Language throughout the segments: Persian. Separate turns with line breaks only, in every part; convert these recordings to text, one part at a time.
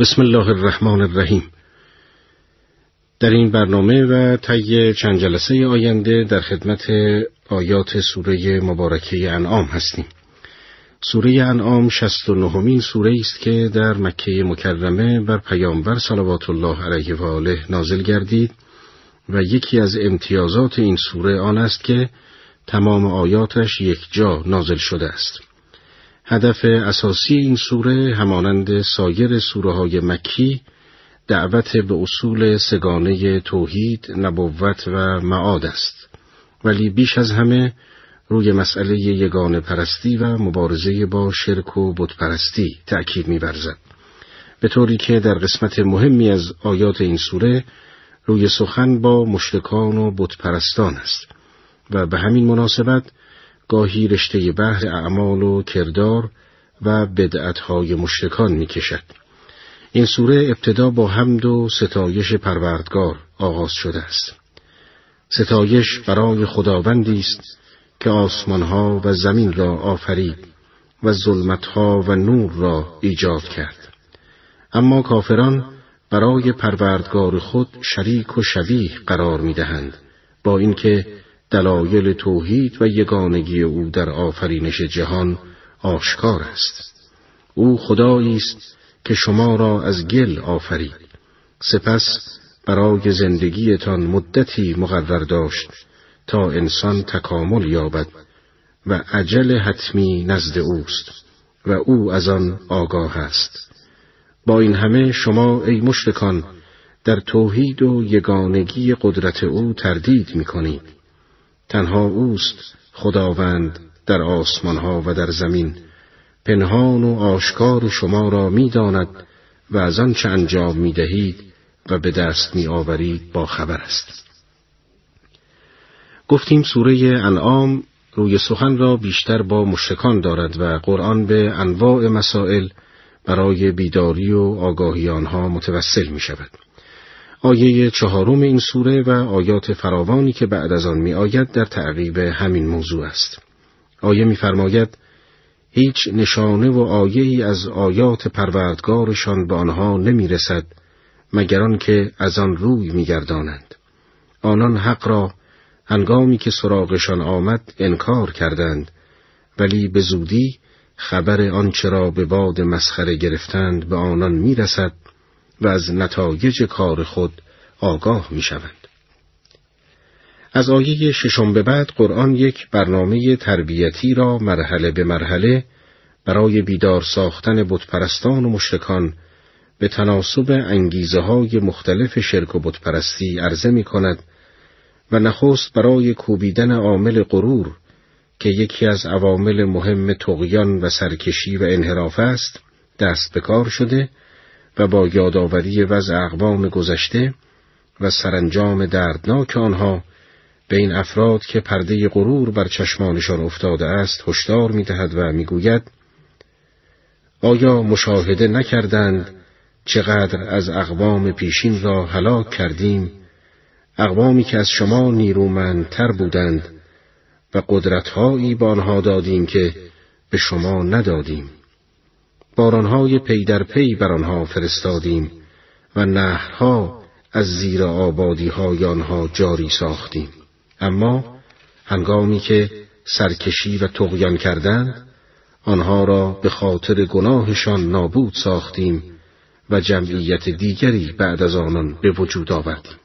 بسم الله الرحمن الرحیم. در این برنامه و طی چند جلسه آینده در خدمت آیات سوره مبارکه انعام هستیم. سوره انعام شست و نهمین سوره است که در مکه مکرمه بر پیامبر صلوات الله علیه و آله نازل گردید و یکی از امتیازات این سوره آن است که تمام آیاتش یک جا نازل شده است. هدف اساسی این سوره همانند سایر سوره های مکی دعوت به اصول سگانه توحید، نبوت و معاد است. ولی بیش از همه روی مسئله یگان پرستی و مبارزه با شرک و بتپرستی تأکید می‌ورزد. به طوری که در قسمت مهمی از آیات این سوره روی سخن با مشرکان و بتپرستان است و به همین مناسبت گاهی رشته بحر اعمال و کردار و بدعتهای مشرکان می کشد. این سوره ابتدا با حمد و ستایش پروردگار آغاز شده است. ستایش برای خداوندی است که آسمانها و زمین را آفرید و ظلمتها و نور را ایجاد کرد. اما کافران برای پروردگار خود شریک و شبیه قرار می دهند با اینکه دلایل توحید و یگانگی او در آفرینش جهان آشکار است. او خدایی است که شما را از گل آفرید. سپس برای زندگیتان مدتی مقرر داشت تا انسان تکامل یابد و عجل حتمی نزد اوست و او از آن آگاه است. با این همه شما ای مشرکان در توحید و یگانگی قدرت او تردید می کنید تنها اوست خداوند در آسمانها و در زمین پنهان و آشکار شما را می‌داند و از آنچه انجام می دهید و به دست می آورید با خبر است. گفتیم سوره انعام روی سخن را بیشتر با مشرکان دارد و قرآن به انواع مسائل برای بیداری و آگاهی آنها متوسل می شود. آیه چهارم این سوره و آیات فراوانی که بعد از آن می آید در تعقیب همین موضوع است. آیه میفرماید هیچ نشانه و آیه ای از آیات پروردگارشان به آنها نمی رسد مگر که از آن روی میگردانند. آنان حق را هنگامی که سراغشان آمد انکار کردند ولی به زودی خبر آنچه را به باد مسخره گرفتند به آنان می‌رسد و از نتایج کار خود آگاه می شوند. از آیه ششم به بعد قرآن یک برنامه تربیتی را مرحله به مرحله برای بیدار ساختن بتپرستان و مشرکان به تناسب انگیزه های مختلف شرک و بتپرستی عرضه می کند و نخست برای کوبیدن عامل غرور که یکی از عوامل مهم تقیان و سرکشی و انحراف است دست به کار شده و با یادآوری وضع اقوام گذشته و سرانجام دردناک آنها به این افراد که پرده غرور بر چشمانشان افتاده است هشدار می‌دهد و می‌گوید آیا مشاهده نکردند چقدر از اقوام پیشین را هلاک کردیم؟ اقوامی که از شما نیرومندتر بودند و قدرتهایی به آنها دادیم که به شما ندادیم. بارانهای پی در پی بر آنها فرستادیم و نهرها از زیر آبادی های آنها جاری ساختیم. اما هنگامی که سرکشی و تغیان کردند آنها را به خاطر گناهشان نابود ساختیم و جمعیت دیگری بعد از آنان به وجود آوردیم.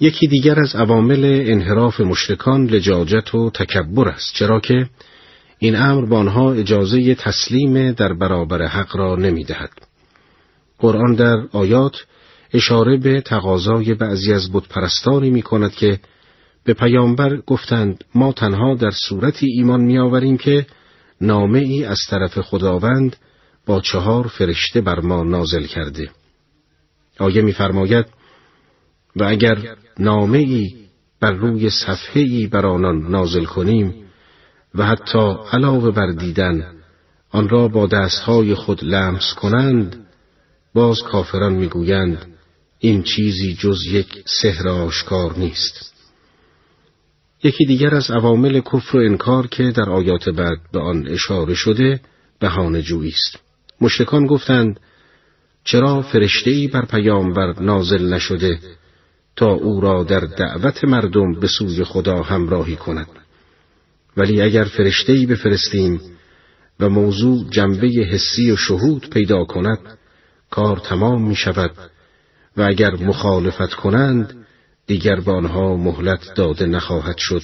یکی دیگر از عوامل انحراف مشرکان لجاجت و تکبر است چرا که این امر به آنها اجازه تسلیم در برابر حق را نمی دهد. قرآن در آیات اشاره به تقاضای بعضی از بتپرستانی می کند که به پیامبر گفتند ما تنها در صورتی ایمان می آوریم که نامه ای از طرف خداوند با چهار فرشته بر ما نازل کرده. آیه میفرماید و اگر نامه ای بر روی صفحه ای بر آنان نازل کنیم و حتی علاوه بر دیدن آن را با دستهای خود لمس کنند باز کافران می‌گویند این چیزی جز یک سحر آشکار نیست. یکی دیگر از عوامل کفر و انکار که در آیات بعد به آن اشاره شده بهانه جویی است. مشتکان گفتند چرا فرشته ای بر پیامبر نازل نشده تا او را در دعوت مردم به سوی خدا همراهی کند؟ ولی اگر فرشته ای بفرستیم و موضوع جنبه حسی و شهود پیدا کند کار تمام می شود و اگر مخالفت کنند دیگر به مهلت داده نخواهد شد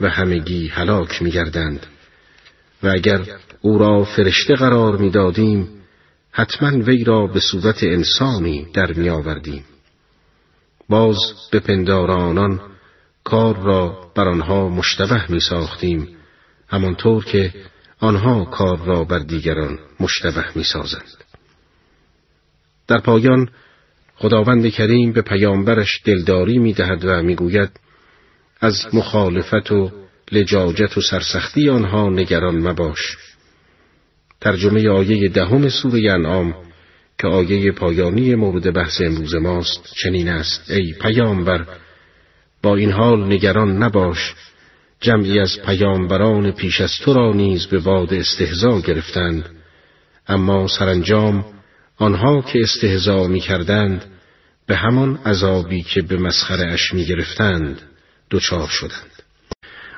و همگی هلاک می گردند. و اگر او را فرشته قرار می دادیم حتما وی را به صورت انسانی در می آوردیم. باز به پندارانان کار را بر آنها مشتبه می ساختیم همانطور که آنها کار را بر دیگران مشتبه می سازند. در پایان خداوند کریم به پیامبرش دلداری می دهد و می گوید از مخالفت و لجاجت و سرسختی آنها نگران مباش. ترجمه آیه دهم سوره انعام که آیه پایانی مورد بحث امروز ماست چنین است ای پیامبر با این حال نگران نباش. جمعی از پیامبران پیش از تو را نیز به باد استهزا گرفتند. اما سرانجام آنها که استهزا می کردند به همان عذابی که به مسخره اش می گرفتند دچار شدند.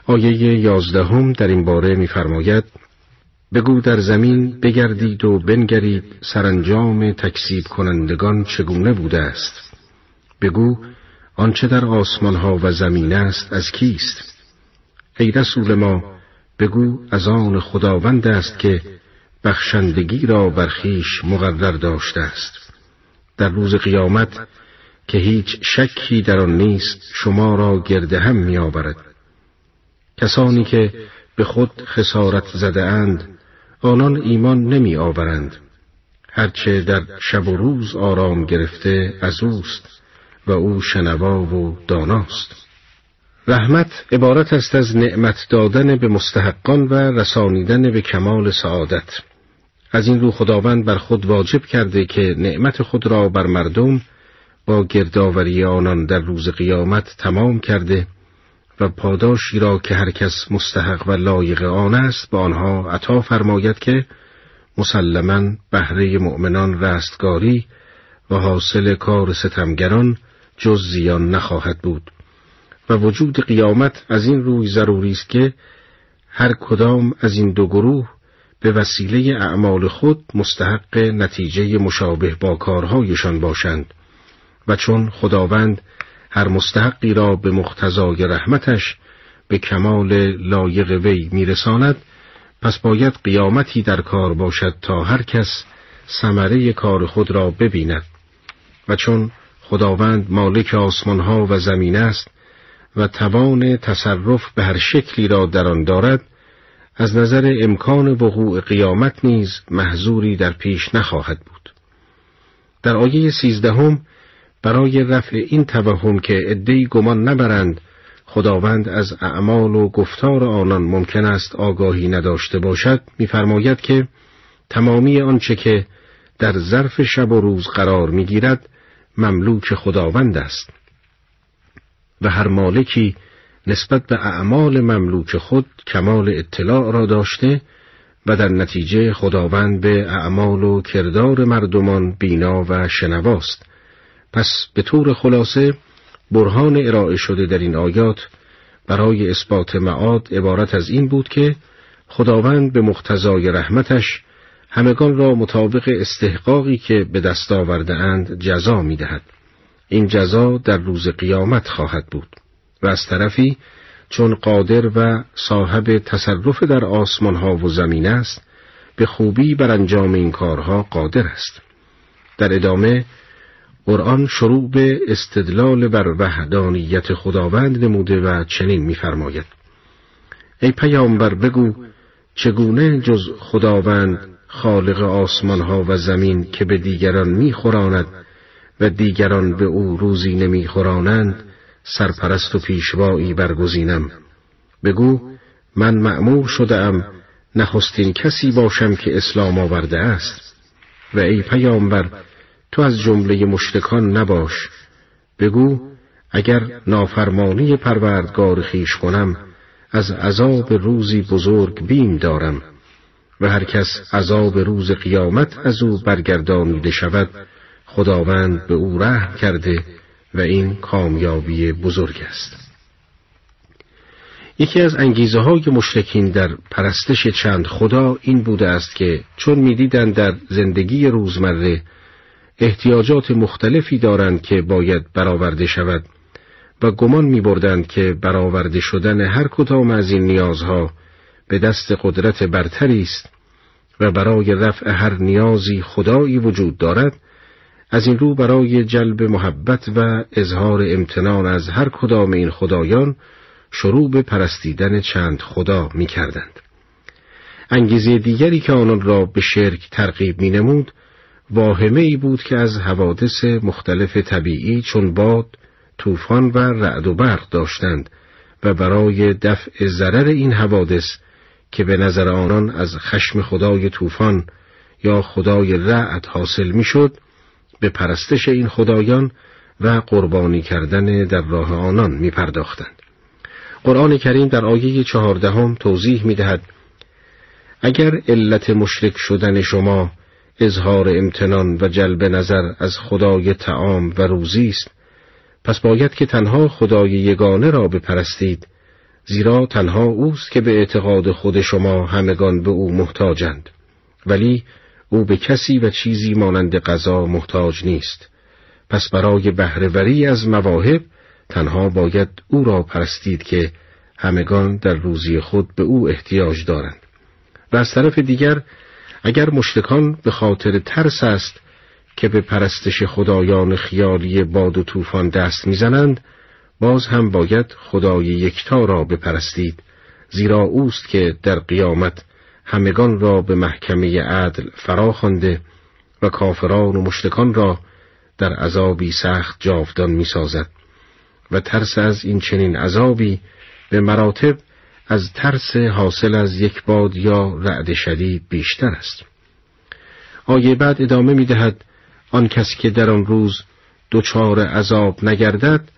آیه یازدهم در این باره می‌فرماید بگو در زمین بگردید و بنگرید سرانجام تکذیب کنندگان چگونه بوده است؟ بگو آنچه در آسمان ها و زمین است از کیست؟ ای رسول ما بگو از آن خداوند است که بخشندگی را بر خویش مقرر داشته است. در روز قیامت که هیچ شکی در آن نیست شما را گرده هم می آورد کسانی که به خود خسارت زده اند آنان ایمان نمی آورند هرچه در شب و روز آرام گرفته از اوست. و او شنوا و داناست. رحمت عبارت است از نعمت دادن به مستحقان و رسانیدن به کمال سعادت. از این رو خداوند بر خود واجب کرده که نعمت خود را بر مردم با گردآوری آنان در روز قیامت تمام کرده و پاداشی را که هر کس مستحق و لایق آن است به آنها عطا فرماید که مسلما بهره مؤمنان رستگاری و حاصل کار ستمگران جز زیان نخواهد بود. و وجود قیامت از این روی ضروری است که هر کدام از این دو گروه به وسیله اعمال خود مستحق نتیجه مشابه با کارهایشان باشند. و چون خداوند هر مستحقی را به مقتضای رحمتش به کمال لایق وی میرساند پس باید قیامتی در کار باشد تا هر کس ثمره کار خود را ببیند. و چون خداوند مالک آسمانها و زمین است و توان تصرف به هر شکلی را در آن دارد از نظر امکان وقوع قیامت نیز محضوری در پیش نخواهد بود. در آیه سیزدهم برای رفع این توهم که عدهای گمان نبرند خداوند از اعمال و گفتار آنان ممکن است آگاهی نداشته باشد می‌فرماید که تمامی آنچه که در ظرف شب و روز قرار می‌گیرد مملوک خداوند است. و هر مالکی نسبت به اعمال مملوک خود کمال اطلاع را داشته و در نتیجه خداوند به اعمال و کردار مردمان بینا و شنواست. پس به طور خلاصه برهان ارائه شده در این آیات برای اثبات معاد عبارت از این بود که خداوند به مقتضای رحمتش همگان را مطابق استحقاقی که به دست آورده اند جزا می دهد. این جزا در روز قیامت خواهد بود و از طرفی چون قادر و صاحب تصرف در آسمان ها و زمین است به خوبی بر انجام این کارها قادر است در ادامه قرآن شروع به استدلال بر وحدانیت خداوند نموده و چنین می‌فرماید ای پیامبر بگو چگونه جز خداوند خالق آسمان ها و زمین که به دیگران میخوراند و دیگران به او روزی نمیخورانند سرپرست و پیشوایی برگزینم. بگو من معمور شده نخستین کسی باشم که اسلام آورده است. و ای پیامبر تو از جمله مشتکان نباش. بگو اگر نافرمانی پروردگار خیش کنم از عذاب روزی بزرگ بیم دارم. و هر کس عذاب روز قیامت از او برگردانیده شود خداوند به او رحم کرده و این کامیابی بزرگ است. یکی از انگیزه های مشرکین در پرستش چند خدا این بوده است که چون می‌دیدند در زندگی روزمره احتیاجات مختلفی دارند که باید برآورده شود و گمان می بردند که برآورده شدن هر کدام از این نیازها به دست قدرت برتری است و برای رفع هر نیازی خدایی وجود دارد از این رو برای جلب محبت و اظهار امتنان از هر کدام این خدایان شروع به پرستیدن چند خدا می کردند. انگیزه دیگری که آنان را به شرک ترغیب می نمود واهمه ای بود که از حوادث مختلف طبیعی چون باد، طوفان و رعد و برق داشتند و برای دفع ضرر این حوادث که به نظر آنان از خشم خدای طوفان یا خدای رعد حاصل می‌شد به پرستش این خدایان و قربانی کردن در راه آنان می پرداختند. قرآن کریم در آیه چهاردهم توضیح می دهد اگر علت مشرک شدن شما اظهار امتنان و جلب نظر از خدای تعام و روزی است پس باید که تنها خدای یگانه را بپرستید زیرا تنها اوست که به اعتقاد خود شما همگان به او محتاجند. ولی او به کسی و چیزی مانند غذا محتاج نیست. پس برای بهرهوری از مواهب تنها باید او را پرستید که همگان در روزی خود به او احتیاج دارند. و از طرف دیگر اگر مشتکان به خاطر ترس است که به پرستش خدایان خیالی باد و طوفان دست می‌زنند باز هم باید خدای یکتا را بپرستید زیرا اوست که در قیامت همگان را به محکمه عدل فرا خوانده و کافران و مشتکان را در عذابی سخت جاودان می‌سازد. و ترس از این چنین عذابی به مراتب از ترس حاصل از یک باد یا رعد شدید بیشتر است. آیه بعد ادامه می دهد آن کسی که در آن روز دچار عذاب نگردد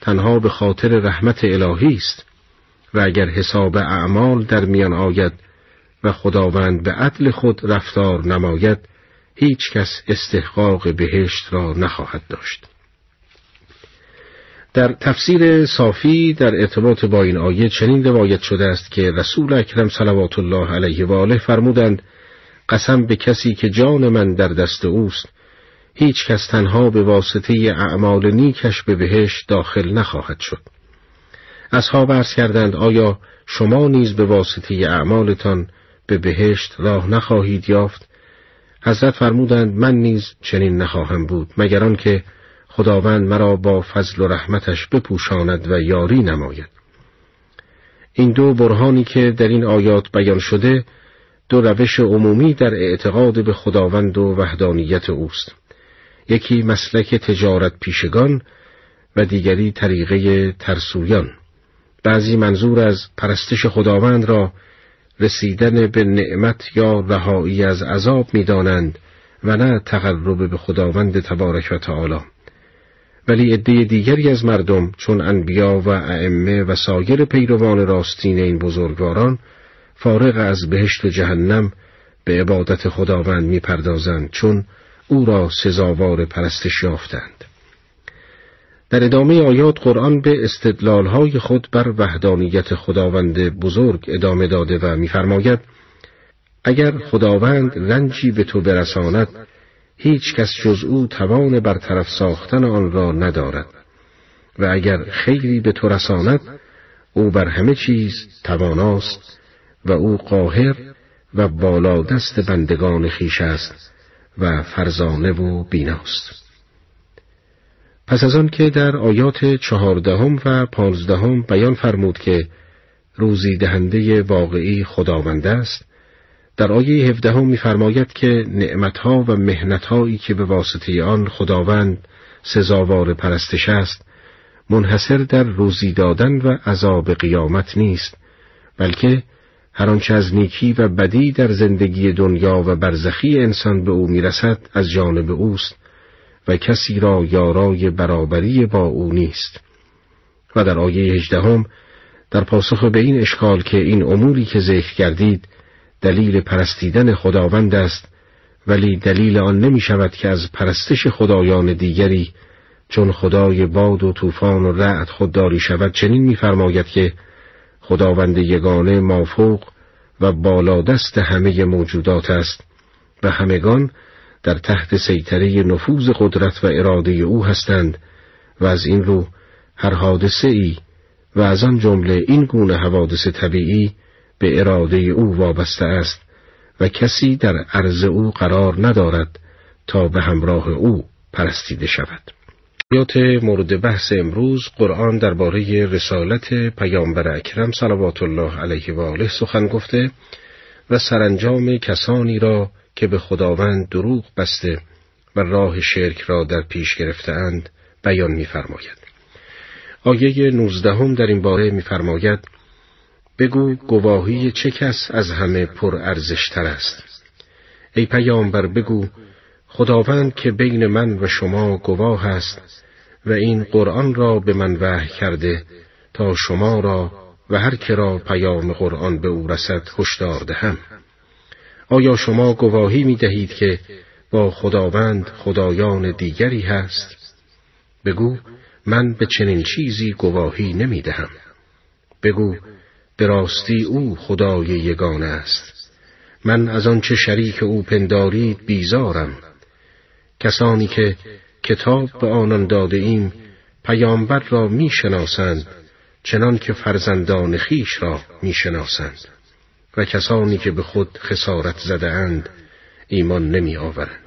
تنها به خاطر رحمت الهی است و اگر حساب اعمال در میان آید و خداوند به عدل خود رفتار نماید هیچ کس استحقاق بهشت را نخواهد داشت. در تفسیر صافی در ارتباط با این آیه چنین روایت شده است که رسول اکرم صلوات الله علیه و آله فرمودند قسم به کسی که جان من در دست اوست هیچ کس تنها به واسطه اعمال نیکش به بهشت داخل نخواهد شد. اصحاب عرض کردند آیا شما نیز به واسطه اعمالتان به بهشت راه نخواهید یافت؟ حضرت فرمودند من نیز چنین نخواهم بود مگر آنکه خداوند مرا با فضل و رحمتش بپوشاند و یاری نماید. این دو برهانی که در این آیات بیان شده دو روش عمومی در اعتقاد به خداوند و وحدانیت اوست. یکی مسلک تجارت پیشگان و دیگری طریقه ترسویان. بعضی منظور از پرستش خداوند را رسیدن به نعمت یا رهایی از عذاب می‌دانند و نه تقرب به خداوند تبارک و تعالی. ولی عده دیگری از مردم چون انبیا و ائمه و سایر پیروان راستین این بزرگواران فارغ از بهشت و جهنم به عبادت خداوند می‌پردازند چون او را سزاوار پرستش یافتند. در ادامه آیات قرآن به استدلالهای خود بر وحدانیت خداوند بزرگ ادامه داده و میفرماید اگر خداوند رنجی به تو برساند هیچ کس جز او توان برطرف ساختن آن را ندارد. و اگر خیری به تو رساند او بر همه چیز تواناست و او قاهر و بالا دست بندگان خیش است. و فرزانه و بیناست. پس از آن که در آیات چهاردهم و پانزدهم بیان فرمود که روزی دهنده واقعی خداوند است در آیه هفدهم می‌فرماید که نعمتها و مهنتهایی که به واسطه آن خداوند سزاوار پرستش است منحصر در روزی دادن و عذاب قیامت نیست بلکه هر آنچه از نیکی و بدی در زندگی دنیا و برزخی انسان به او می‌رسد از جانب اوست و کسی را یارای برابری با او نیست. و در آیه هجدهم در پاسخ به این اشکال که این اموری که ذکر کردید دلیل پرستیدن خداوند است ولی دلیل آن نمی شود که از پرستش خدایان دیگری چون خدای باد و طوفان و رعد خودداری شود چنین میفرماید که خداوند یگانه مافوق و بالادست همه موجودات است و همگان در تحت سیطره نفوذ قدرت و اراده او هستند و از این رو هر حادثه ای و از آن جمله این گونه حوادث طبیعی به اراده او وابسته است و کسی در عرض او قرار ندارد تا به همراه او پرستیده شود. آیات مورد بحث امروز قرآن درباره رسالت پیامبر اکرم صلوات الله علیه و آله سخن گفته و سرانجام کسانی را که به خداوند دروغ بسته و راه شرک را در پیش گرفتهاند بیان می‌فرماید. آیه نوزدهم در این باره می‌فرماید بگو گواهی چه کس از همه پر ارزشتر است ای پیامبر بگو خداوند که بین من و شما گواه است و این قرآن را به من وحی کرده تا شما را و هر که را پیام قرآن به او رسد هشدار دهم. آیا شما گواهی می دهید که با خداوند خدایان دیگری هست؟ بگو من به چنین چیزی گواهی نمی دهم. بگو به راستی او خدای یگانه است. من از آنچه شریک او پندارید بیزارم. کسانی که کتاب به آنان داده ایم پیامبر را می‌شناسند چنان که فرزندان خیش را می‌شناسند و کسانی که به خود خسارت زده اند ایمان نمی آورند.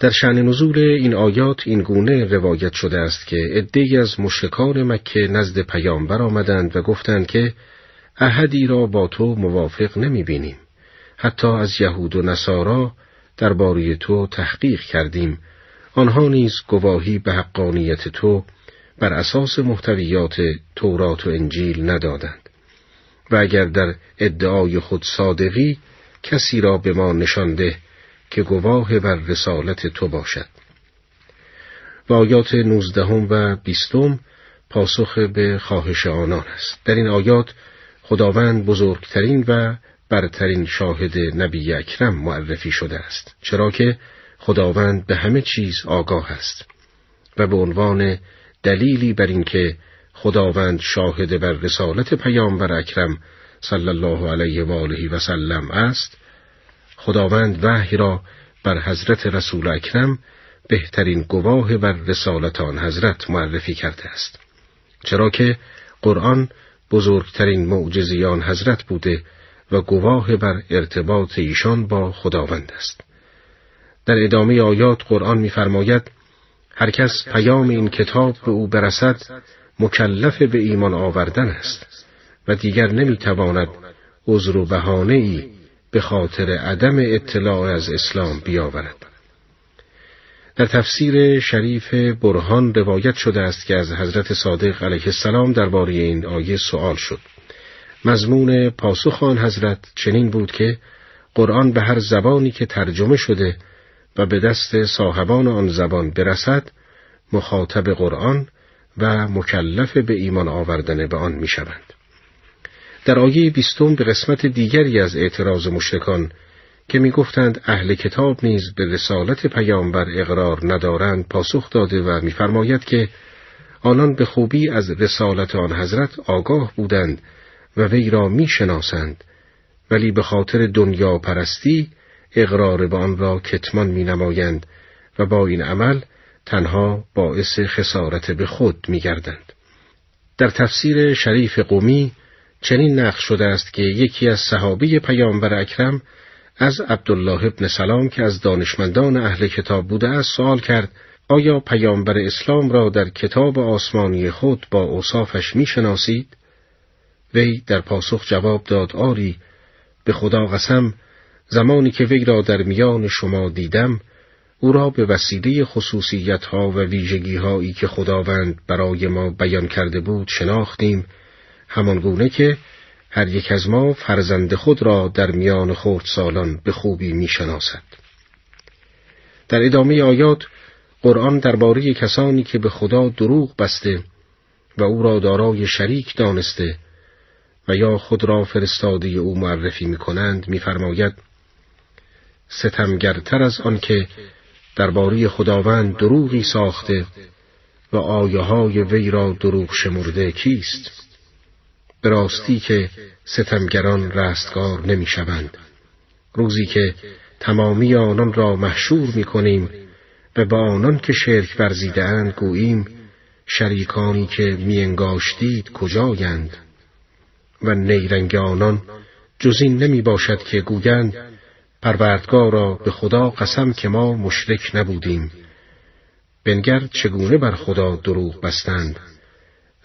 در شعن نزول این آیات این گونه روایت شده است که عدهای از مشرکان مکه نزد پیامبر آمدند و گفتند که احدی را با تو موافق نمی بینیم. حتی از یهود و نصارا درباره تو تحقیق کردیم. آنها نیز گواهی به حقانیت تو بر اساس محتویات تورات و انجیل ندادند. و اگر در ادعای خود صادقی کسی را به ما نشانده که گواه بر رسالت تو باشد. و آیات نوزدهم و بیستم پاسخ به خواهش آنان است. در این آیات خداوند بزرگترین و برترین شاهد نبی اکرم معرفی شده است چرا که خداوند به همه چیز آگاه است و به عنوان دلیلی بر اینکه خداوند شاهد بر رسالت پیامبر اکرم صلی الله علیه و آله و سلم است خداوند وحی را بر حضرت رسول اکرم بهترین گواه بر رسالت آن حضرت معرفی کرده است چرا که قرآن بزرگترین معجزیان حضرت بوده و گواه بر ارتباط ایشان با خداوند است. در ادامه آیات قرآن می‌فرماید هر کس پیام این کتاب به او برسد مکلف به ایمان آوردن است و دیگر نمی‌تواند عذر و بهانه ای به خاطر عدم اطلاع از اسلام بیاورد. در تفسیر شریف برهان روایت شده است که از حضرت صادق علیه السلام درباره این آیه سوال شد. مضمون پاسخ آن حضرت چنین بود که قرآن به هر زبانی که ترجمه شده و به دست صاحبان آن زبان برسد مخاطب قرآن و مکلف به ایمان آوردن به آن می شوند. در آیه بیستم به قسمت دیگری از اعتراض مشرکان که می‌گفتند اهل کتاب نیز به رسالت پیامبر اقرار ندارند پاسخ داده و میفرماید که آنان به خوبی از رسالت آن حضرت آگاه بودند و وی را می‌شناسند ولی به خاطر دنیا پرستی اقرار به آن را کتمان می نمایند و با این عمل تنها باعث خسارت به خود می گردند. در تفسیر شریف قومی چنین نقش شده است که یکی از صحابی پیامبر اکرم از عبدالله ابن سلام که از دانشمندان اهل کتاب بوده است سوال کرد آیا پیامبر اسلام را در کتاب آسمانی خود با اوصافش می شناسید؟ وی در پاسخ جواب داد آری به خدا قسم زمانی که وی را در میان شما دیدم او را به وسیله خصوصیت ها و ویژگی هایی که خداوند برای ما بیان کرده بود شناختیم همانگونه که هر یک از ما فرزند خود را در میان خورد سالان به خوبی می شناسد. در ادامه آیات قرآن درباره کسانی که به خدا دروغ بسته و او را دارای شریک دانسته و یا خود را فرستاده او معرفی می کنند میفرماید ستمگرتر از آنکه درباره خداوند دروغی ساخته و آیه های وی را دروغ شمرده کیست؟ به راستی که ستمگران رستگار نمی شوند. روزی که تمامی آنان را محشور می کنیم و با آنان که شرک ورزیدهاند گوییم شریکانی که میانگاشتید کجایند و نیرنگ آنان جز این نمی باشد که گویند پروردگارا به خدا قسم که ما مشرک نبودیم بنگر چگونه بر خدا دروغ بستند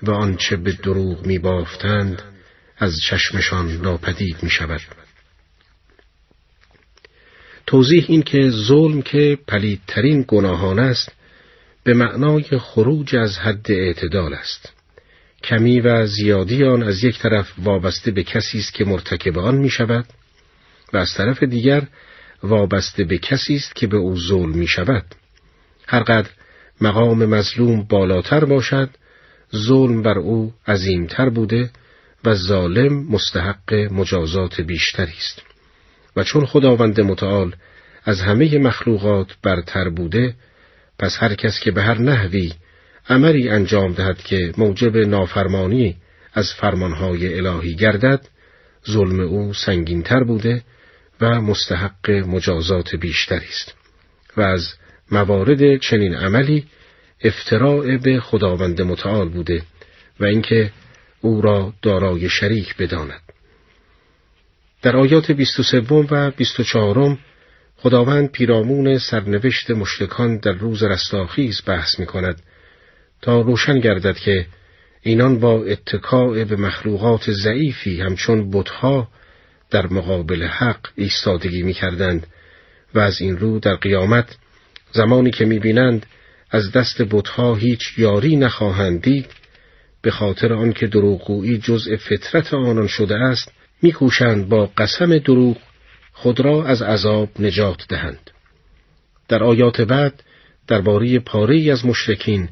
و آنچه به دروغ می بافتند از چشمشان ناپدید می شود. توضیح این که ظلم که پلیدترین گناهان است به معنای خروج از حد اعتدال است. کمی و زیادی آن از یک طرف وابسته به کسی است که مرتکب آن می شود و از طرف دیگر وابسته به کسی است که به او ظلم می شود. هرقدر مقام مظلوم بالاتر باشد ظلم بر او عظیمتر بوده و ظالم مستحق مجازات بیشتری است و چون خداوند متعال از همه مخلوقات برتر بوده پس هر کس که به هر نحوی عملی انجام دهد که موجب نافرمانی از فرمانهای الهی گردد ظلم او سنگینتر بوده و مستحق مجازات بیشتری است. و از موارد چنین عملی افتراع به خداوند متعال بوده و اینکه او را دارای شریک بداند. در آیات 23 و 24 خداوند پیرامون سرنوشت مشتکان در روز رستاخیز بحث می کند تا روشن گردد که اینان با اتکاع به مخلوقات ضعیفی همچون بتها در مقابل حق ایستادگی می کردند و از این رو در قیامت زمانی که می بینند از دست بتها هیچ یاری نخواهند دید به خاطر آنکه دروغگویی جزء فطرت آنان شده است میکوشند با قسم دروغ خود را از عذاب نجات دهند. در آیات بعد درباره پاره از مشرکین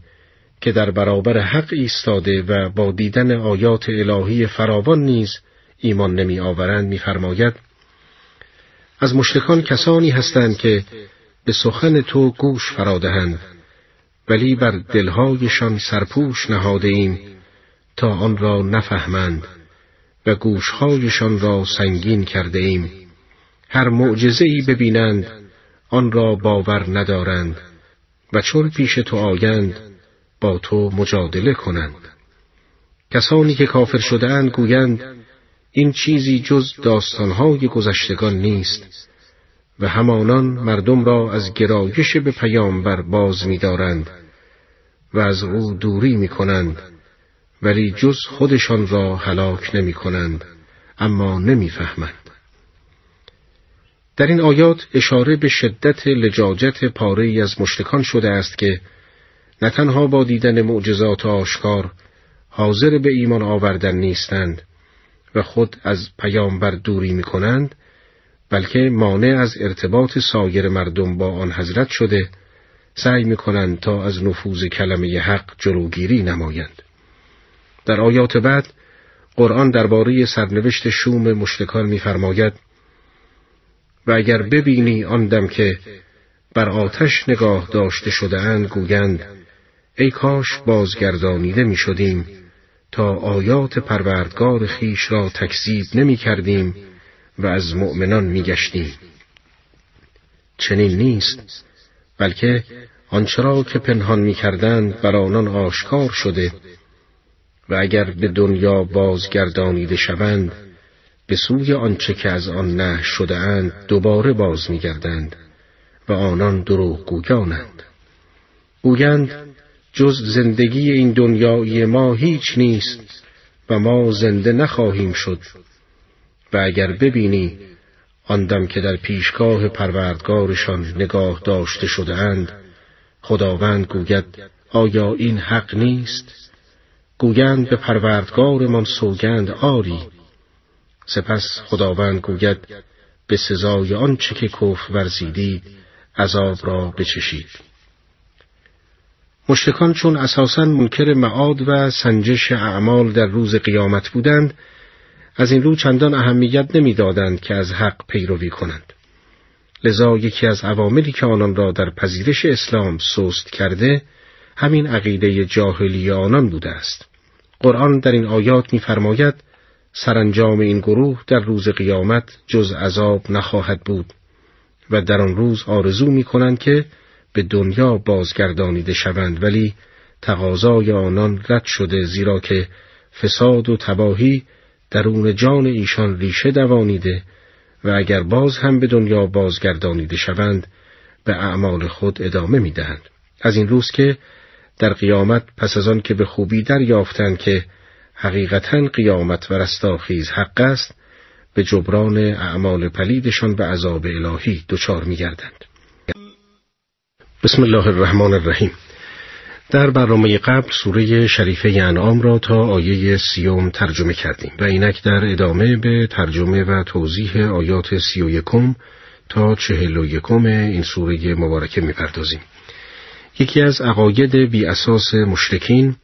که در برابر حق ایستاده و با دیدن آیات الهی فراوان نیز ایمان نمی آورند میفرماید از مشرکان کسانی هستند که به سخن تو گوش فرادهند ولی بر دلهایشان سرپوش نهاده ایم تا آن را نفهمند و گوشهایشان را سنگین کرده ایم هر معجزه ای ببینند آن را باور ندارند و چون پیش تو آیند با تو مجادله کنند کسانی که کافر شدهاند گویند این چیزی جز داستانهای گذشتگان نیست و همانان مردم را از گرایش به پیامبر باز می‌دارند و از او دوری می‌کنند ولی جز خودشان را هلاک نمی کنند اما نمی‌فهمند. در این آیات اشاره به شدت لجاجت پاره از مشتکان شده است که نه تنها با دیدن معجزات آشکار حاضر به ایمان آوردن نیستند و خود از پیامبر دوری می کنند بلکه مانع از ارتباط سایر مردم با آن حضرت شده سعی می کنند تا از نفوذ کلمه حق جلوگیری نمایند. در آیات بعد قرآن درباره سرنوشت شوم مشتکان می‌فرماید و اگر ببینی آن دم که بر آتش نگاه داشته شده اند گویند ای کاش بازگردانیده می شدیم تا آیات پروردگار خیش را تکذیب نمی کردیم و از مؤمنان می گشتیم. چنین نیست بلکه آنچه را که پنهان می کردند بر آنان آشکار شده و اگر به دنیا بازگردانیده شوند به سوی آنچه که از آن نه شده اند دوباره باز میگردند و آنان دروغ گویانند گویند جز زندگی این دنیای ما هیچ نیست و ما زنده نخواهیم شد. و اگر ببینی آندم که در پیشگاه پروردگارشان نگاه داشته شده اند خداوند گوید آیا این حق نیست؟ گویند به پروردگارمان سوگند آری. سپس خداوند گوید به سزای آنچه که کف ورزیدید عذاب را بچشید. مشتکان چون اساسا منکر معاد و سنجش اعمال در روز قیامت بودند از این رو چندان اهمیت نمی‌دادند که از حق پیروی کنند. لذا یکی از عواملی که آنان را در پذیرش اسلام سست کرده همین عقیده جاهلی آنان بوده است. قرآن در این آیات می‌فرماید سرانجام این گروه در روز قیامت جز عذاب نخواهد بود و در آن روز آرزو می کنند که به دنیا بازگردانیده شوند ولی تقاضای آنان رد شده زیرا که فساد و تباهی درون جان ایشان ریشه دوانیده و اگر باز هم به دنیا بازگردانیده شوند به اعمال خود ادامه می دهند. از این روز که در قیامت پس از آن که به خوبی دریافتند که حقیقتا قیامت و رستاخیز حق است به جبران اعمال پلیدشان به عذاب الهی دچار میگردند بسم الله الرحمن الرحیم در برنامه قبل سوره شریفه انعام را تا آیه سیوم ترجمه کردیم و اینک در ادامه به ترجمه و توضیح آیات سی و یکم تا چهل و یکم این سوره مبارکه می‌پردازیم یکی از عقاید بی اساس مشرکین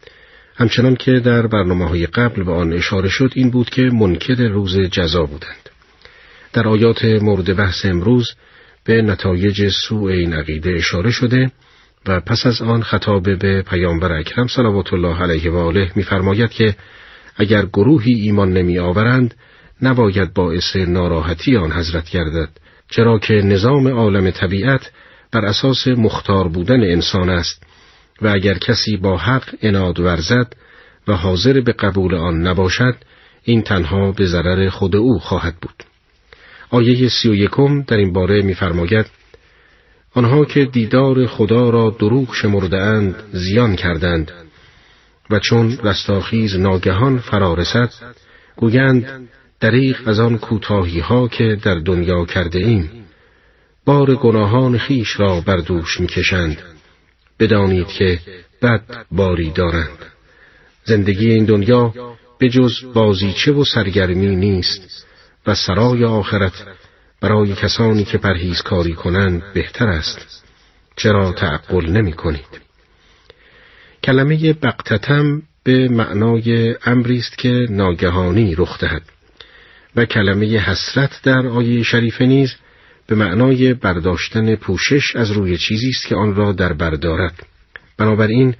همچنان که در برنامه های قبل به آن اشاره شد این بود که منکر روز جزا بودند. در آیات مورد بحث امروز به نتایج سوء این عقیده اشاره شده و پس از آن خطاب به پیامبر اکرم صلوات الله علیه و آله می‌فرماید که اگر گروهی ایمان نمی آورند نباید باعث ناراحتی آن حضرت گردد چرا که نظام عالم طبیعت بر اساس مختار بودن انسان است و اگر کسی با حق اناد ورزد و حاضر به قبول آن نباشد این تنها به ضرر خود او خواهد بود. آیه سی و یکم در این باره می‌فرماید آنها که دیدار خدا را دروغ شمرده زیان کردند و چون رستاخیز ناگهان فرا رسد گویند دریغ از آن کوتاهی ها که در دنیا کرده ایم بار گناهان خیش را بر دوش می‌کشند. بدانید که بد باری دارند. زندگی این دنیا به جز بازیچه و سرگرمی نیست. و سرای آخرت برای کسانی که پرهیزکاری کنند بهتر است چرا تعقل نمی کنید. کلمه بقتتم به معنای امری است که ناگهانی رخ دهد و کلمه حسرت در آیه شریفه نیز به معنای برداشتن پوشش از روی چیزی است که آن را در بردارد بنابراین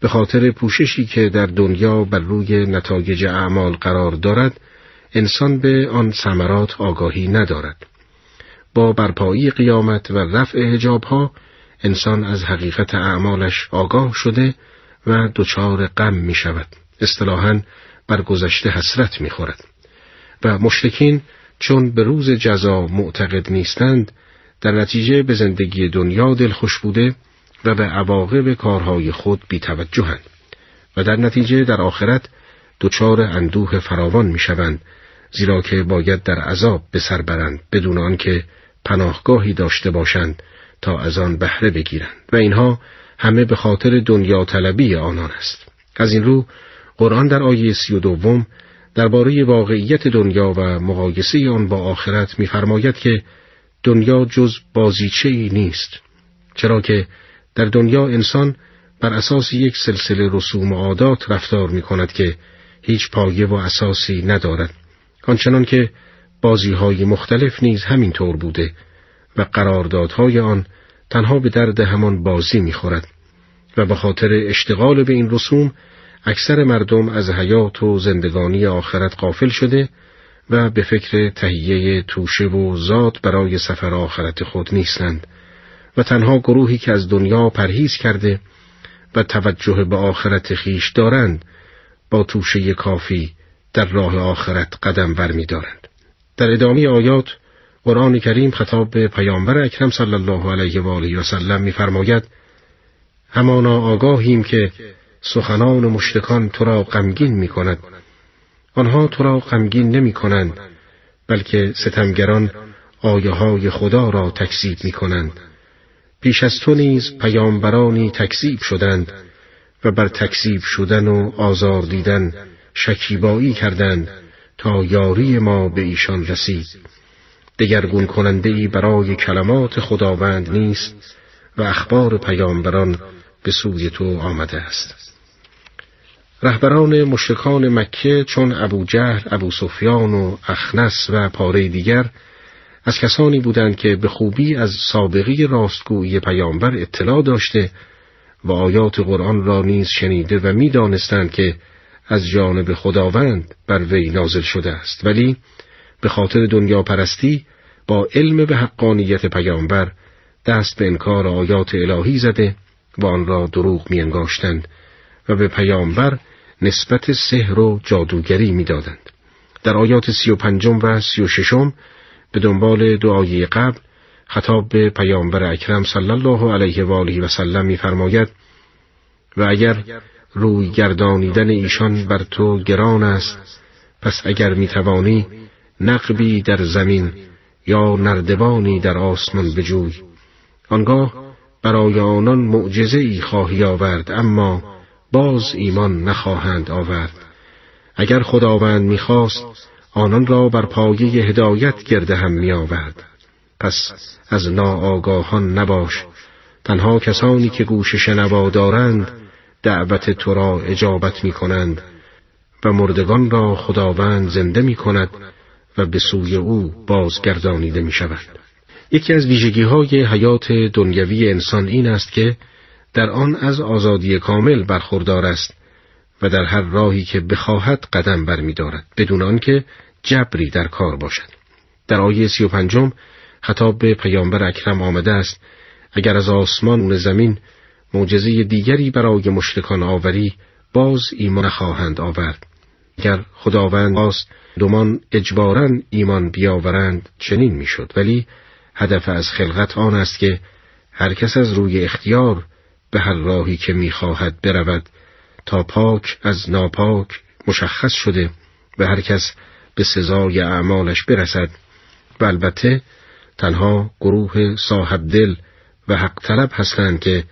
به خاطر پوششی که در دنیا بر روی نتایج اعمال قرار دارد انسان به آن ثمرات آگاهی ندارد. با برپایی قیامت و رفع ها انسان از حقیقت اعمالش آگاه شده و دچار غم می شود اصطلاحا بر گذشته حسرت می خورد و مشرکین چون به روز جزا معتقد نیستند در نتیجه به زندگی دنیا دلخوش بوده و به عواقب کارهای خود بیتوجهند. و در نتیجه در آخرت دچار اندوه فراوان می‌شوند زیرا که باید در عذاب به سر برند بدون آنکه پناهگاهی داشته باشند تا از آن بهره بگیرند. و اینها همه به خاطر دنیا طلبی آنان است. از این رو قرآن در آیه سی و دوم درباره واقعیت دنیا و مقایسه آن با آخرت می‌فرماید که دنیا جز بازیچه ای نیست چرا که در دنیا انسان بر اساس یک سلسله رسوم و عادات رفتار می کند که هیچ پایه و اساسی ندارد. آنچنان که بازی های مختلف نیز همین طور بوده و قراردادهای آن تنها به درد همان بازی می‌خورد و به خاطر اشتغال به این رسوم اکثر مردم از حیات و زندگانی آخرت قافل شده و به فکر تهیه توشه و زاد برای سفر آخرت خود نیستند و تنها گروهی که از دنیا پرهیز کرده و توجه به آخرت خیش دارند با توشه کافی در راه آخرت قدم برمیدارند. در ادامه آیات قرآن کریم خطاب به پیامبر اکرم صلی الله علیه و آله و سلم می‌فرماید همانا آگاهیم که سخنان مشتکان تو را غمگین می کند. آنها تو را غمگین نمی کنند بلکه ستمگران آیه های خدا را تکذیب می کنند. پیش از تو نیز پیامبرانی تکذیب شدند و بر تکذیب شدن و آزار دیدن شکیبایی کردند تا یاری ما به ایشان رسید. دگرگون کننده ای برای کلمات خداوند نیست و اخبار پیامبران به سوی تو آمده است. رهبران مشرکان مکه چون ابو جهل، ابو سفیان و اخنس و پاره دیگر از کسانی بودند که به خوبی از سابقی راستگویی پیامبر اطلاع داشته و آیات قرآن را نیز شنیده و می‌دانستند که از جانب خداوند بر وی نازل شده است ولی به خاطر دنیا پرستی با علم به حقانیت پیامبر دست به انکار آیات الهی زده و آن را دروغ می انگاشتند و به پیامبر نسبت سحر و جادوگری می‌دادند. در آیات سی و پنجم و سی و ششم به دنبال دعای قبل خطاب به پیامبر اکرم صلی الله علیه و آله و سلم میفرماید و اگر روی گردانیدن ایشان بر تو گران است. پس اگر می‌توانی نقبی در زمین یا نردبانی در آسمان بجوی. آنگاه برای آنان معجزه ای خواهی آورد اما باز ایمان نخواهند آورد. اگر خداوند می‌خواست آنان را بر پایه هدایت گرده هم میآورد. پس از ناآگاهان نباش. تنها کسانی که گوش شنوا دارند دعوت تو را اجابت می کنند و مردگان را خداوند زنده می کند و به سوی او بازگردانیده می شود. یکی از ویژگی های حیات دنیوی انسان این است که در آن از آزادی کامل برخوردار است و در هر راهی که بخواهد قدم برمیدارد بدون آنکه جبری در کار باشد در آیه سی و پنجم خطاب به پیامبر اکرم آمده است اگر از آسمان زمین معجزه دیگری برای مشرکان آوری باز ایمان خواهند آورد. اگر خداوند خواست دومان اجبارا ایمان بیاورند چنین می‌شد. ولی هدف از خلقت آن است که هر کس از روی اختیار به هر راهی که می‌خواهد برود تا پاک از ناپاک مشخص شده و هر کس به سزای اعمالش برسد. و البته تنها گروه صاحب دل و حق طلب هستند که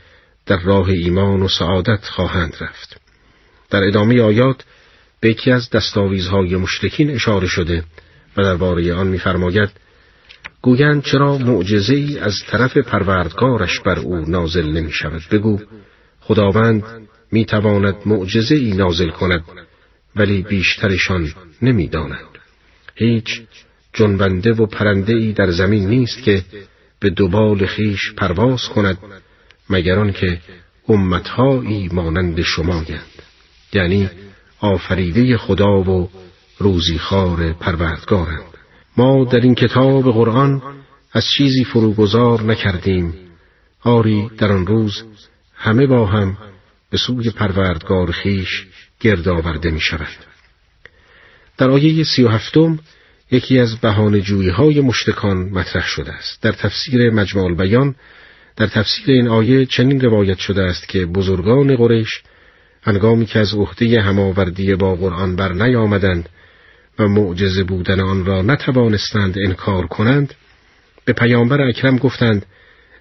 در راه ایمان و سعادت خواهند رفت در ادامه آیات به یکی از دستاویزهای مشرکین اشاره شده و درباره آن می‌فرماید گویند چرا معجزه از طرف پروردگارش بر او نازل نمی شود بگو خداوند می تواند معجزه ای نازل کند ولی بیشترشان نمی داند. هیچ جنبنده و پرنده ای در زمین نیست که به دوبال خیش پرواز کند مگر که امتهایی مانند شمایند یعنی آفریده خدا و روزیخار پروردگارند ما در این کتاب قرآن از چیزی فروگذار نکردیم آری در آن روز همه با هم به سوی پروردگار خیش گرد آورده می شود. در آیه سی و هفتم یکی از بهان های مشتکان مطرح شده است. در تفسیر مجموع بیان در تفسیر این آیه چنین روایت شده است که بزرگان قریش هنگامی که از عهده هماوردی با قرآن بر نیامدند و معجزه بودن آن را نتوانستند انکار کنند به پیامبر اکرم گفتند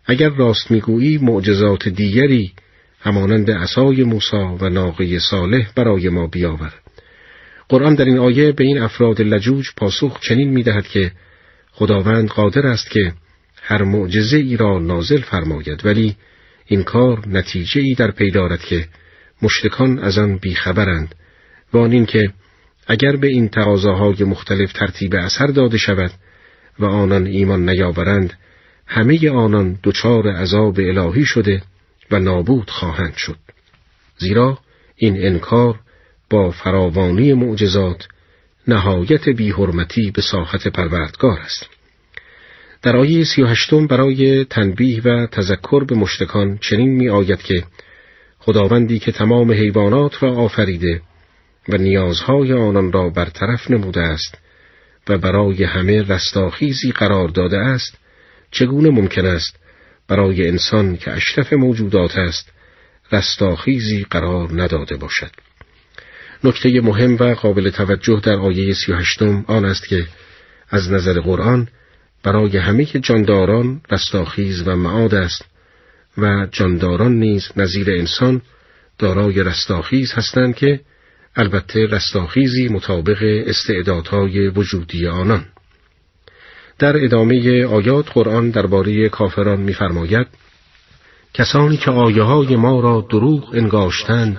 اگر راست می‌گویی معجزات دیگری همانند عصای موسی و ناقه صالح برای ما بیاور. قرآن در این آیه به این افراد لجوج پاسخ چنین می‌دهد که خداوند قادر است که هر معجزه ای را نازل فرماید ولی این کار نتیجه ای در پی دارد که مشتکان از آن بیخبرند. و آن این که اگر به این تقاضاهای مختلف ترتیب اثر داده شود و آنان ایمان نیاورند همه آنان دچار عذاب الهی شده و نابود خواهند شد. زیرا این انکار با فراوانی معجزات نهایت بیحرمتی به ساحت پروردگار است. در آیه سی و هشتم برای تنبیه و تذکر به مشتکان چنین می آید که خداوندی که تمام حیوانات را آفریده و نیازهای آنان را برطرف نموده است و برای همه رستاخیزی قرار داده است چگونه ممکن است برای انسان که اشرف موجودات است رستاخیزی قرار نداده باشد؟ نکته مهم و قابل توجه در آیه سی هشتم آن است که از نظر قرآن برای همه جانداران رستاخیز و معاد است و جانداران نیز نظیر انسان دارای رستاخیز هستند که البته رستاخیزی مطابق استعدادهای وجودی آنان. در ادامه آیات قرآن درباره کافران می‌فرماید کسانی که آیه های ما را دروغ انگاشتند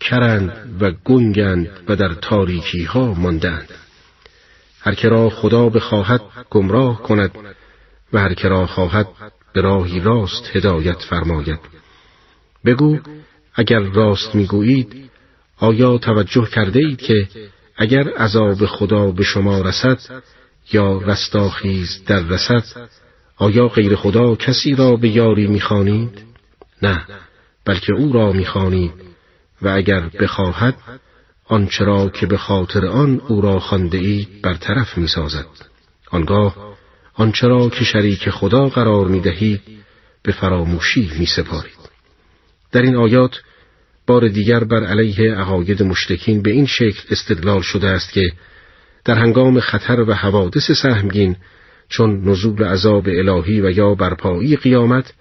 کرند و گنگند و در تاریکی ها ماندند. هر که را خدا بخواهد گمراه کند و هر که را خواهد به راهی راست هدایت فرماید. بگو اگر راست می‌گویید آیا توجه کرده اید که اگر عذاب خدا به شما رسد یا رستاخیز در رسد آیا غیر خدا کسی را به یاری می‌خوانید؟ نه بلکه او را می‌خوانید و اگر بخواهد آنچه را که به خاطر آن او را خانده اید برطرف می‌سازد. آنگاه آنچه را که شریک خدا قرار می‌دهید به فراموشی میسپارید. در این آیات بار دیگر بر علیه عقاید مشتکین به این شکل استدلال شده است که در هنگام خطر و حوادث سهمگین چون نزول عذاب الهی و یا برپایی قیامت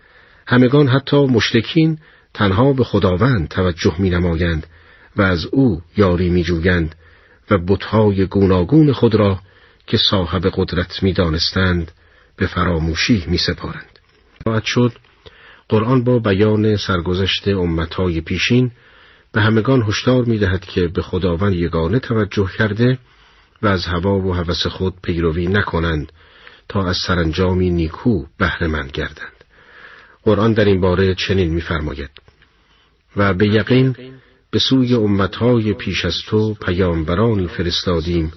همگان حتی مشتکین تنها به خداوند توجه می نمایند و از او یاری می جویند و بتهای گوناگون خود را که صاحب قدرت می دانستند به فراموشی می سپارند. باید شد قرآن با بیان سرگذشت امتهای پیشین به همگان هشدار می دهد که به خداوند یگانه توجه کرده و از هوا و هوس خود پیروی نکنند تا از سرانجامی نیکو بهره مند گردند قرآن در این باره چنین می‌فرماید و به یقین به سوی امتهای پیش از تو پیامبرانی فرستادیم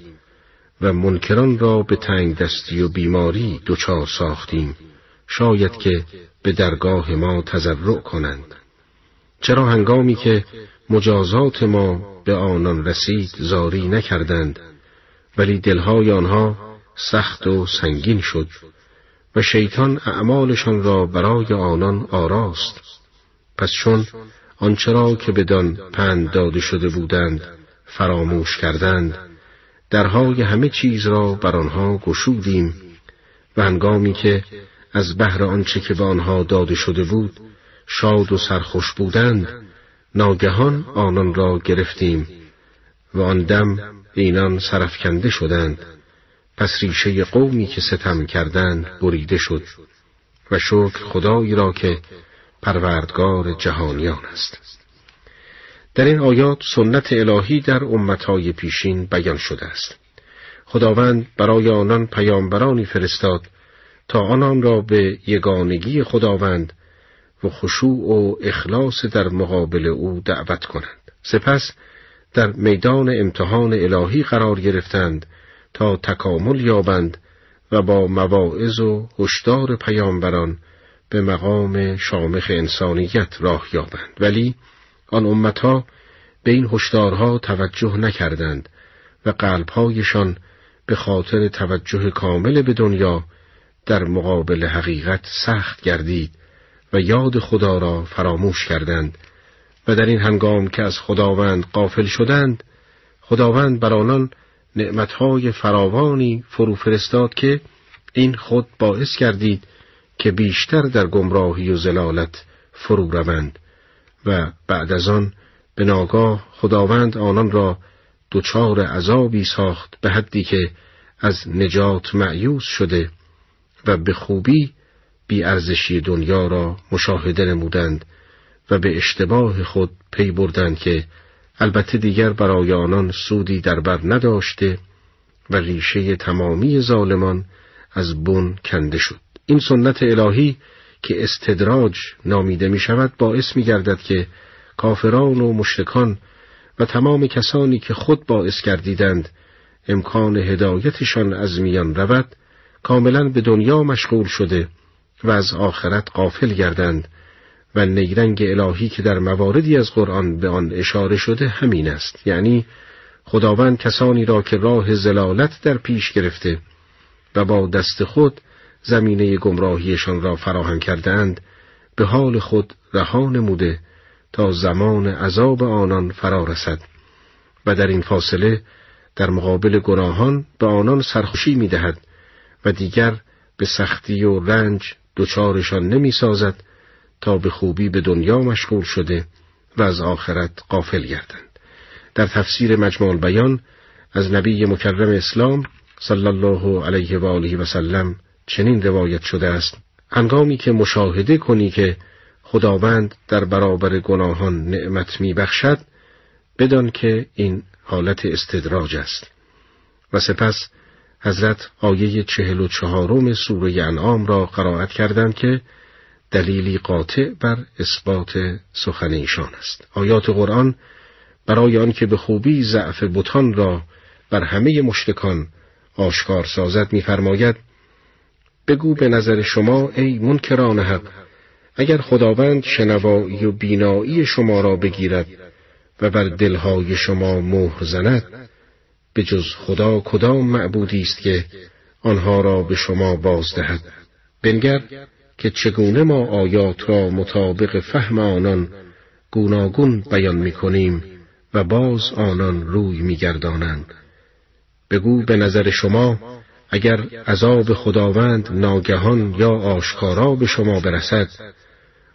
و منکران را به تنگ دستی و بیماری دچار ساختیم. شاید که به درگاه ما تضرع کنند. چرا هنگامی که مجازات ما به آنان رسید زاری نکردند ولی دلهای آنها سخت و سنگین شد و شیطان اعمالشان را برای آنان آراست. پس چون آنچه را که بدان پند داده شده بودند فراموش کردند. درهای همه چیز را بر آنها گشودیم و هنگامی که از بهر آنچه که به آنها داده شده بود شاد و سرخوش بودند ناگهان آنان را گرفتیم و آن دم اینان سرفکنده شدند. پس ریشه قومی که ستم کردند بریده شد و شکر خدایی را که پروردگار جهانیان است. در این آیات سنت الهی در امتهای پیشین بیان شده است. خداوند برای آنان پیامبرانی فرستاد تا آنان را به یگانگی خداوند و خشوع و اخلاص در مقابل او دعوت کنند. سپس در میدان امتحان الهی قرار گرفتند تا تکامل یابند و با مواعظ و هشدار پیامبران به مقام شامخ انسانیت راه یابند. ولی آن امتها به این هشدارها توجه نکردند و قلبهایشان به خاطر توجه کامل به دنیا در مقابل حقیقت سخت گردید و یاد خدا را فراموش کردند و در این هنگام که از خداوند قافل شدند خداوند بر آنان نعمتهای فراوانی فرو فرستاد که این خود باعث کردید که بیشتر در گمراهی و زلالت فرو روند و بعد از آن به ناگاه خداوند آنان را دچار عذابی ساخت به حدی که از نجات معیوز شده و به خوبی ارزشی دنیا را مشاهده نمودند و به اشتباه خود پی بردند که البته دیگر برای آنان سودی در بر نداشته و ریشه تمامی ظالمان از بن کنده شد. این سنت الهی که استدراج نامیده می شود باعث می گردد که کافران و مشرکان و تمام کسانی که خود باعث کردیدند امکان هدایتشان از میان رود کاملا به دنیا مشغول شده و از آخرت قافل گردند و نیرنگ الهی که در مواردی از قرآن به آن اشاره شده همین است. یعنی خداوند کسانی را که راه زلالت در پیش گرفته و با دست خود زمینه گمراهیشان را فراهم کردند به حال خود رها نموده تا زمان عذاب آنان فرا رسد و در این فاصله در مقابل گناهان به آنان سرخوشی می دهد و دیگر به سختی و رنج دچارشان نمی سازد تا به خوبی به دنیا مشغول شده و از آخرت قافل گردند. در تفسیر مجموع بیان از نبی مکرم اسلام صلی الله علیه و آله و سلم چنین روایت شده است. هنگامی که مشاهده کنی که خداوند در برابر گناهان نعمت می بخشد بدان که این حالت استدراج است. و سپس حضرت آیه چهل و چهارم سوره انعام را قرائت کردند که دلیلی قاطع بر اثبات سخن ایشان است. آیات قرآن برای آنکه به خوبی ضعف بتان را بر همه مشتکان آشکار سازد می‌فرماید بگو به نظر شما ای منکران حق اگر خداوند شنوایی و بینایی شما را بگیرد و بر دلهای شما مهر زند به جز خدا کدام معبودی است که آنها را به شما بازدهد بنگر که چگونه ما آیات را مطابق فهم آنان گوناگون بیان می کنیم و باز آنان روی می گردانند. بگو به نظر شما اگر عذاب خداوند ناگهان یا آشکارا به شما برسد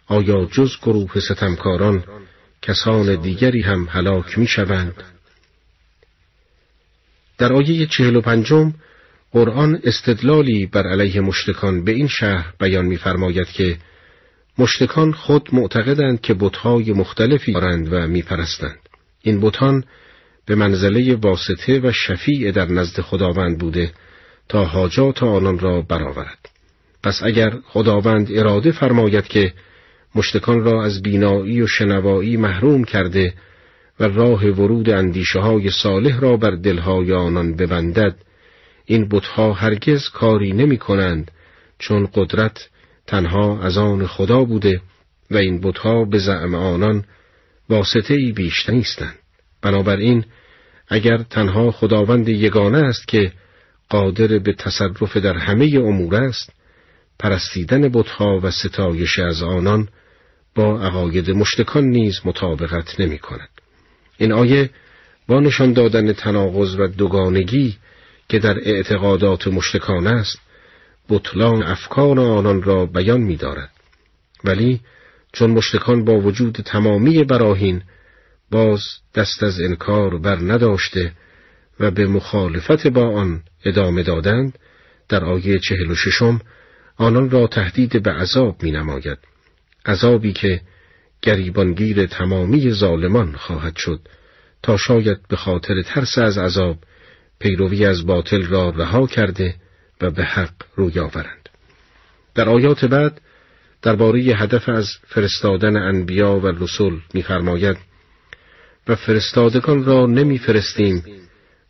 آیا جز گروه ستمکاران کسان دیگری هم هلاک می شوند؟ در آیه چهل و پنجم قرآن استدلالی بر علیه مشتکان به این شهر بیان می‌فرماید که مشتکان خود معتقدند که بتهای مختلفی دارند و میپرستند این بتان به منزله واسطه و شفیع در نزد خداوند بوده تا حاجات آنان را برآورد. پس اگر خداوند اراده فرماید که مشتکان را از بینایی و شنوایی محروم کرده و راه ورود اندیشه های صالح را بر دلهای آنان ببندد این بتها هرگز کاری نمی کنند چون قدرت تنها از آن خدا بوده و این بتها به زعم آنان واسطه ای بیشتر نیستند. بنابراین اگر تنها خداوند یگانه است که قادر به تصرف در همه امور است پرستیدن بتها و ستایش از آنان با عقاید مشتکان نیز مطابقت نمی کند. این آیه با نشان دادن تناقض و دوگانگی که در اعتقادات مشتکان است بطلان افکار آنان را بیان می دارد. ولی چون مشتکان با وجود تمامی براهین باز دست از انکار بر نداشته و به مخالفت با آن ادامه دادند در آیه چهل و ششم آنان را تهدید به عذاب می نماید. عذابی که گریبانگیر تمامی ظالمان خواهد شد تا شاید به خاطر ترس از عذاب پیروی از باطل را رها کرده و به حق روی آورند. در آیات بعد درباره هدف از فرستادن انبیا و رسول می‌فرماید و فرستادگان را نمیفرستیم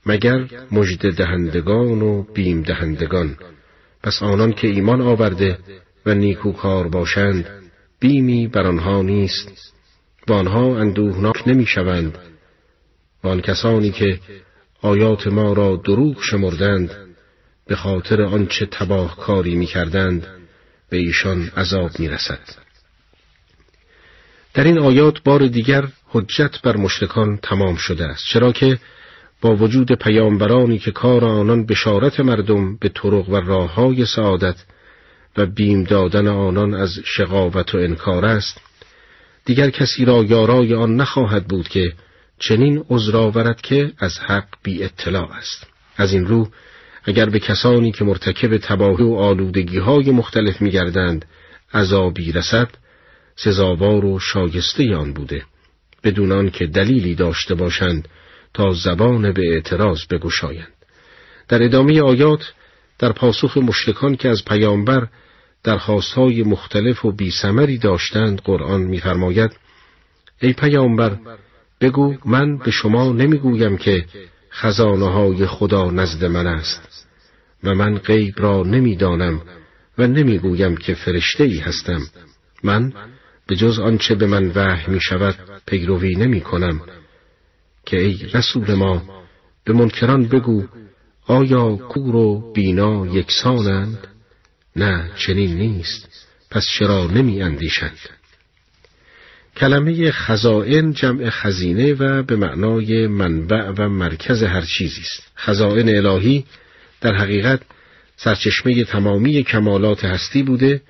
مگر مجد دهندگان و بیم دهندگان. پس آنان که ایمان آورده و نیکوکار باشند بیمی بر آنها نیست. و آنها اندوهناک نمی‌شوند. و آن کسانی که آیات ما را دروغ شمردند به خاطر آنچه تباه کاری می کردند به ایشان عذاب می رسد. در این آیات بار دیگر حجت بر مشتکان تمام شده است. چرا که با وجود پیامبرانی که کار آنان بشارت مردم به طرق و راه های سعادت و بیم دادن آنان از شقاوت و انکار است دیگر کسی را یارای آن نخواهد بود که چنین عذر آورد که از حق بی اطلاع است. از این رو اگر به کسانی که مرتکب تباهی و آلودگی های مختلف می گردند عذابی رسد سزاوار و شایسته آن بوده. بدون که دلیلی داشته باشند تا زبان به اعتراض بگشایند. در ادامه آیات در پاسخ مشتکان که از پیامبر درخواستهای مختلف و بیسمری داشتند قرآن می‌فرماید ای پیامبر بگو من به شما نمی‌گویم که خزانه های خدا نزد من است و من غیب را نمی‌دانم و نمی‌گویم که فرشته ای هستم. من به جز آنچه به من وحی می شود پیروی نمی کنم که ای رسول ما به منکران بگو آیا کور و بینا یکسانند؟ نه چنین نیست پس چرا نمی اندیشند؟ کلمه خزائن جمع خزینه و به معنای منبع و مرکز هر چیزی است. خزائن الهی در حقیقت سرچشمه تمامی کمالات هستی بوده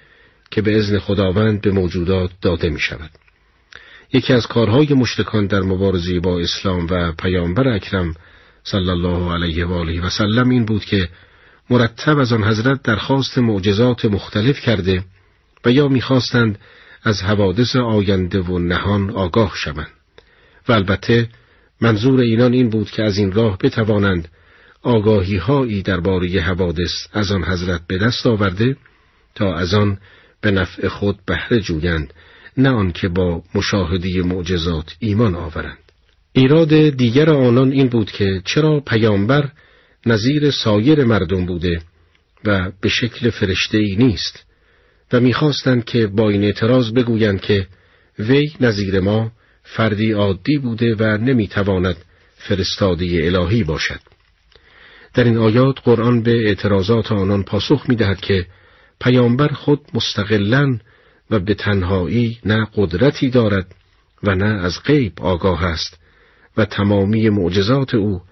که به ازن خداوند به موجودات داده می شود. یکی از کارهای مشتکان در مبارزه با اسلام و پیامبر اکرم صلی الله علیه و آله و سلم این بود که مرتب از آن حضرت درخواست معجزات مختلف کرده و یا می‌خواستند از حوادث آینده و نهان آگاه شوند. و البته منظور اینان این بود که از این راه بتوانند آگاهی هایی درباره حوادث از آن حضرت به دست آورده تا از آن به نفع خود بهره جویند نه آنکه با مشاهده معجزات ایمان آورند. ایراد دیگر آنان این بود که چرا پیامبر نظیر سایر مردم بوده و به شکل فرشته ای نیست و می‌خواستند که با این اعتراض بگویند که وی نظیر ما فردی عادی بوده و نمی‌تواند فرستاده الهی باشد. در این آیات قرآن به اعتراضات آنان پاسخ می‌دهد که پیامبر خود مستقلا و به تنهایی نه قدرتی دارد و نه از غیب آگاه است و تمامی معجزات او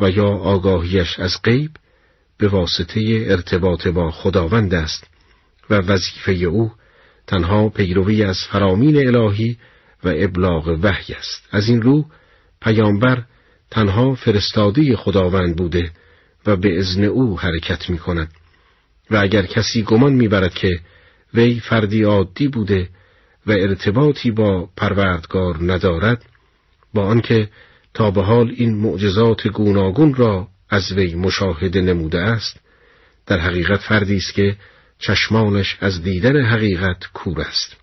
و یا آگاهیش از غیب به واسطه ارتباط با خداوند است و وظیفه او تنها پیروی از فرامین الهی و ابلاغ وحی است. از این رو پیامبر تنها فرستادی خداوند بوده و به ازن او حرکت می کند و اگر کسی گمان می‌برد که وی فردی عادی بوده و ارتباطی با پروردگار ندارد با آنکه تا به حال این معجزات گوناگون را از وی مشاهده نموده است در حقیقت فردی است که چشمانش از دیدن حقیقت کور است.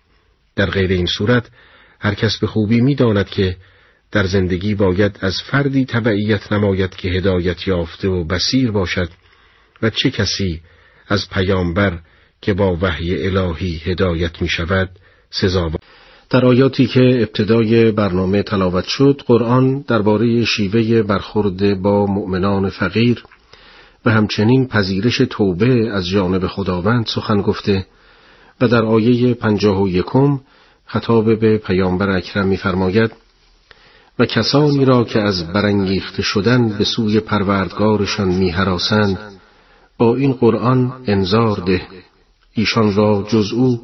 در غیر این صورت هر کس به خوبی می‌داند که در زندگی باید از فردی تبعیت نماید که هدایت یافته و بسیر باشد و چه کسی از پیامبر که با وحی الهی هدایت می شود سزاوار. در آیاتی که ابتدای برنامه تلاوت شد قرآن درباره شیوه برخورد با مؤمنان فقیر و همچنین پذیرش توبه از جانب خداوند سخن گفته و در آیه پنجاه و یکم خطاب به پیامبر اکرم می‌فرماید و کسانی را که از برانگیخته شدن به سوی پروردگارشان میهراسند با این قرآن انذار ده. ایشان را جز او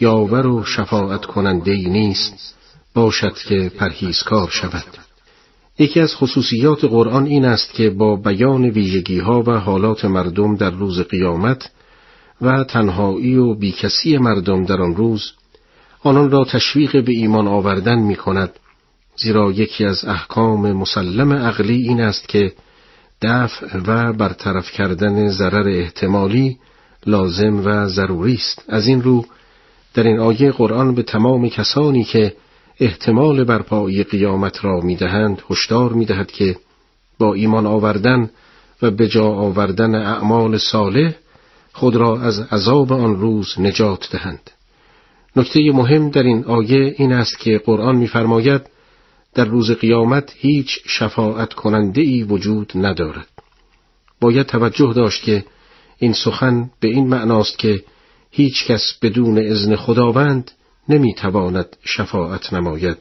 یاور و شفاعت کننده نیست باشد که پرهیزکار شود. یکی از خصوصیات قرآن این است که با بیان ویژگی ها و حالات مردم در روز قیامت و تنهایی و بیکسی مردم در آن روز آنان را تشویق به ایمان آوردن می کند زیرا یکی از احکام مسلم عقلی این است که دفع و برطرف کردن ضرر احتمالی لازم و ضروری است. از این رو در این آیه قرآن به تمام کسانی که احتمال برپایی قیامت را می‌دهند هشدار می‌دهد که با ایمان آوردن و به جا آوردن اعمال صالح خود را از عذاب آن روز نجات دهند. نکته مهم در این آیه این است که قرآن می‌فرماید در روز قیامت هیچ شفاعت کننده ای وجود ندارد. باید توجه داشت که این سخن به این معناست که هیچ کس بدون اذن خداوند نمی‌تواند شفاعت نماید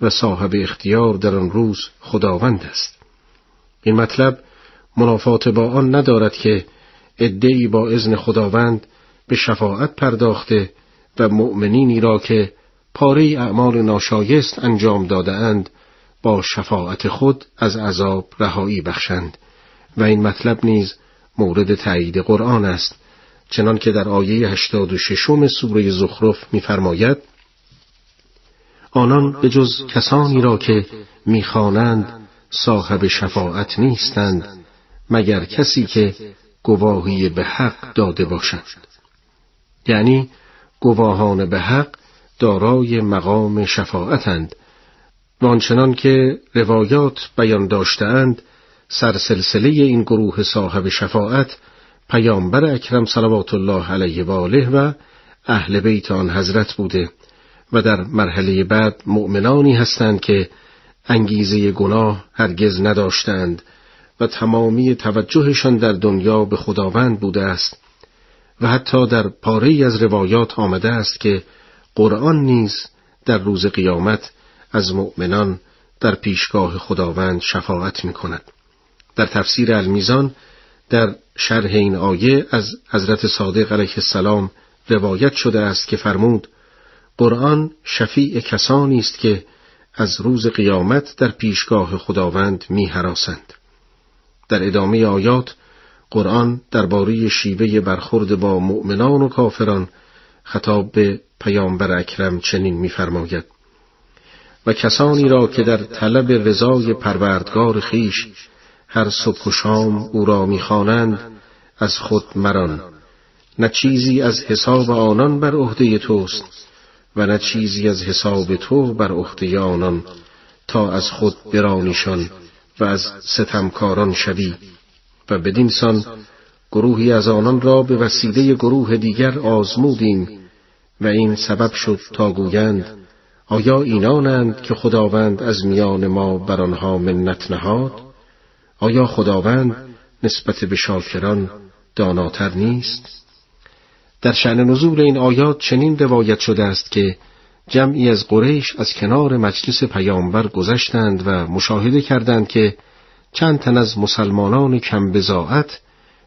و صاحب اختیار در آن روز خداوند است. این مطلب منافات با آن ندارد که ادعی با اذن خداوند به شفاعت پرداخته و مؤمنینی را که پاره اعمال ناشایست انجام داده اند با شفاعت خود از عذاب رهایی بخشند. و این مطلب نیز مورد تایید قرآن است. چنان که در آیه 86 سوره زخرف می‌فرماید آنان به جز کسانی را که می‌خوانند صاحب شفاعت نیستند مگر کسی که گواهی به حق داده باشند یعنی گواهان به حق دارای مقام شفاعتند. و آنچنان که روایات بیان داشتهاند سرسلسله این گروه صاحب شفاعت پیامبر اکرم صلوات الله علیه و آله و اهل بیت آن حضرت بوده و در مرحله بعد مؤمنانی هستند که انگیزه گناه هرگز نداشتند و تمامی توجهشان در دنیا به خداوند بوده است و حتی در پاره از روایات آمده است که قرآن نیز در روز قیامت از مؤمنان در پیشگاه خداوند شفاعت می کند. در تفسیر المیزان در شرح این آیه از حضرت صادق علیه السلام روایت شده است که فرمود قرآن شفیع کسانی است که از روز قیامت در پیشگاه خداوند می حراسند. در ادامه آیات قرآن درباره شیوه برخورد با مؤمنان و کافران خطاب به پیامبر اکرم چنین می‌فرماید و کسانی را که در طلب رضای پروردگار خیش هر صبح و شام او را می‌خوانند از خود مران. نه چیزی از حساب آنان بر عهده توست و نه چیزی از حساب تو بر عهده آنان تا از خود برانیشان و از ستمکاران شوی. و بدین سان گروهی از آنان را به وسیله گروه دیگر آزمودیم و این سبب شد تا گویند آیا اینانند که خداوند از میان ما بر آنها منت نهاد؟ آیا خداوند نسبت به شاکران داناتر نیست؟ در شعن نزول این آیات چنین روایت شده است که جمعی از قریش از کنار مجلس پیامبر گذشتند و مشاهده کردند که چند تن از مسلمانان کم بزاعت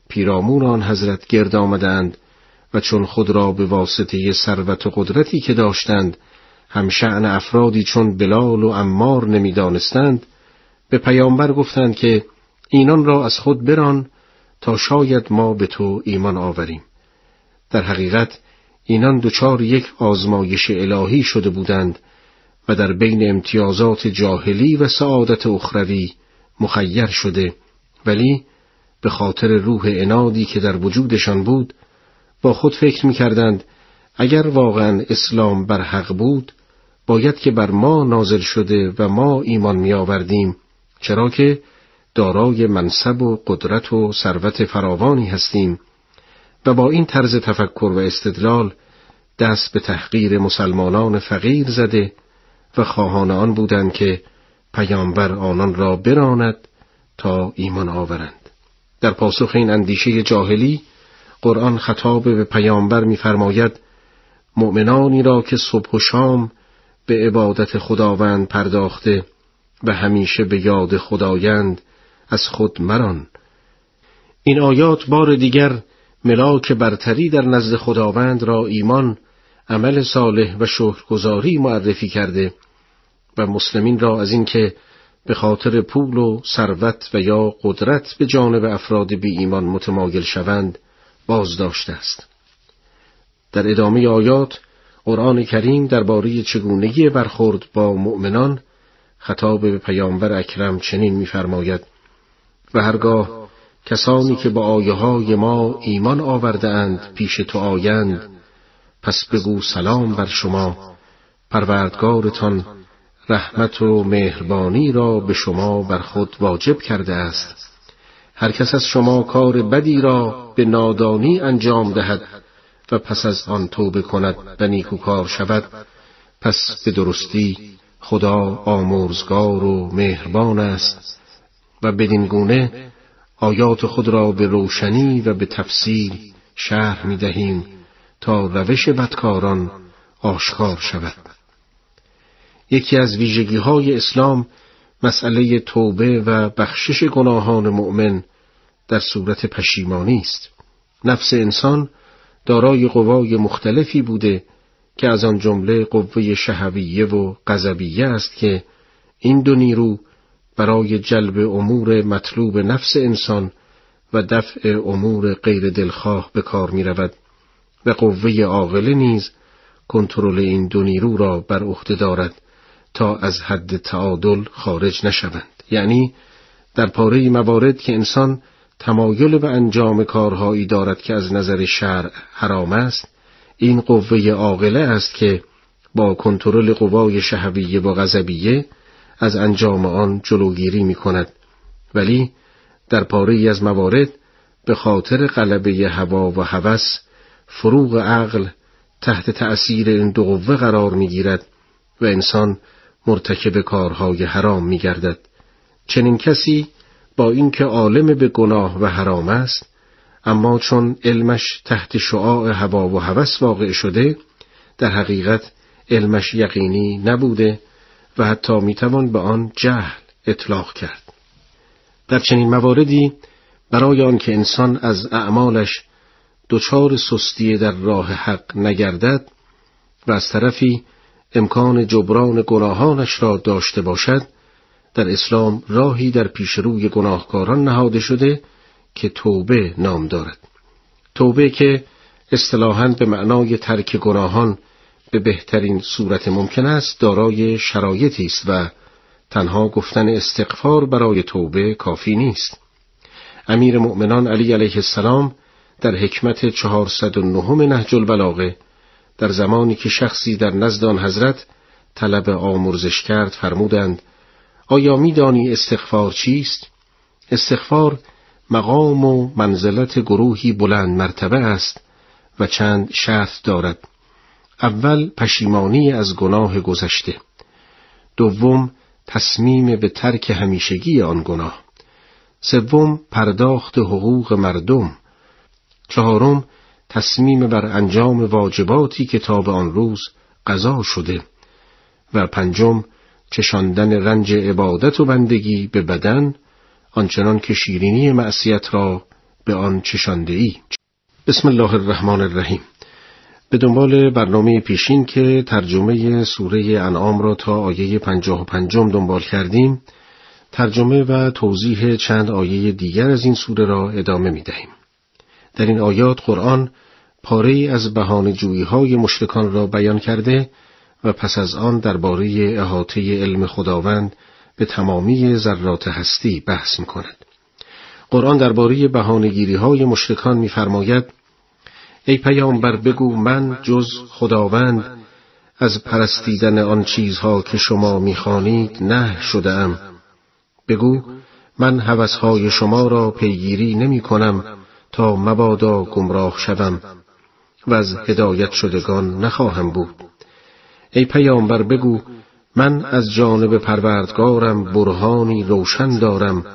پیرامون آن حضرت گرد آمدند و چون خود را به واسطه ثروت و قدرتی که داشتند هم شعن افرادی چون بلال و امار نمی‌دانستند به پیامبر گفتند که اینان را از خود بران تا شاید ما به تو ایمان آوریم. در حقیقت اینان دچار یک آزمایش الهی شده بودند و در بین امتیازات جاهلی و سعادت اخروی مخیر شده ولی به خاطر روح انادی که در وجودشان بود با خود فکر می‌کردند اگر واقعا اسلام بر حق بود باید که بر ما نازل شده و ما ایمان می آوردیم چرا که دارای منصب و قدرت و ثروت فراوانی هستیم و با این طرز تفکر و استدلال دست به تحقیر مسلمانان فقیر زده و خواهان آن بودند که پیامبر آنان را براند تا ایمان آورند. در پاسخ این اندیشه جاهلی قرآن خطاب به پیامبر می‌فرماید مؤمنانی را که صبح و شام به عبادت خداوند پرداخته و همیشه به یاد خدایند از خود مران. این آیات بار دیگر ملاک برتری در نزد خداوند را ایمان عمل صالح و شکرگزاری معرفی کرده و مسلمین را از اینکه به خاطر پول و ثروت و یا قدرت به جانب افراد بی ایمان متمایل شوند باز داشته است. در ادامه آیات قرآن کریم درباره چگونگی برخورد با مؤمنان خطاب به پیامبر اکرم چنین می‌فرماید و هرگاه کسانی که با آیه های ما ایمان آورده اند پیش تو آیند پس بگو سلام بر شما پروردگارتان رحمت و مهربانی را به شما بر خود واجب کرده است. هر کس از شما کار بدی را به نادانی انجام دهد و پس از آن توبه کند و نیکوکار شود پس به درستی خدا آمرزگار و مهربان است. و بدین گونه آیات خود را به روشنی و به تفصیل شرح می دهیم تا روش بدکاران آشکار شود. یکی از ویژگی های اسلام مسئله توبه و بخشش گناهان مؤمن در صورت پشیمانی است. نفس انسان دارای قوای مختلفی بوده که از آن جمله قوه شهویه و غضبیه است که این دو نیرو برای جلب امور مطلوب نفس انسان و دفع امور غیر دلخواه به کار می رود و قوه عاقله نیز کنترل این دو نیرو را بر عهده دارد تا از حد تعادل خارج نشوند. یعنی در پاره موارد که انسان تمایل به انجام کارهایی دارد که از نظر شرع حرام است این قوه عاقله است که با کنترل قوای شهویه و غضبیه از انجام آن جلوگیری می کند ولی در پاره از موارد به خاطر غلبه هوا و هوس فروغ عقل تحت تأثیر این دو قوه قرار می گیرد و انسان مرتکب کارهای حرام می گردد. چنین کسی با اینکه عالم به گناه و حرام است اما چون علمش تحت شعاع هوا و هوس واقع شده در حقیقت علمش یقینی نبوده و حتی می‌توان به آن جهل اطلاق کرد. در چنین مواردی برای آنکه انسان از اعمالش دچار سستی در راه حق نگردد و از طرفی امکان جبران گناهانش را داشته باشد در اسلام راهی در پیش روی گناهکاران نهاده شده که توبه نام دارد. توبه که اصطلاحاً به معنای ترک گناهان به بهترین صورت ممکن است دارای شرایطی است و تنها گفتن استغفار برای توبه کافی نیست امیر مؤمنان علی علیه السلام در حکمت 409 نهج البلاغه در زمانی که شخصی در نزد آن حضرت طلب آمرزش کرد فرمودند آیا میدانی استغفار چیست؟ استغفار مقام و منزلت گروهی بلند مرتبه است و چند شرط دارد اول پشیمانی از گناه گذشته. دوم تصمیم به ترک همیشگی آن گناه. سوم پرداخت حقوق مردم. چهارم تصمیم بر انجام واجباتی که تا به آن روز قضا شده. و پنجم چشاندن رنج عبادت و بندگی به بدن آنچنان که شیرینی معصیت را به آن چشانده ای بسم الله الرحمن الرحیم. به دنبال برنامه پیشین که ترجمه سوره انعام را تا آیه پنجاه و پنجم دنبال کردیم ترجمه و توضیح چند آیه دیگر از این سوره را ادامه می دهیم. در این آیات قرآن پاره از بهانه جویی های مشرکان را بیان کرده و پس از آن درباره احاطه علم خداوند به تمامی ذرات هستی بحث می کند. قرآن درباره بهانهگیری های مشرکان می‌فرماید ای پیامبر بگو من جز خداوند. از پرستیدن آن چیزها که شما می‌خوانید نه شده بگو من هوسهای شما را پیگیری نمی کنم تا مبادا گمراه شوم و از هدایت شدگان نخواهم بود. ای پیامبر بگو من از جانب پروردگارم برهانی روشن دارم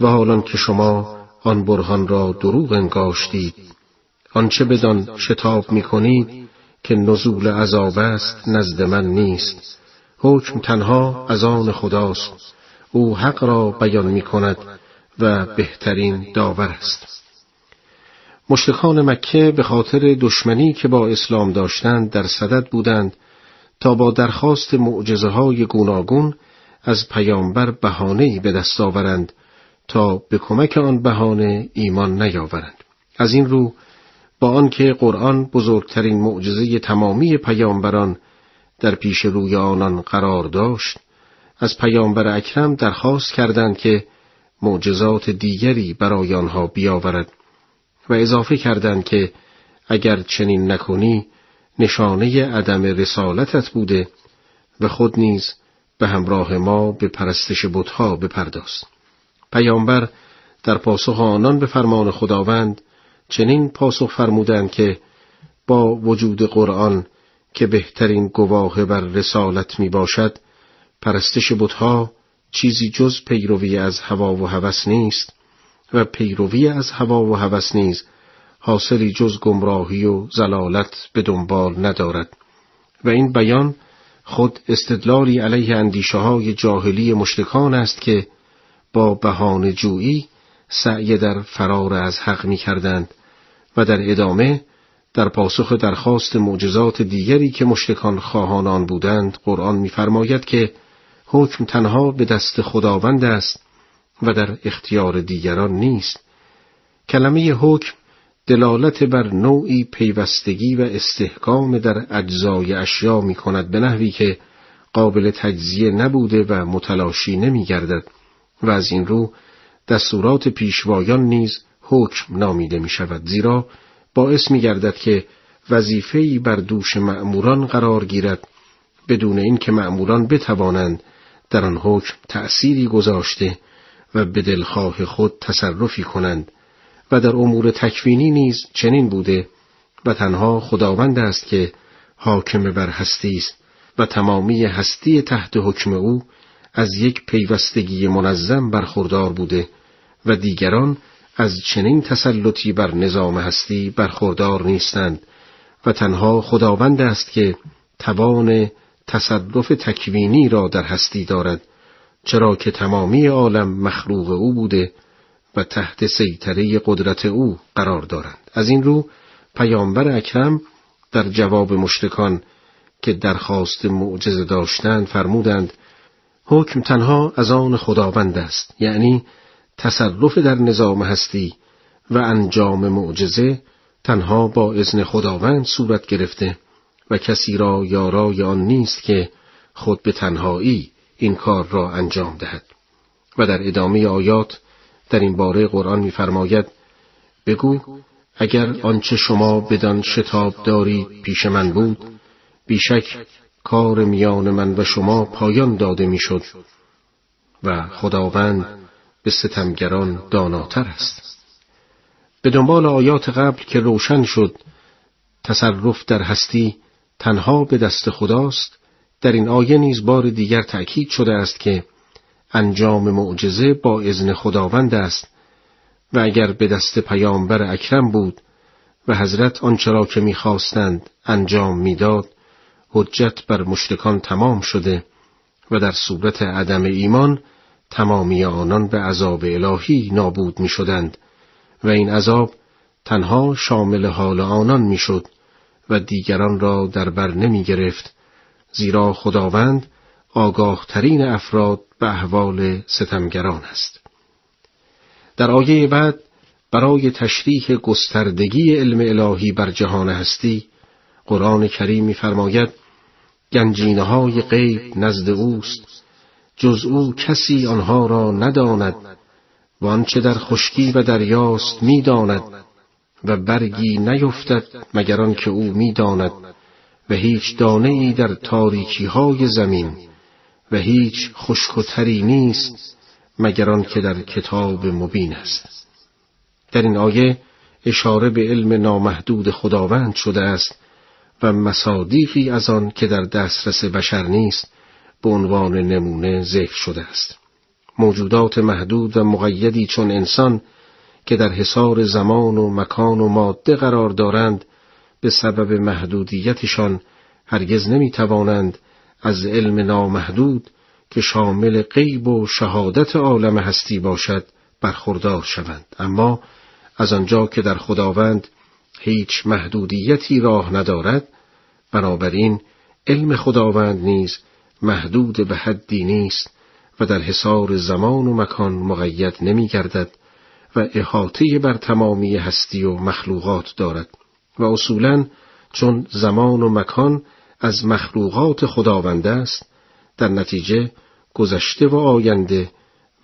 و حالان که شما آن برهان را دروغ انگاشتید. آنچه بدان شتاب می کنید که نزول عذاب است نزد من نیست. حکم تنها از آن خداست. او حق را بیان می کند و بهترین داور است. مشرکان مکه به خاطر دشمنی که با اسلام داشتند در صدد بودند تا با درخواست معجزه های گوناگون از پیامبر بهانه‌ای به دست آورند تا به کمک آن بهانه ایمان نیاورند. از این رو با آنکه قرآن بزرگترین معجزه تمامی پیامبران در پیش روی آنان قرار داشت از پیامبر اکرم درخواست کردند که معجزات دیگری برای آنها بیاورد و اضافه کردند که اگر چنین نکنی نشانه عدم رسالتت بوده و خود نیز به همراه ما به پرستش بتها بپرداز. پیامبر در پاسخ آنان به فرمان خداوند چنین پاسخ فرمودند که با وجود قرآن که بهترین گواه بر رسالت می باشد پرستش بتها چیزی جز پیروی از هوا و هوس نیست و پیروی از هوا و هوس نیز حاصلی جز گمراهی و زلالت به دنبال ندارد. و این بیان خود استدلالی علیه اندیشه های جاهلی مشرکان است که با بهانه جویی سعی در فرار از حق می کردند و در ادامه در پاسخ درخواست معجزات دیگری که مشرکان خواهانان بودند قرآن می‌فرماید که حکم تنها به دست خداوند است و در اختیار دیگران نیست. کلمه حکم دلالت بر نوعی پیوستگی و استحکام در اجزای اشیا می کند به نحوی که قابل تجزیه نبوده و متلاشی نمی گردد و از این رو دستورات پیشوایان نیز حکم نامیده می شود زیرا باعث می گردد که وظیفه‌ای بر دوش مأموران قرار گیرد بدون اینکه مأموران بتوانند در آن حکم تأثیری گذاشته و به دلخواه خود تصرفی کنند و در امور تکوینی نیز چنین بوده و تنها خداوند است که حاکم بر هستی است و تمامی هستی تحت حکم او از یک پیوستگی منظم برخوردار بوده و دیگران از چنین تسلطی بر نظام هستی برخوردار نیستند و تنها خداوند است که توان تصرف تکوینی را در هستی دارد چرا که تمامی عالم مخلوق او بوده و تحت سیطره قدرت او قرار دارند. از این رو پیامبر اکرم در جواب مشرکان که درخواست معجزه داشتند فرمودند حکم تنها از آن خداوند است یعنی تصرف در نظام هستی و انجام معجزه تنها با اذن خداوند صورت گرفته و کسی را یارای آن نیست که خود به تنهایی این کار را انجام دهد. و در ادامه آیات در این باره قرآن می‌فرماید بگو اگر آنچه شما بدان شتاب دارید پیش من بود بیشک کار میان من و شما پایان داده می‌شد و خداوند به ستمگران داناتر است. به دنبال آیات قبل که روشن شد تصرف در هستی تنها به دست خداست. در این آیه نیز بار دیگر تأکید شده است که انجام معجزه با اذن خداوند است و اگر به دست پیامبر اکرم بود و حضرت آنچه را که می‌خواستند انجام می‌داد حجت بر مشرکان تمام شده و در صورت عدم ایمان تمامی آنان به عذاب الهی نابود می شدند و این عذاب تنها شامل حال آنان می‌شد و دیگران را در بر نمی گرفت زیرا خداوند آگاه ترین افراد به احوال ستمگران است. در آیه بعد برای تشریح گستردگی علم الهی بر جهان هستی قرآن کریم می‌فرماید گنجینه های غیب نزد اوست جز او کسی آنها را نداند و آنچه در خشکی و دریاست می‌داند و برگی نیفتد مگر آنکه او می‌داند و هیچ دانه ای در تاریکی های زمین و هیچ خشک تری نیست مگر آنکه در کتاب مبین است. در این آیه اشاره به علم نامحدود خداوند شده است و مصادیقی از آن که در دسترس بشر نیست به عنوان نمونه ذکر شده است. موجودات محدود و مقیدی چون انسان که در حصار زمان و مکان و ماده قرار دارند به سبب محدودیتشان هرگز نمی توانند از علم نامحدود که شامل غیب و شهادت عالم هستی باشد برخوردار شوند. اما از آنجا که در خداوند هیچ محدودیتی راه ندارد بنابراین علم خداوند نیز محدود به حدی نیست و در حصار زمان و مکان مقید نمی گردد و احاطه بر تمامی هستی و مخلوقات دارد و اصولا چون زمان و مکان از مخلوقات خداوند است در نتیجه گذشته و آینده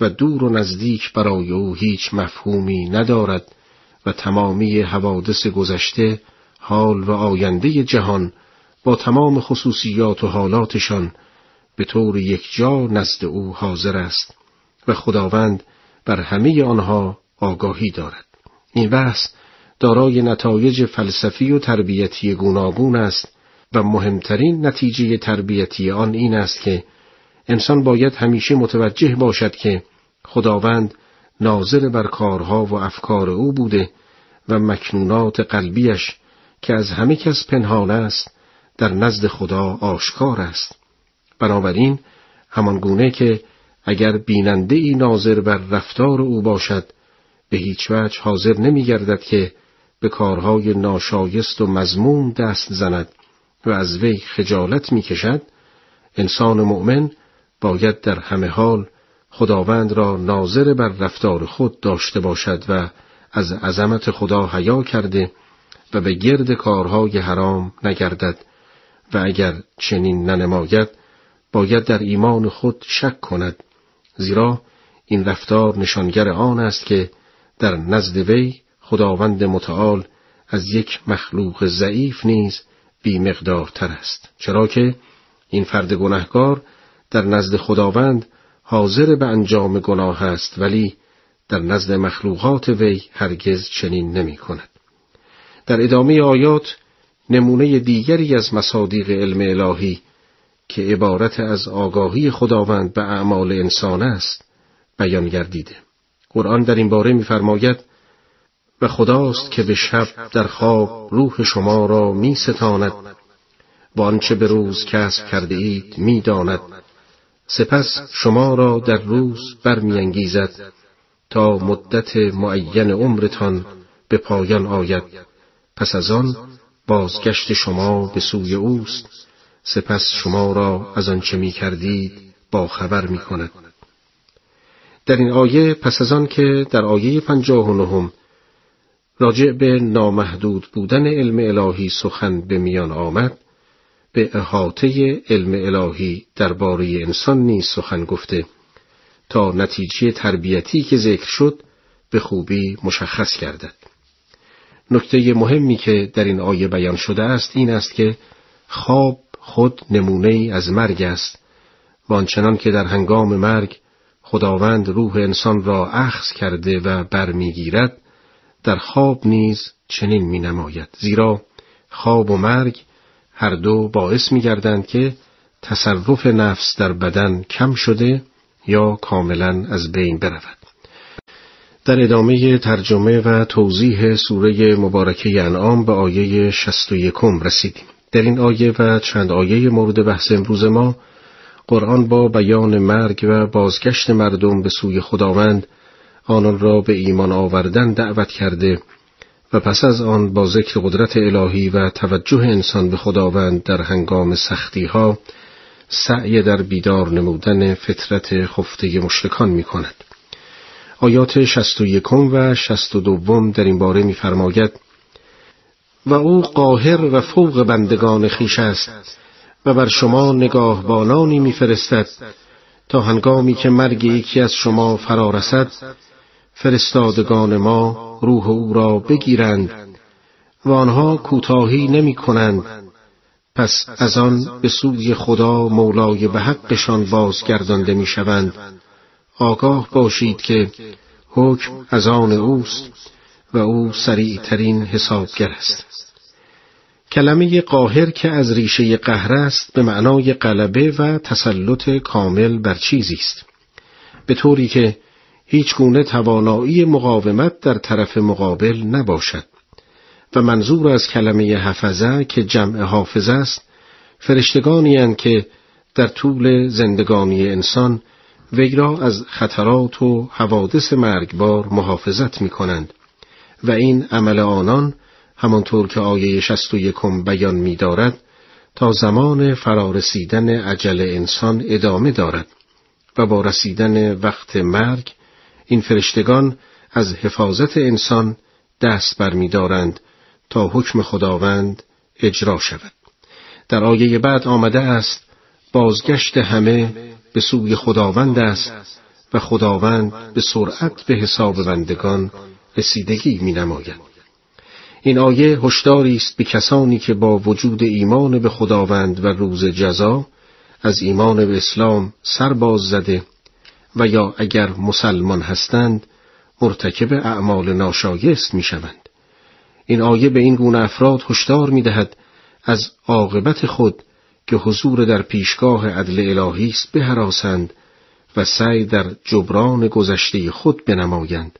و دور و نزدیک برای او هیچ مفهومی ندارد و تمامی حوادث گذشته حال و آینده جهان با تمام خصوصیات و حالاتشان به طور یک جا نزد او حاضر است و خداوند بر همه آنها آگاهی دارد. این بحث دارای نتایج فلسفی و تربیتی گوناگون است و مهمترین نتیجه تربیتی آن این است که انسان باید همیشه متوجه باشد که خداوند ناظر بر کارها و افکار او بوده و مکنونات قلبیش که از همه کس پنهان است در نزد خدا آشکار است. بنابراین همان گونه که اگر بیننده ای ناظر بر رفتار او باشد به هیچ وجه حاضر نمی گردد که به کارهای ناشایست و مزموم دست زند و از وی خجالت می کشد انسان مؤمن باید در همه حال خداوند را ناظر بر رفتار خود داشته باشد و از عظمت خدا حیا کرده و به گرد کارهای حرام نگردد و اگر چنین ننماید باید در ایمان خود شک کند زیرا این رفتار نشانگر آن است که در نزد وی خداوند متعال از یک مخلوق ضعیف نیز بیمقدارتر است چرا که این فرد گناهکار در نزد خداوند حاضر به انجام گناه است ولی در نزد مخلوقات وی هرگز چنین نمی کند. در ادامه آیات نمونه دیگری از مصادیق علم الهی که عبارت از آگاهی خداوند به اعمال انسان است بیان گردیده. قرآن در این باره می‌فرماید و خداست که به شب در خواب روح شما را می ستاند و آنچه به روز کسب کرده اید می داند. سپس شما را در روز برمیانگیزد تا مدت معین عمرتان به پایان آید پس از آن بازگشت شما به سوی اوست سپس شما را از آنچه می کردید با خبر می کند. در این آیه پس از آن که در آیه پنجاه و نهم راجع به نامحدود بودن علم الهی سخن به میان آمد به احاطه علم الهی درباره انسان نیز سخن گفته تا نتیجه تربیتی که ذکر شد به خوبی مشخص گردد. نکته مهمی که در این آیه بیان شده است این است که خواب خود نمونه ای از مرگ است. و آنچنان که در هنگام مرگ خداوند روح انسان را اخذ کرده و برمیگیرد در خواب نیز چنین می نماید زیرا خواب و مرگ هر دو باعث می گردند که تصرف نفس در بدن کم شده یا کاملا از بین برود. در ادامه ترجمه و توضیح سوره مبارکه انعام به آیه 61 رسیدیم. در این آیه و چند آیه مورد بحث امروز ما قرآن با بیان مرگ و بازگشت مردم به سوی خداوند آنان را به ایمان آوردن دعوت کرده و پس از آن با ذکر قدرت الهی و توجه انسان به خداوند در هنگام سختی ها سعی در بیدار نمودن فطرت خفته مشرکان می کند. آیات شست و یکم و شست و دوم در این باره میفرماید و او قاهر و فوق بندگان خیش است و بر شما نگاهبانانی میفرستد تا هنگامی که مرگ یکی از شما فرا رسد فرستادگان ما روح او را بگیرند و آنها کوتاهی نمی کنند پس از آن به سوی خدا مولای به حقشان بازگردانده می شوند آگاه باشید که حکم از آن اوست. و او سریعترین حسابگر است. کلمه قاهر که از ریشه قهر است به معنای غلبه و تسلط کامل بر چیزی است. به طوری که هیچ گونه توانایی مقاومت در طرف مقابل نباشد. و منظور از کلمه حفظه که جمع حافظ است فرشتگانی که در طول زندگانی انسان وی را از خطرات و حوادث مرگبار محافظت می کنند و این عمل آنان همانطور که آیه شست و یکم بیان می دارد تا زمان فرارسیدن عجل انسان ادامه دارد و با رسیدن وقت مرگ این فرشتگان از حفاظت انسان دست برمیدارند تا حکم خداوند اجرا شود. در آیه بعد آمده است بازگشت همه به سوی خداوند است و خداوند به سرعت به حساب بندگان رسیدگی می نماید. این آیه هشداری است به کسانی که با وجود ایمان به خداوند و روز جزا از ایمان به اسلام سر باز زده و یا اگر مسلمان هستند مرتکب اعمال ناشایست می شوند. این آیه به این گونه افراد هشدار می دهد از عاقبت خود که حضور در پیشگاه عدل الهی است بهراسند و سعی در جبران گذشته خود بنمایند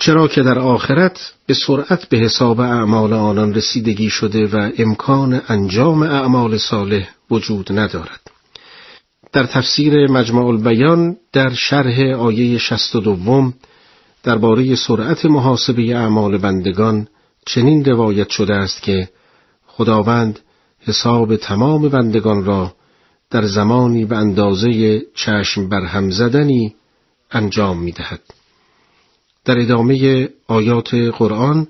چرا که در آخرت به سرعت به حساب اعمال آنان رسیدگی شده و امکان انجام اعمال صالح وجود ندارد در تفسیر مجمع البیان در شرح آیه شست و دوم درباره سرعت محاسبه اعمال بندگان چنین روایت شده است که خداوند حساب تمام بندگان را در زمانی به اندازه چشم برهم زدنی انجام می دهد. در ادامه آیات قرآن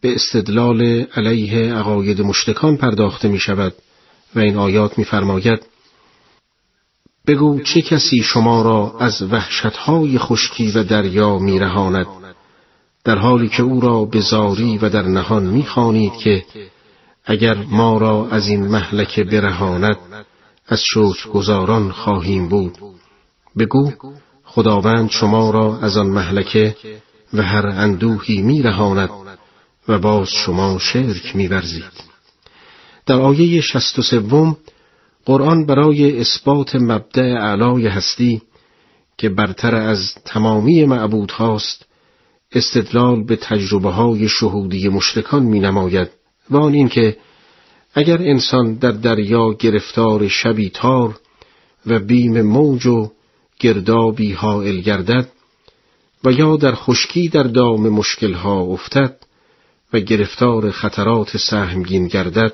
به استدلال علیه عقاید مشتکان پرداخته می شود و این آیات می فرماید بگو چه کسی شما را از وحشتهای خشکی و دریا می رهاند در حالی که او را به زاری و در نهان می خانید که اگر ما را از این محلکه برهاند از شکر گزاران خواهیم بود. بگو خداوند شما را از آن محلکه و هر اندوهی میرهاند و باز شما شرک میورزید. در آیه شست و سوم قرآن برای اثبات مبدع اعلای هستی که برتر از تمامی معبود هاست استدلال به تجربه های شهودی مشرکان می نماید و آن اینکه اگر انسان در دریا گرفتار شبی تار و بیم موج و گردابی حائل گردد و یا در خشکی در دام مشکلها افتد و گرفتار خطرات سهمگین گردد.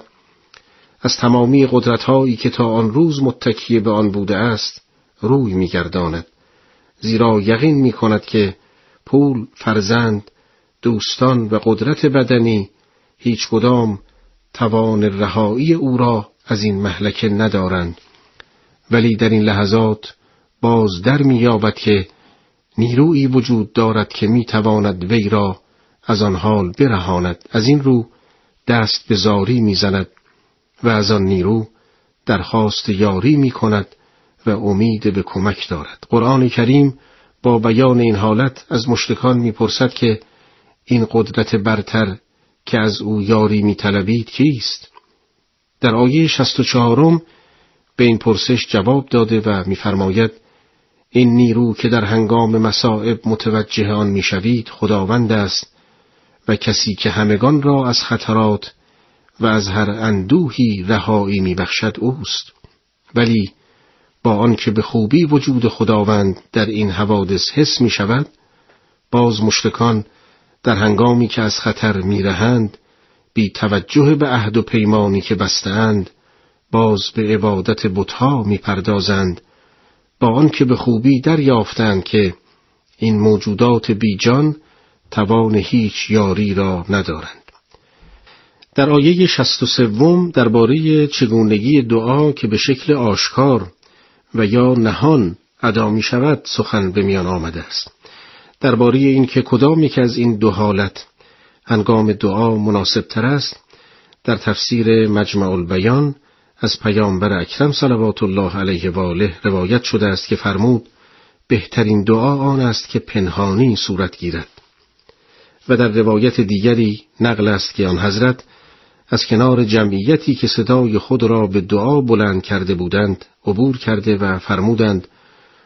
از تمامی قدرتهایی که تا آن روز متکیه به آن بوده است روی میگرداند. زیرا یقین می کند که پول، فرزند، دوستان و قدرت بدنی هیچ کدام توان رهایی او را از این محلکه ندارند. ولی در این لحظات باز در مییابد که نیرویی وجود دارد که می‌تواند وی را از آن حال برهاند. از این رو دست به زاری می‌زند و از آن نیرو درخواست یاری می کند و امید به کمک دارد. قرآن کریم با بیان این حالت از مشتکان می‌پرسد که این قدرت برتر که از او یاری میطلبید کیست؟ در آیه شست و چهارم به این پرسش جواب داده و میفرماید این نیرو که در هنگام مصائب متوجه آن می‌شوید خداوند است و کسی که همگان را از خطرات و از هر اندوهی رهایی میبخشد اوست. ولی با آنکه به خوبی وجود خداوند در این حوادث حس می شود باز مشتکان در هنگامی که از خطر میرهند بی توجه به عهد و پیمانی که بستند باز به عبادت بتها می‌پردازند با آنکه به خوبی دریافتند که این موجودات بیجان توان هیچ یاری را ندارند. در آیه شست و سوم درباره چگونگی دعا که به شکل آشکار و یا نهان ادا می شود سخن به میان آمده است. درباره اینکه کدام یک از این دو حالت هنگام دعا مناسب تر است در تفسیر مجمع البیان از پیامبر اکرم صلوات الله علیه و آله روایت شده است که فرمود بهترین دعا آن است که پنهانی صورت گیرد و در روایت دیگری نقل است که آن حضرت از کنار جمعیتی که صدای خود را به دعا بلند کرده بودند عبور کرده و فرمودند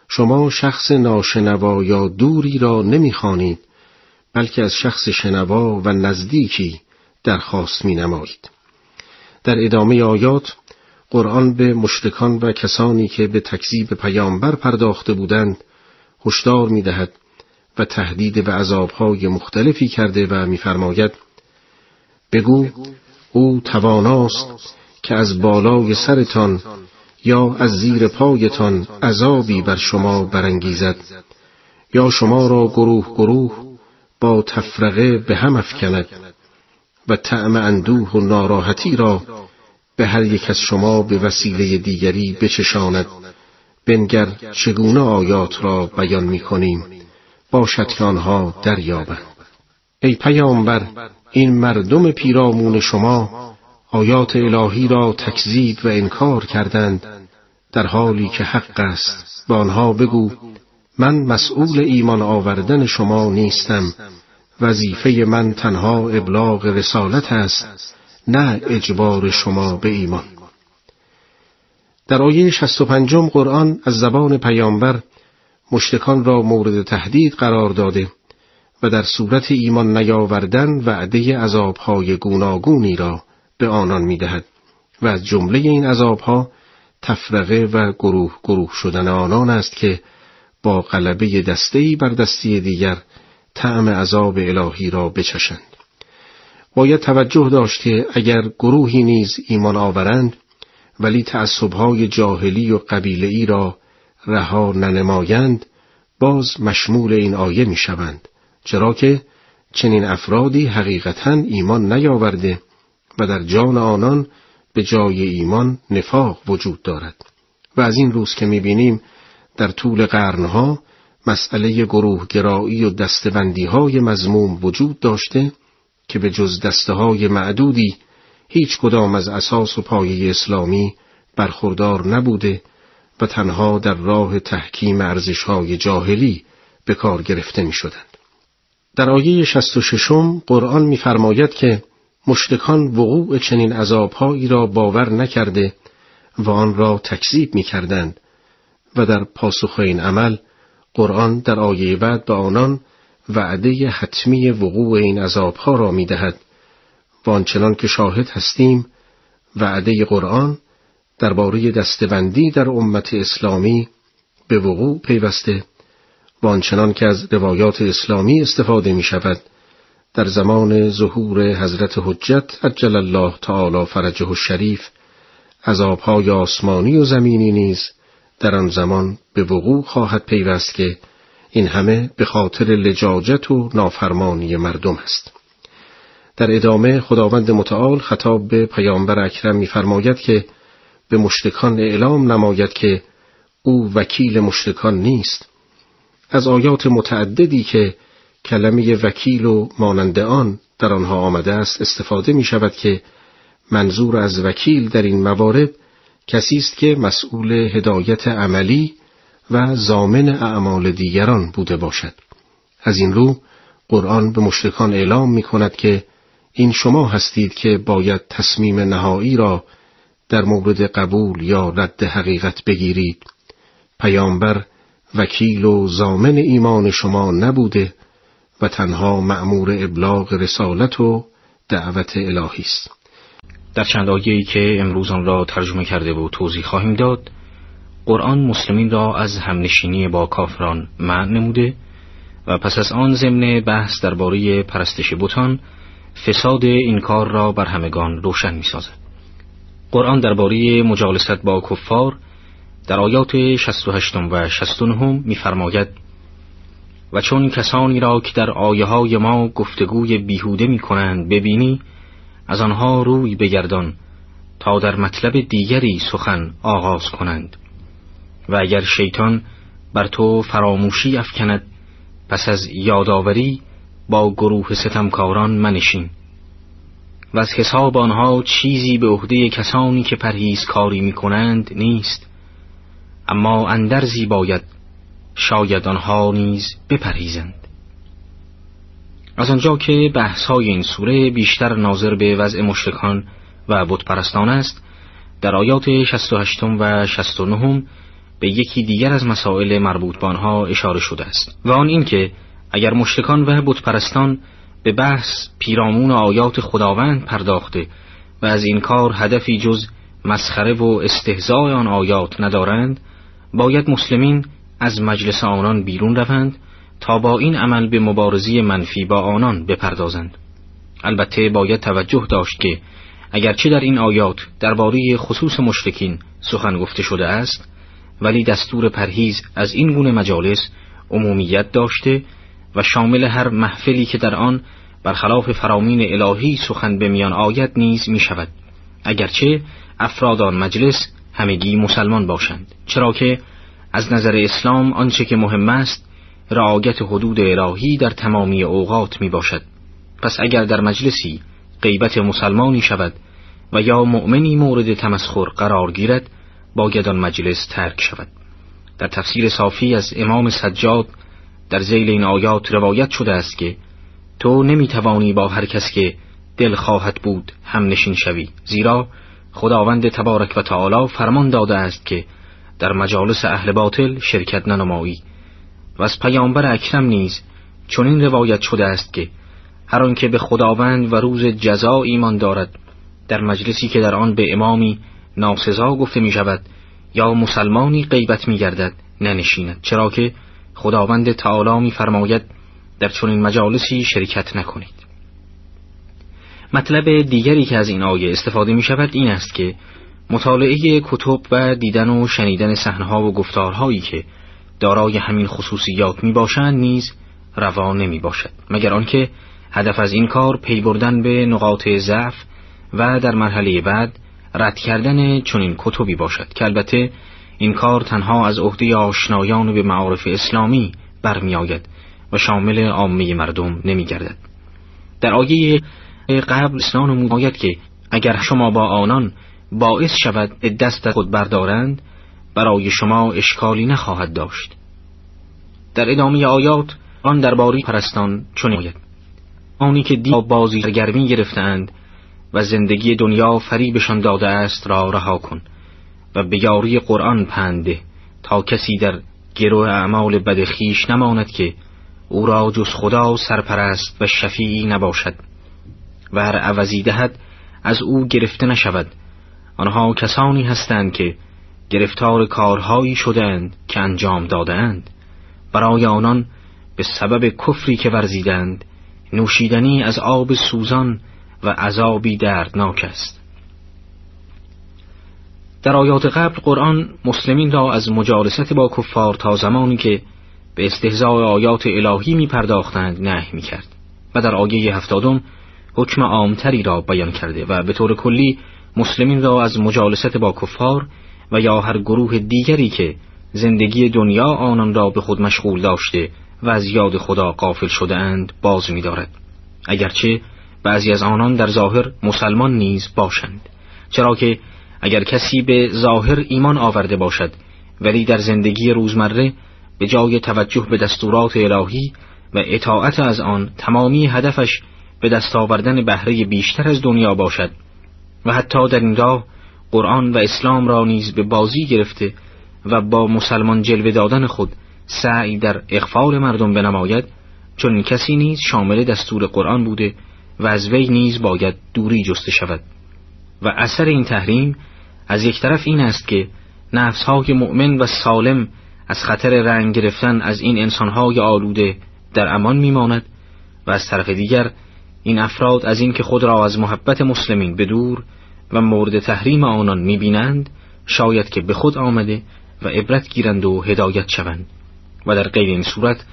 شما شخص ناشنوا یا دوری را نمی‌خوانید بلکه از شخص شنوا و نزدیکی درخواست می نمایید. در ادامه آیات قرآن به مشرکان و کسانی که به تکذیب پیامبر پرداخته بودند هشدار می دهد و تهدید به عذابهای مختلفی کرده و میفرماید بگو او تواناست که از بالای سرتان یا از زیر پایتان عذابی بر شما برانگیزد یا شما را گروه گروه با تفرقه به هم افکند و طعم اندوه و ناراحتی را به هر یک از شما به وسیله دیگری بچشاند. بنگر چگونه آیات را بیان می کنیم؟ باشد که آنها دریابند. ای پیامبر این مردم پیرامون شما آیات الهی را تکذیب و انکار کردند در حالی که حق است. با آنها بگو من مسئول ایمان آوردن شما نیستم. وظیفه من تنها ابلاغ رسالت است. نه اجبار شما به ایمان. در آیه 65 قرآن از زبان پیامبر مشتکان را مورد تهدید قرار داده و در صورت ایمان نیاوردن وعده عذابهای گوناگونی را به آنان می‌دهد و از جمله این عذابها تفرقه و گروه گروه شدن آنان است که با غلبه دستهی بر دستی دیگر طعم عذاب الهی را بچشند. باید توجه داشت که اگر گروهی نیز ایمان آورند ولی تعصبهای جاهلی و قبیله ای را رها ننمایند باز مشمول این آیه می شوند چرا که چنین افرادی حقیقتا ایمان نیاورده و در جان آنان به جای ایمان نفاق وجود دارد. و از این روز که می‌بینیم در طول قرنها مسئله گروه گرایی و دستبندی های مزموم وجود داشته که به جز دسته های معدودی هیچ کدام از اساس و پایه اسلامی برخوردار نبوده و تنها در راه تحکیم ارزش های جاهلی به کار گرفته می شدند. در آیه 66 قرآن می‌فرماید که مشتکان وقوع چنین عذابهایی را باور نکرده و آن را تکذیب می‌کردند و در پاسخ این عمل قرآن در آیه بعد به آنان وعده حتمی وقوع این عذابها را می‌دهد. و آنچنان که شاهد هستیم وعده قرآن درباره دستبندی در امت اسلامی به وقوع پیوسته. و آنچنان که از روایات اسلامی استفاده می شود در زمان ظهور حضرت حجت عجل الله تعالی فرجه و شریف عذابهای آسمانی و زمینی نیز در آن زمان به وقوع خواهد پیوست که این همه به خاطر لجاجت و نافرمانی مردم است. در ادامه خداوند متعال خطاب به پیامبر اکرم می‌فرماید که به مشتکان اعلام نماید که او وکیل مشتکان نیست. از آیات متعددی که کلمه وکیل و مانند آن در آنها آمده است استفاده می شود که منظور از وکیل در این موارد کسی است که مسئول هدایت عملی و زامن اعمال دیگران بوده باشد. از این رو قرآن به مشرکان اعلام می کند که این شما هستید که باید تصمیم نهایی را در مورد قبول یا رد حقیقت بگیرید. پیامبر وکیل و زامن ایمان شما نبوده و تنها مأمور ابلاغ رسالت و دعوت الهی است.
در چند آیه‌ای که امروز آن را ترجمه کرده و توضیح خواهیم داد قرآن مسلمین را از همنشینی با کافران منع نموده و پس از آن ضمن بحث درباره پرستش بتان فساد این کار را بر همگان روشن می سازد. قرآن درباره مجالست با کفار در آیات 68 و 69 می‌فرماید و چون کسانی را که در آیه های ما گفتگوی بیهوده می کنند ببینی از آنها روی بگردان تا در مطلب دیگری سخن آغاز کنند و اگر شیطان بر تو فراموشی افکند پس از یادآوری با گروه ستمکاران منشین. و از حساب آنها چیزی به عهده کسانی که پرهیز کاری می کنند نیست. اما اندرزی باید شاید آنها نیز بپرهیزند. از آنجا که بحث‌های این سوره بیشتر ناظر به وضع مشرکان و بتپرستان است در آیات 68 و 69 به یکی دیگر از مسائل مربوط به آنها اشاره شده است. و آن اینکه اگر مشرکان و بتپرستان به بحث پیرامون آیات خداوند پرداخته و از این کار هدفی جز مسخره و استهزاء آن آیات ندارند باید مسلمین از مجلس آنان بیرون روند تا با این عمل به مبارزی منفی با آنان بپردازند. البته باید توجه داشت که اگرچه در این آیات درباره خصوص مشرکین سخن گفته شده است ولی دستور پرهیز از این گونه مجالس عمومیت داشته و شامل هر محفلی که در آن برخلاف فرامین الهی سخن به میان آید نیز می شود اگرچه افراد آن مجلس همگی مسلمان باشند. چرا که از نظر اسلام آنچه که مهم است رعایت حدود الهی در تمامی اوقات می باشد پس اگر در مجلسی غیبت مسلمانی شود و یا مؤمنی مورد تمسخر قرار گیرد باید آن مجلس ترک شود. در تفسیر صافی از امام سجاد در زیل این آیات روایت شده است که تو نمی‌توانی با هر کس که دل خواهد بود هم نشین شوی. زیرا خداوند تبارک و تعالی فرمان داده است که در مجالس اهل باطل شرکت ننمایی. و از پیامبر اکرم نیز چنین روایت شده است که هر آنکه به خداوند و روز جزا ایمان دارد در مجلسی که در آن به امامی ناسزا گفته می شود یا مسلمانی غیبت می گردد ننشیند. چرا که خداوند تعالی می فرماید در چنین مجالسی شرکت نکنید. مطلب دیگری که از این آیه استفاده می شود این است که مطالعه کتب و دیدن و شنیدن صحنه‌ها و گفتارهایی که دارای همین خصوصیات می باشند نیز روا نمی باشد مگر آنکه هدف از این کار پی بردن به نقاط ضعف و در مرحله بعد رد کردن چنین کتبی باشد که البته این کار تنها از عهده آشنایان به معارف اسلامی برمیآید و شامل عامه مردم نمیگردد. در آیه قبل اسلام نمود که اگر شما با آنان باعث شود دست خود بردارند برای شما اشکالی نخواهد داشت. در ادامه آیات آن درباره پرستان چون آید. آنی که بازی گرمی گرفتند و زندگی دنیا فریبشان داده است را رها کن و به یاری قرآن پنده تا کسی در گروه اعمال بدخیش نماند که او را جز خدا سرپرست و شفیعی نباشد و هر عوضی دهد از او گرفته نشود. آنها کسانی هستند که گرفتار کارهایی شدند که انجام دادند برای آنان به سبب کفری که ورزیدند نوشیدنی از آب سوزان و عذابی دردناک است در آیات قبل قرآن مسلمین را از مجالست با کفار تا زمانی که به استهزاء آیات الهی می پرداختند نه می کرد و در آیه هفتادم حکم عامتری را بیان کرده و به طور کلی مسلمین را از مجالست با کفار و یا هر گروه دیگری که زندگی دنیا آنان را به خود مشغول داشته و از یاد خدا قافل شده اند باز می دارد. اگرچه بعضی از آنان در ظاهر مسلمان نیز باشند. چرا که اگر کسی به ظاهر ایمان آورده باشد ولی در زندگی روزمره به جای توجه به دستورات الهی و اطاعت از آن تمامی هدفش به دست آوردن بهره بیشتر از دنیا باشد و حتی در این راه قرآن و اسلام را نیز به بازی گرفته و با مسلمان جلوه دادن خود سعی در اخفال مردم بنماید چون کسی نیز شامل دستور قرآن بوده و از وی نیز باید دوری جسته شود. و اثر این تحریم از یک طرف این است که نفسهای مؤمن و سالم از خطر رنگ گرفتن از این انسانهای آلوده در امان میماند و از طرف دیگر این افراد از اینکه خود را از محبت مسلمین به دور و مورد تحریم آنان می‌بینند شاید که به خود آمده و عبرت گیرند و هدایت شوند و در غیر این صورت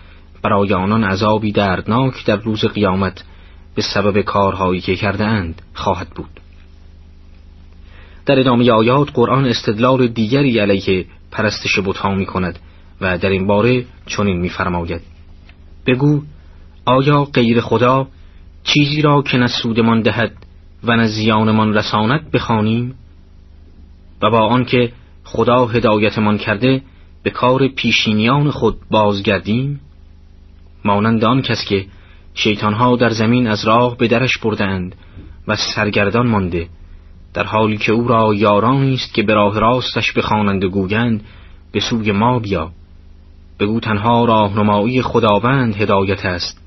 برای آنان عذابی دردناک در روز قیامت به سبب کارهایی که کرده اند خواهد بود. در ادامه آیات قرآن استدلال دیگری علیه پرستش بتها می کند و در این باره چنین میفرماید. بگو آیا غیر خدا چیزی را که نه سودمان دهد و نه زیانمان رساند بخوانیم؟ و با آنکه خدا هدایتمان کرده به کار پیشینیان خود بازگردیم؟ مانند آن کس که شیطانها در زمین از راه به درش بردند و سرگردان مانده در حالی که او را یارانی است که به راه راستش بخوانند و گویند به سوی ما بیا بگو تنها راهنمایی خداوند هدایت است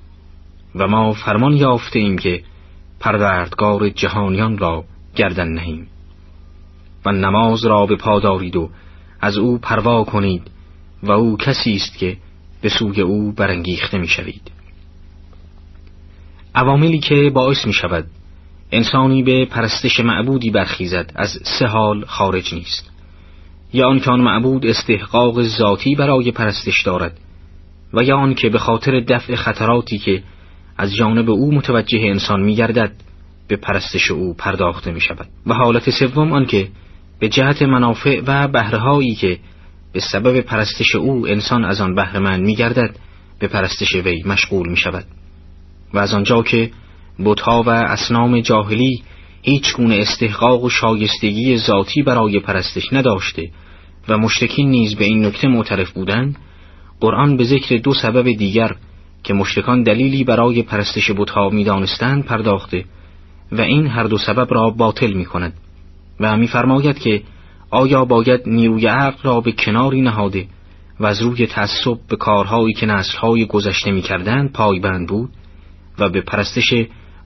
و ما فرمان یافته ایم که پروردگار جهانیان را گردن نهیم و نماز را به پا دارید و از او پروا کنید و او کسی است که به سوی او برانگیخته می شوید. عواملی که باعث می شود انسانی به پرستش معبودی برخیزد از سه حال خارج نیست. یا آن آن معبود استحقاق ذاتی برای پرستش دارد و یا آن که به خاطر دفع خطراتی که از جانب او متوجه انسان می گردد به پرستش او پرداخته می شود و حالت سوم آنکه به جهت منافع و بهرهایی که به سبب پرستش او انسان از آن بهرهمند می گردد به پرستش وی مشغول می شود و از آنجا که بتها و اسنام جاهلی هیچ گونه استحقاق و شایستگی ذاتی برای پرستش نداشته و مشتکین نیز به این نکته معترف بودند قرآن به ذکر دو سبب دیگر که مشتکان دلیلی برای پرستش بتها می‌دانستند پرداخته و این هر دو سبب را باطل می کند و میفرماید که آیا باید نیروی عقل را به کناری نهاده و از روی تعصب به کارهایی که نسلهای گذشته می‌کردند پایبند بود؟ و به پرستش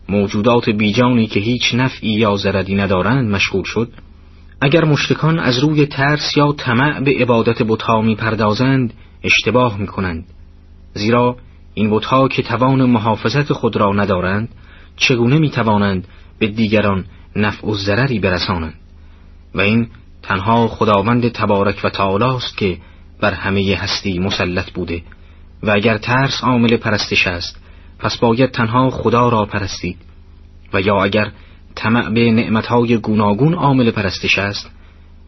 موجودات بیجانی که هیچ نفعی یا زردی ندارند مشغول شد. اگر مشتکان از روی ترس یا طمع به عبادت بتها می‌پردازند اشتباه می‌کنند. زیرا این بتها که توان محافظت خود را ندارند چگونه می‌توانند به دیگران نفع و ضرری برسانند؟ و این تنها خداوند تبارک و تعالی است که بر همه هستی مسلط بوده و اگر ترس عامل پرستش است پس باید تنها خدا را پرستید و یا اگر طمع به نعمتهای گوناگون عامل پرستش است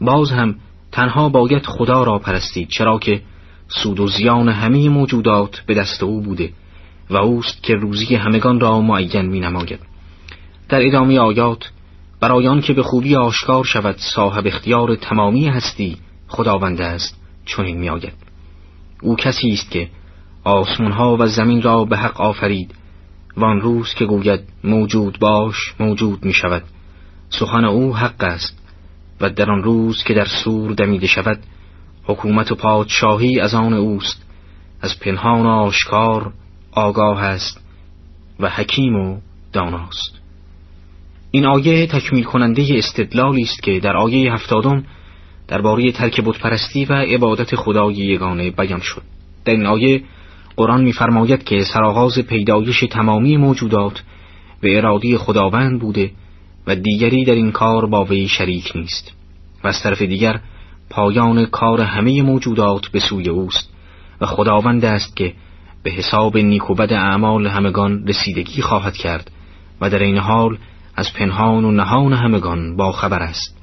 باز هم تنها باید خدا را پرستید چرا که سود و زیان همه موجودات به دست او بوده و اوست که روزی همگان را معین می نماید. در ادامه آیات برای آن که به خوبی آشکار شود صاحب اختیار تمامی هستی خداوند است چنین می آید. او کسی است که آسمانها و زمین را به حق آفرید. و روز که گوید موجود باش موجود می شود سخن او حق است. و در آن روز که در سور دمیده شود حکومت و پادشاهی از آن اوست. از پنهان آشکار آگاه است و حکیم و داناست. این آیه تکمیل کننده استدلالی است که در آیه هفتادم درباره ترک بتپرستی و عبادت خدای یگانه بیان شد. در این آیه قرآن می‌فرماید که سرآغاز پیدایش تمامی موجودات به ارادی خداوند بوده و دیگری در این کار با وی شریک نیست و از طرف دیگر پایان کار همه موجودات به سوی اوست و خداوند است که به حساب نیک و بد اعمال همگان رسیدگی خواهد کرد و در این حال از پنهان و نهان همگان با خبر است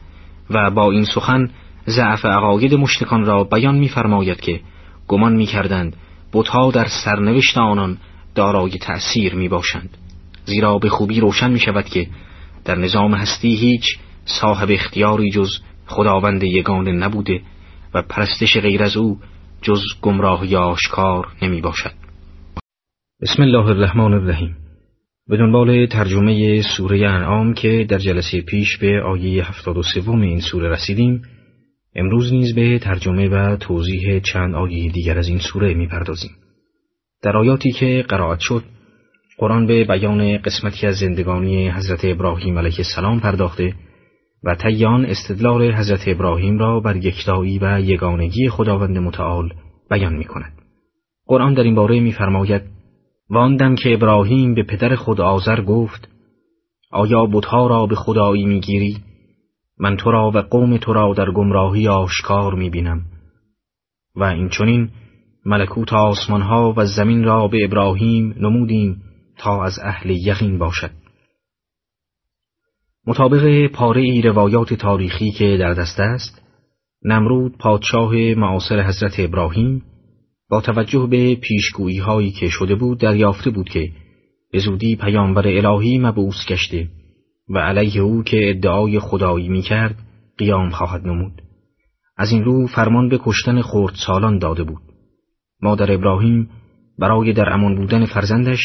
و با این سخن ضعف عقاید مشتکان را بیان می‌فرماید که گمان می‌کردند بتها در سرنوشت آنان دارای تأثیر می‌باشند. زیرا به خوبی روشن می شود که در نظام هستی هیچ صاحب اختیاری جز خداوند یگانه نبوده و پرستش غیر از او جز گمراه آشکار نمی باشد بسم الله الرحمن الرحیم. به دنبال ترجمه سوره انعام که در جلسه پیش به آیه هفتاد و سوم این سوره رسیدیم امروز نیز به ترجمه و توضیح چند آیه دیگر از این سوره می‌پردازیم. در آیاتی که قرائت شد قرآن به بیان قسمتی از زندگانی حضرت ابراهیم علیه السلام پرداخته و تیان استدلال حضرت ابراهیم را بر یکتایی و یگانگی خداوند متعال بیان می کند. قرآن در این باره میفرماید واندم که ابراهیم به پدر خود آذر گفت آیا بتها را به خدایی می‌گیری من تو را و قوم تو را در گمراهی آشکار می‌بینم. و این چونین ملکوت آسمانها و زمین را به ابراهیم نمودیم تا از اهل یقین باشد. مطابق پاره ای روایات تاریخی که در دست است نمرود پادشاه معاصر حضرت ابراهیم با توجه به پیشگویی هایی که شده بود دریافته بود که به زودی پیامبر الهی مبعوث گشته. و علیه او که ادعای خدایی می کرد قیام خواهد نمود. از این رو فرمان به کشتن خورد سالان داده بود. مادر ابراهیم برای در امان بودن فرزندش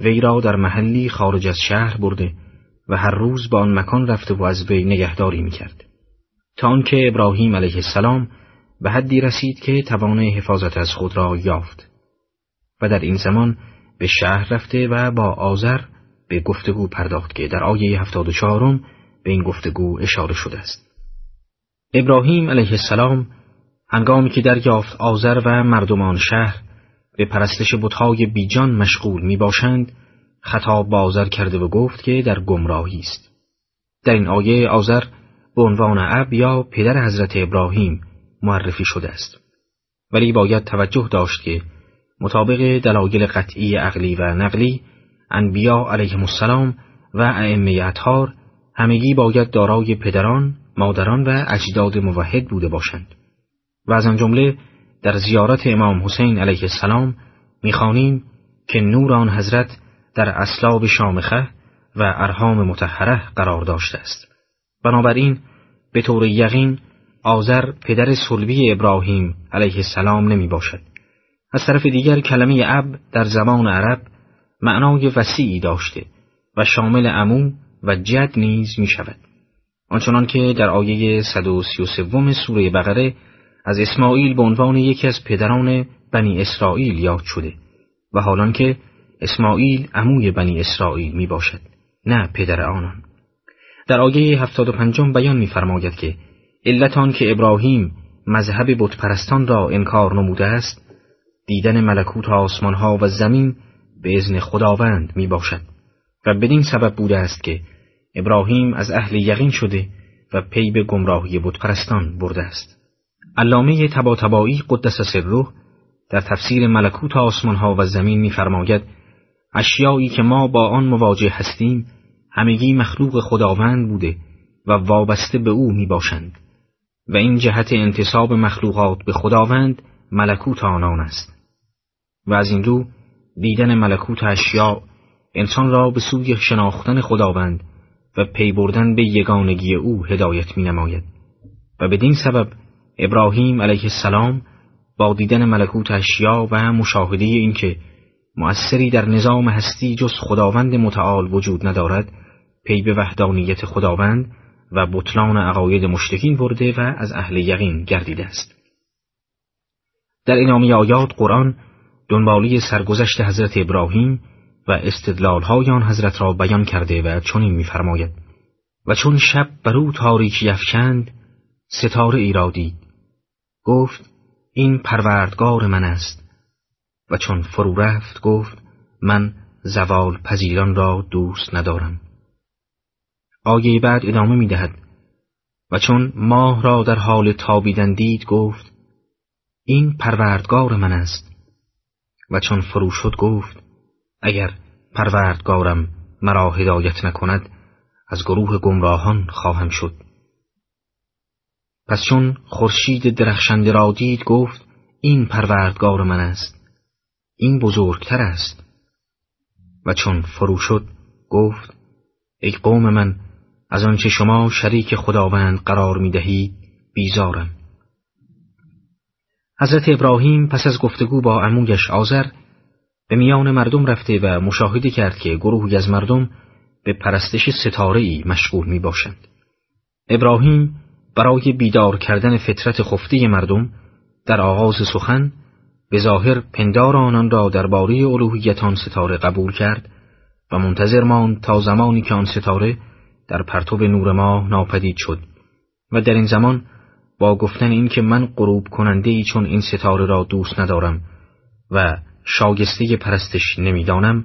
وی را در محلی خارج از شهر برده و هر روز با آن مکان رفته و از وی نگهداری می‌کرد تا آنکه ابراهیم علیه السلام به حدی رسید که توان حفاظت از خود را یافت و در این زمان به شهر رفته و با آذر به گفتگو پرداخت که در آیه هفتاد و چهارم به این گفتگو اشاره شده است. ابراهیم علیه السلام هنگامی که دریافت آذر و مردمان شهر به پرستش بتهای بیجان مشغول می باشند خطاب با آذر کرده و گفت که در گمراهی است. در این آیه آذر به عنوان اب یا پدر حضرت ابراهیم معرفی شده است. ولی باید توجه داشت که مطابق دلایل قطعی عقلی و نقلی انبیا علیهم السلام و ائمه اطهار همگی باید دارای پدران، مادران و اجداد موحد بوده باشند و از آن جمله در زیارت امام حسین علیه السلام می‌خوانیم که نور آن حضرت در اسلاب شامخه و ارهام متحره قرار داشته است بنابراین به طور یقین آذر پدر صلبی ابراهیم علیه السلام نمی باشد. از طرف دیگر کلمه اب در زمان عرب معنای وسیعی داشته و شامل عمو و جد نیز می شود. آنچنان که در آیه 133 سوره بقره از اسماعیل به عنوان یکی از پدران بنی اسرائیل یاد شده و حالان که اسماعیل عموی بنی اسرائیل می باشد نه پدر آنان در آیه 75 بیان می‌فرماید که علت که ابراهیم مذهب بتپرستان را انکار نموده است دیدن ملکوت آسمانها و زمین به ازن خداوند می باشد و بدین سبب بوده است که ابراهیم از اهل یقین شده و پی به گمراهی بتپرستان برده است. علامه تباتبایی قدس سره در تفسیر ملکوت آسمانها و زمین می‌فرماید اشیایی که ما با آن مواجه هستیم همگی مخلوق خداوند بوده و وابسته به او می باشند و این جهت انتصاب مخلوقات به خداوند ملکوت آنان است. و از این رو دیدن ملکوت اشیاء انسان را به سوی شناختن خداوند و پی بردن به یگانگی او هدایت می نماید و بدین سبب ابراهیم علیه السلام با دیدن ملکوت اشیاء و مشاهده اینکه مؤثری در نظام هستی جز خداوند متعال وجود ندارد پی به وحدانیت خداوند و بطلان عقاید مشتکین برده و از اهل یقین گردیده است. در اینامی آیات قرآن دنبالی سرگذشت حضرت ابراهیم و استدلالهای آن حضرت را بیان کرده و چنین می‌فرماید. و چون شب بر او تاریکی افکند ستاره ای را دید. گفت این پروردگار من است. و چون فرو رفت گفت من زوال پذیران را دوست ندارم. آیه بعد ادامه می دهد و چون ماه را در حال تابیدن دید گفت این پروردگار من است. و چون فرو شد گفت اگر پروردگارم مرا هدایت نکند
از گروه گمراهان خواهم شد. پس چون خورشید درخشنده را دید گفت این پروردگار من است این بزرگتر است. و چون فرو شد گفت ای قوم من از آنچه شما شریک خداوند قرار می دهید بیزارم. حضرت ابراهیم پس از گفتگو با عمویش آذر به میان مردم رفته و مشاهده کرد که گروهی از مردم به پرستش ستاره ای مشغول می باشند. ابراهیم برای بیدار کردن فطرت خفته مردم در آغاز سخن به ظاهر پندار آنان را درباره الوهیت آن ستاره قبول کرد و منتظر ماند تا زمانی که آن ستاره در پرتو نور ماه ناپدید شد و در این زمان با گفتن این که من غروب کننده ای چون این ستاره را دوست ندارم و شاگسته پرستش نمی‌دانم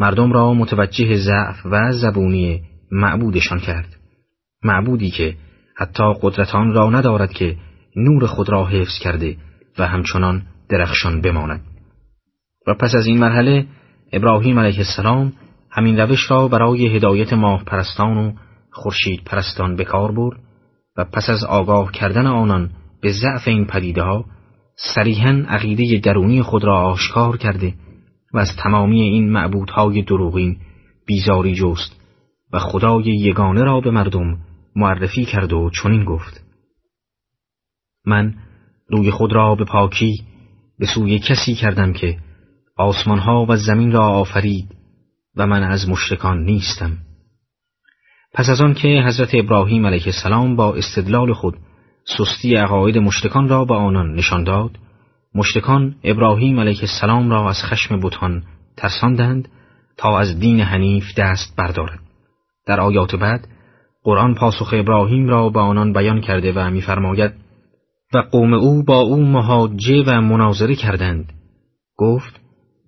مردم را متوجه ضعف و زبونی معبودشان کرد. معبودی که حتی قدرتان را ندارد که نور خود را حفظ کرده و همچنان درخشان بماند. و پس از این مرحله ابراهیم علیه السلام همین روش را برای هدایت ماه پرستان و خورشید پرستان بکار برد. و پس از آگاه کردن آنان به ضعف این پدیده ها صریحا عقیده درونی خود را آشکار کرده و از تمامی این معبودهای دروغین بیزاری جست و خدای یگانه را به مردم معرفی کرد و چنین گفت. من روی خود را به پاکی به سوی کسی کردم که آسمانها و زمین را آفرید و من از مشرکان نیستم. پس از آن که حضرت ابراهیم علیه السلام با استدلال خود سستی عقاید مشتکان را به آنان نشان داد مشتکان ابراهیم علیه السلام را از خشم بتان ترساندند تا از دین حنیف دست بردارد در آیات بعد قرآن پاسخ ابراهیم را به آنان بیان کرده و می‌فرماید و قوم او با او مهاجه و مناظره کردند. گفت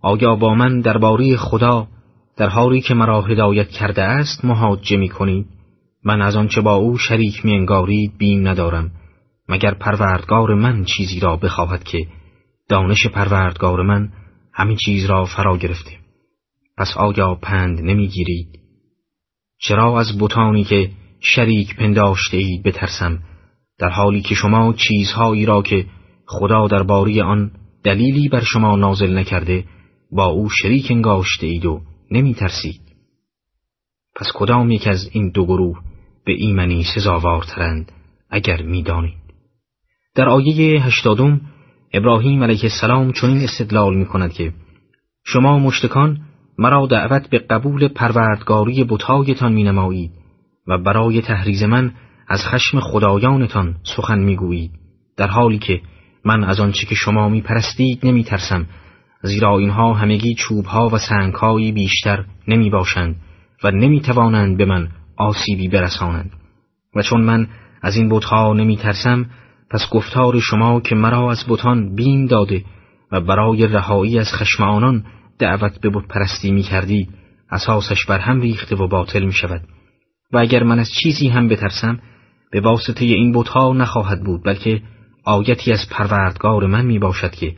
آیا با من درباره خدا در حالی که مرا هدایت کرده است مهاجه می کنید من از آنچه با او شریک می انگارید بیم ندارم. مگر پروردگار من چیزی را بخواهد که؟ دانش پروردگار من همین چیز را فرا گرفته. پس آیا پند نمی‌گیرید؟ چرا از بوتانی که شریک پنداشته اید بترسم؟ در حالی که شما چیزهایی را که خدا در باری آن دلیلی بر شما نازل نکرده با او شریک انگاشته اید و نمی ترسید. پس کدام یک از این دو گروه به ایمنی سزاوارترند اگر می‌دانید. در آیه هشتادم ابراهیم علیه السلام چنین استدلال می کند که شما مشتکان مرا دعوت به قبول پروردگاری می نمایید و برای تحریز من از خشم خدایانتان سخن می گویید در حالی که من از آنچه که شما می پرستید نمی ترسم زیرا اینها همگی چوبها و سنگهایی بیشتر نمی باشند و نمی توانند به من آسیبی برسانند. و چون من از این بتها نمی ترسم پس گفتار شما که مرا از بتان بیم داده و برای رهایی از خشم آنان دعوت به بت پرستی می کردید اساسش بر هم ریخته و باطل می شود و اگر من از چیزی هم بترسم به واسطه این بتها نخواهد بود بلکه آیتی از پروردگار من می باشد که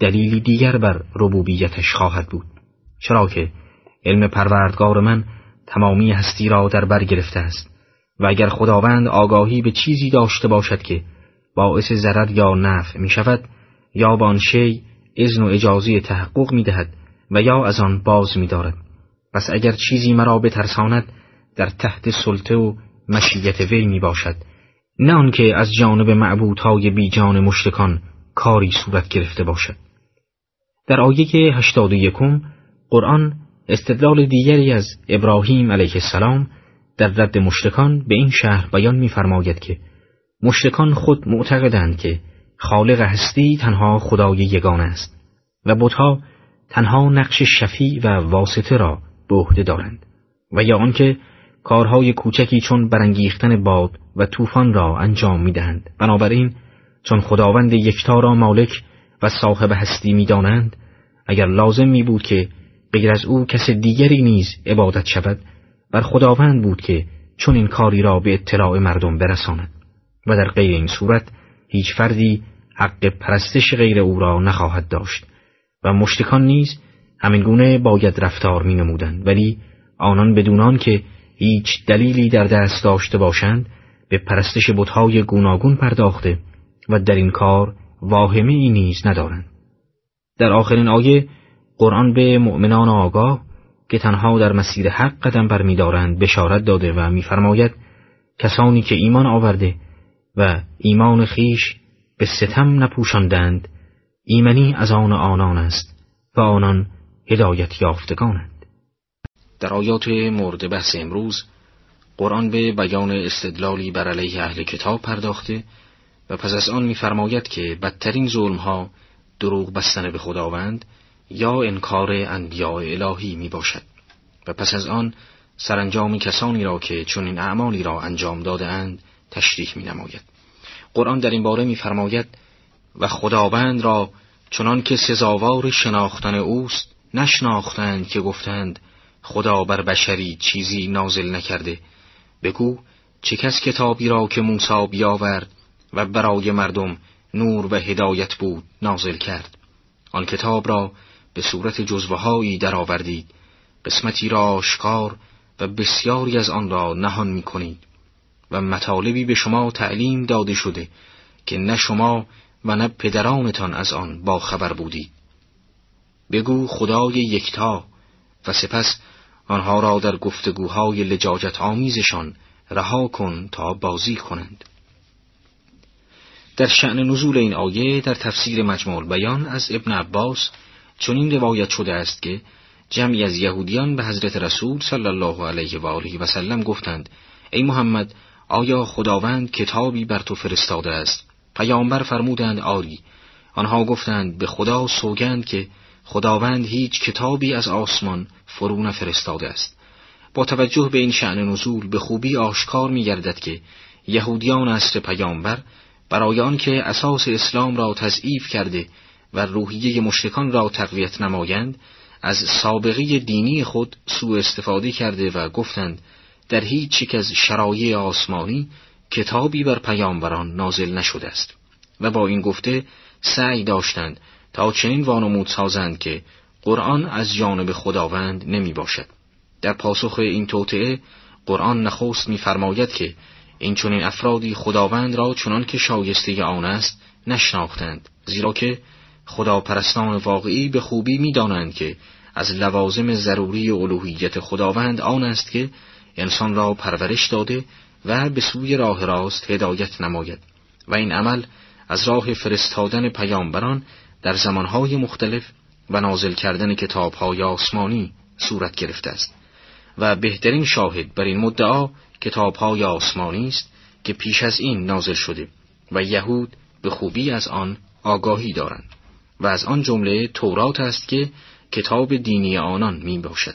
دلیلی دیگر بر ربوبیتش خواهد بود. چرا که علم پروردگار من تمامی هستی را در بر گرفته است و اگر خداوند آگاهی به چیزی داشته باشد که باعث ضرر یا نفع می شود یا به آن شی اذن و اجازه تحقق می دهد و یا از آن باز می دارد. پس اگر چیزی مرا بترساند در تحت سلطه و مشیت وی می باشد. نه آنکه از جانب معبودهای بیجان مشتکان کاری صورت گرفته باشد. در آیه هشتاد یکم قرآن استدلال دیگری از ابراهیم علیه السلام در رد مشتکان به این شهر بیان می‌فرماید که مشتکان خود معتقدند که خالق هستی تنها خدای یگان است و بتها تنها نقش شفی و واسطه را به عهده دارند و یا آنکه کارهای کوچکی چون برانگیختن باد و طوفان را انجام می‌دهند. بنابراین چون خداوند یکتا را مالک و صاحب هستی می‌دانند. اگر لازم می بود که غیر از او کس دیگری نیز عبادت شود بر خداوند بود که چون این کاری را به اطلاع مردم برساند. و در غیر این صورت هیچ فردی حق پرستش غیر او را نخواهد داشت. و مشتکان نیز همین گونه باید رفتار می نمودند ولی آنان بدونان که هیچ دلیلی در دست داشته باشند به پرستش بتهای گوناگون پرداخته و در این کار واهمه ای نیز ندارند. در آخرین آیه قرآن به مؤمنان آگاه که تنها در مسیر حق قدم برمیدارند بشارت داده و میفرماید کسانی که ایمان آورده و ایمان خیش به ستم نپوشاندند ایمنی از آن آنان است و آنان هدایت یافتگانند در آیات مورد بحث امروز قرآن به بیان استدلالی بر علیه اهل کتاب پرداخته و پس از آن میفرماید که بدترین ظلمها دروغ بستن به خداوند یا انکار انبیاء الهی می باشد و پس از آن سرانجام کسانی را که چنین اعمالی را انجام داده اند تشریح می نماید. قرآن در این باره میفرماید و خداوند را چنان که سزاوار شناختن اوست نشناختند که گفتند خدا بر بشری چیزی نازل نکرده بگو چه کس کتابی را که موسی بیاورد و برای مردم نور و هدایت بود نازل کرد. آن کتاب را به صورت جزوهایی درآوردید. قسمتی را آشکار و بسیاری از آن را نهان می کنید و مطالبی به شما تعلیم داده شده که نه شما و نه پدرانتان از آن با خبر بودید. بگو خدای یکتا و سپس آنها را در گفتگوهای لجاجت آمیزشان رها کن تا بازی کنند. در شعن نزول این آیه در تفسیر مجموع بیان از ابن عباس چنین روایت شده است که جمعی از یهودیان به حضرت رسول صلی الله علیه و آله و سلم گفتند ای محمد آیا خداوند کتابی بر تو فرستاده است؟ پیامبر فرمودند آری. آنها گفتند به خدا سوگند که خداوند هیچ کتابی از آسمان فرو نفرستاده است. با توجه به این شعن نزول به خوبی آشکار می گردد که یهودیان عصر پیامبر برای آنکه اساس اسلام را تضعیف کرده و روحیه مشرکان را تقویت نمایند از سابقه دینی خود سوء استفاده کرده و گفتند در هیچ یک از شرایع آسمانی کتابی بر پیامبران نازل نشده است و با این گفته سعی داشتند تا چنین وانمود سازند که قرآن از جانب خداوند نمی باشد. در پاسخ این توطعه قرآن نخست میفرماید که این چنین افرادی خداوند را چنان که شایسته آن است نشناختند زیرا که خداپرستان واقعی به خوبی می‌دانند که از لوازم ضروری الوهیت خداوند آن است که انسان را پرورش داده و به سوی راه راست هدایت نماید و این عمل از راه فرستادن پیامبران در زمانهای مختلف و نازل کردن کتابهای آسمانی صورت گرفته است و بهترین شاهد بر این مدعا کتابهای آسمانی است که پیش از این نازل شده و یهود به خوبی از آن آگاهی دارند و از آن جمله تورات است که کتاب دینی آنان می باشد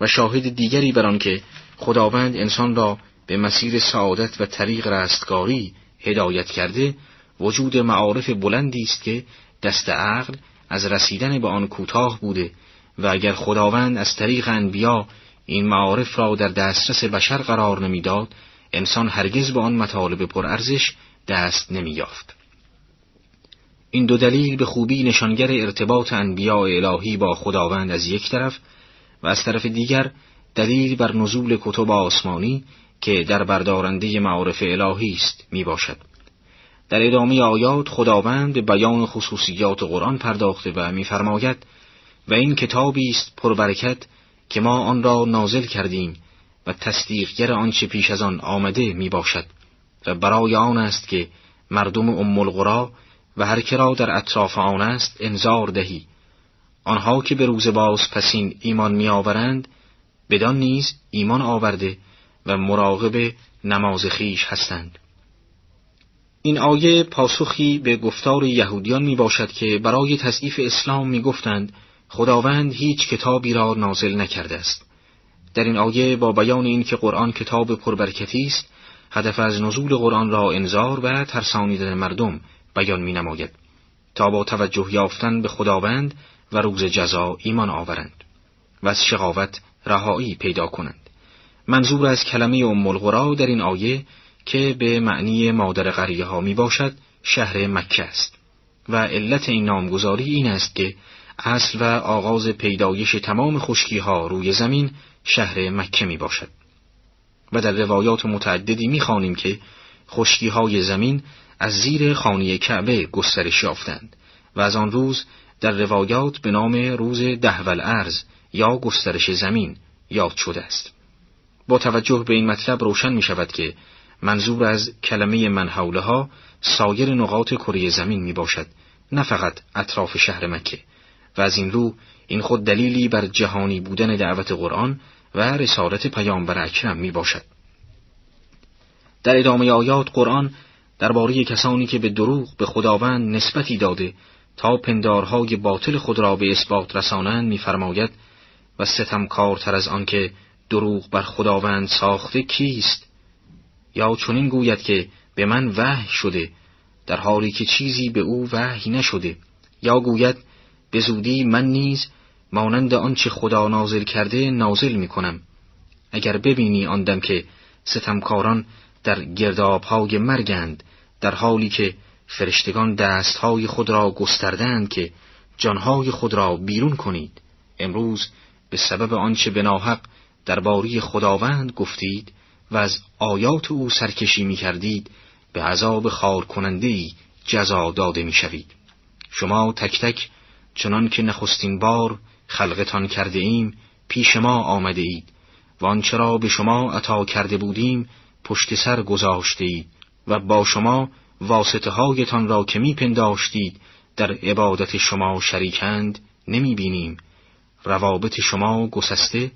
و شاهد دیگری بر که خداوند انسان را به مسیر سعادت و طریق رستگاری هدایت کرده وجود معارف بلندی است که دست عقل از رسیدن به آن کوتاه بوده و اگر خداوند از طریق انبیا این معارف را در دسترس بشر قرار نمی‌داد انسان هرگز به آن مطالب پرارزش دست نمییافت این دو دلیل به خوبی نشانگر ارتباط انبیاء الهی با خداوند از یک طرف و از طرف دیگر دلیل بر نزول کتب آسمانی که در بردارنده معارف الهی است می باشد. در ادامه آیات خداوند به بیان خصوصیات قرآن پرداخته و میفرماید و این کتابی است پربرکت که ما آن را نازل کردیم و تصدیقگر آنچه پیش از آن آمده می باشد و برای آن است که مردم ام القرا و هر کرا در اطراف آن است انذار دهی. آنها که به روز باز پسین ایمان می آورند بدان نیز ایمان آورده و مراقب نماز خیش هستند. این آیه پاسخی به گفتار یهودیان می باشد که برای تضعیف اسلام می گفتند خداوند هیچ کتابی را نازل نکرده است. در این آیه با بیان این که قرآن کتاب پربرکتی است هدف از نزول قرآن را انذار و ترسانیدن مردم بیان می نماید تا با توجه یافتن به خداوند و روز جزا ایمان آورند و از شقاوت رهایی پیدا کنند. منظور از کلمه ام القرا در این آیه که به معنی مادر قریه ها می باشد شهر مکه است و علت این نامگذاری این است که اصل و آغاز پیدایش تمام خشکی ها روی زمین شهر مکه می باشد و در روایات متعددی می‌خوانیم که خشکی های زمین از زیر خانه کعبه گسترش یافتند و از آن روز در روایات به نام روز دهول ارز یا گسترش زمین یاد شده است. با توجه به این مطلب روشن می شود که منظور از کلمه منحوله ها سایر نقاط کره زمین می باشد نه فقط اطراف شهر مکه و از این رو این خود دلیلی بر جهانی بودن دعوت قرآن و رسالت پیامبر اکرم می باشد. در ادامه آیات قرآن درباره کسانی که به دروغ به خداوند نسبتی داده تا پندارهای باطل خود را به اثبات رسانند میفرماید و ستمکارتر از آنکه دروغ بر خداوند ساخته کیست یا چنین گوید که به من وحی شده در حالی که چیزی به او وحی نشده یا گوید به زودی من نیز مانند آنچه خدا نازل کرده نازل می کنم اگر ببینی آندم که ستمکاران در گردابهای مرگند در حالی که فرشتگان دستهای خود را گستردند که جانهای خود را بیرون کنید امروز به سبب آنچه به ناحق باری خداوند گفتید و از آیات او سرکشی می کردید به عذاب خار کننده ای جزا داده می شوید. شما تک تک چنان که نخستین بار خلقتان کرده ایم پیش ما آمده اید و آنچه را به شما عطا کرده بودیم پشت سر گذاشته اید و با شما واسطه هایتان را که میپنداشتید در عبادت شما شریکند نمی بینیم روابط شما گسسته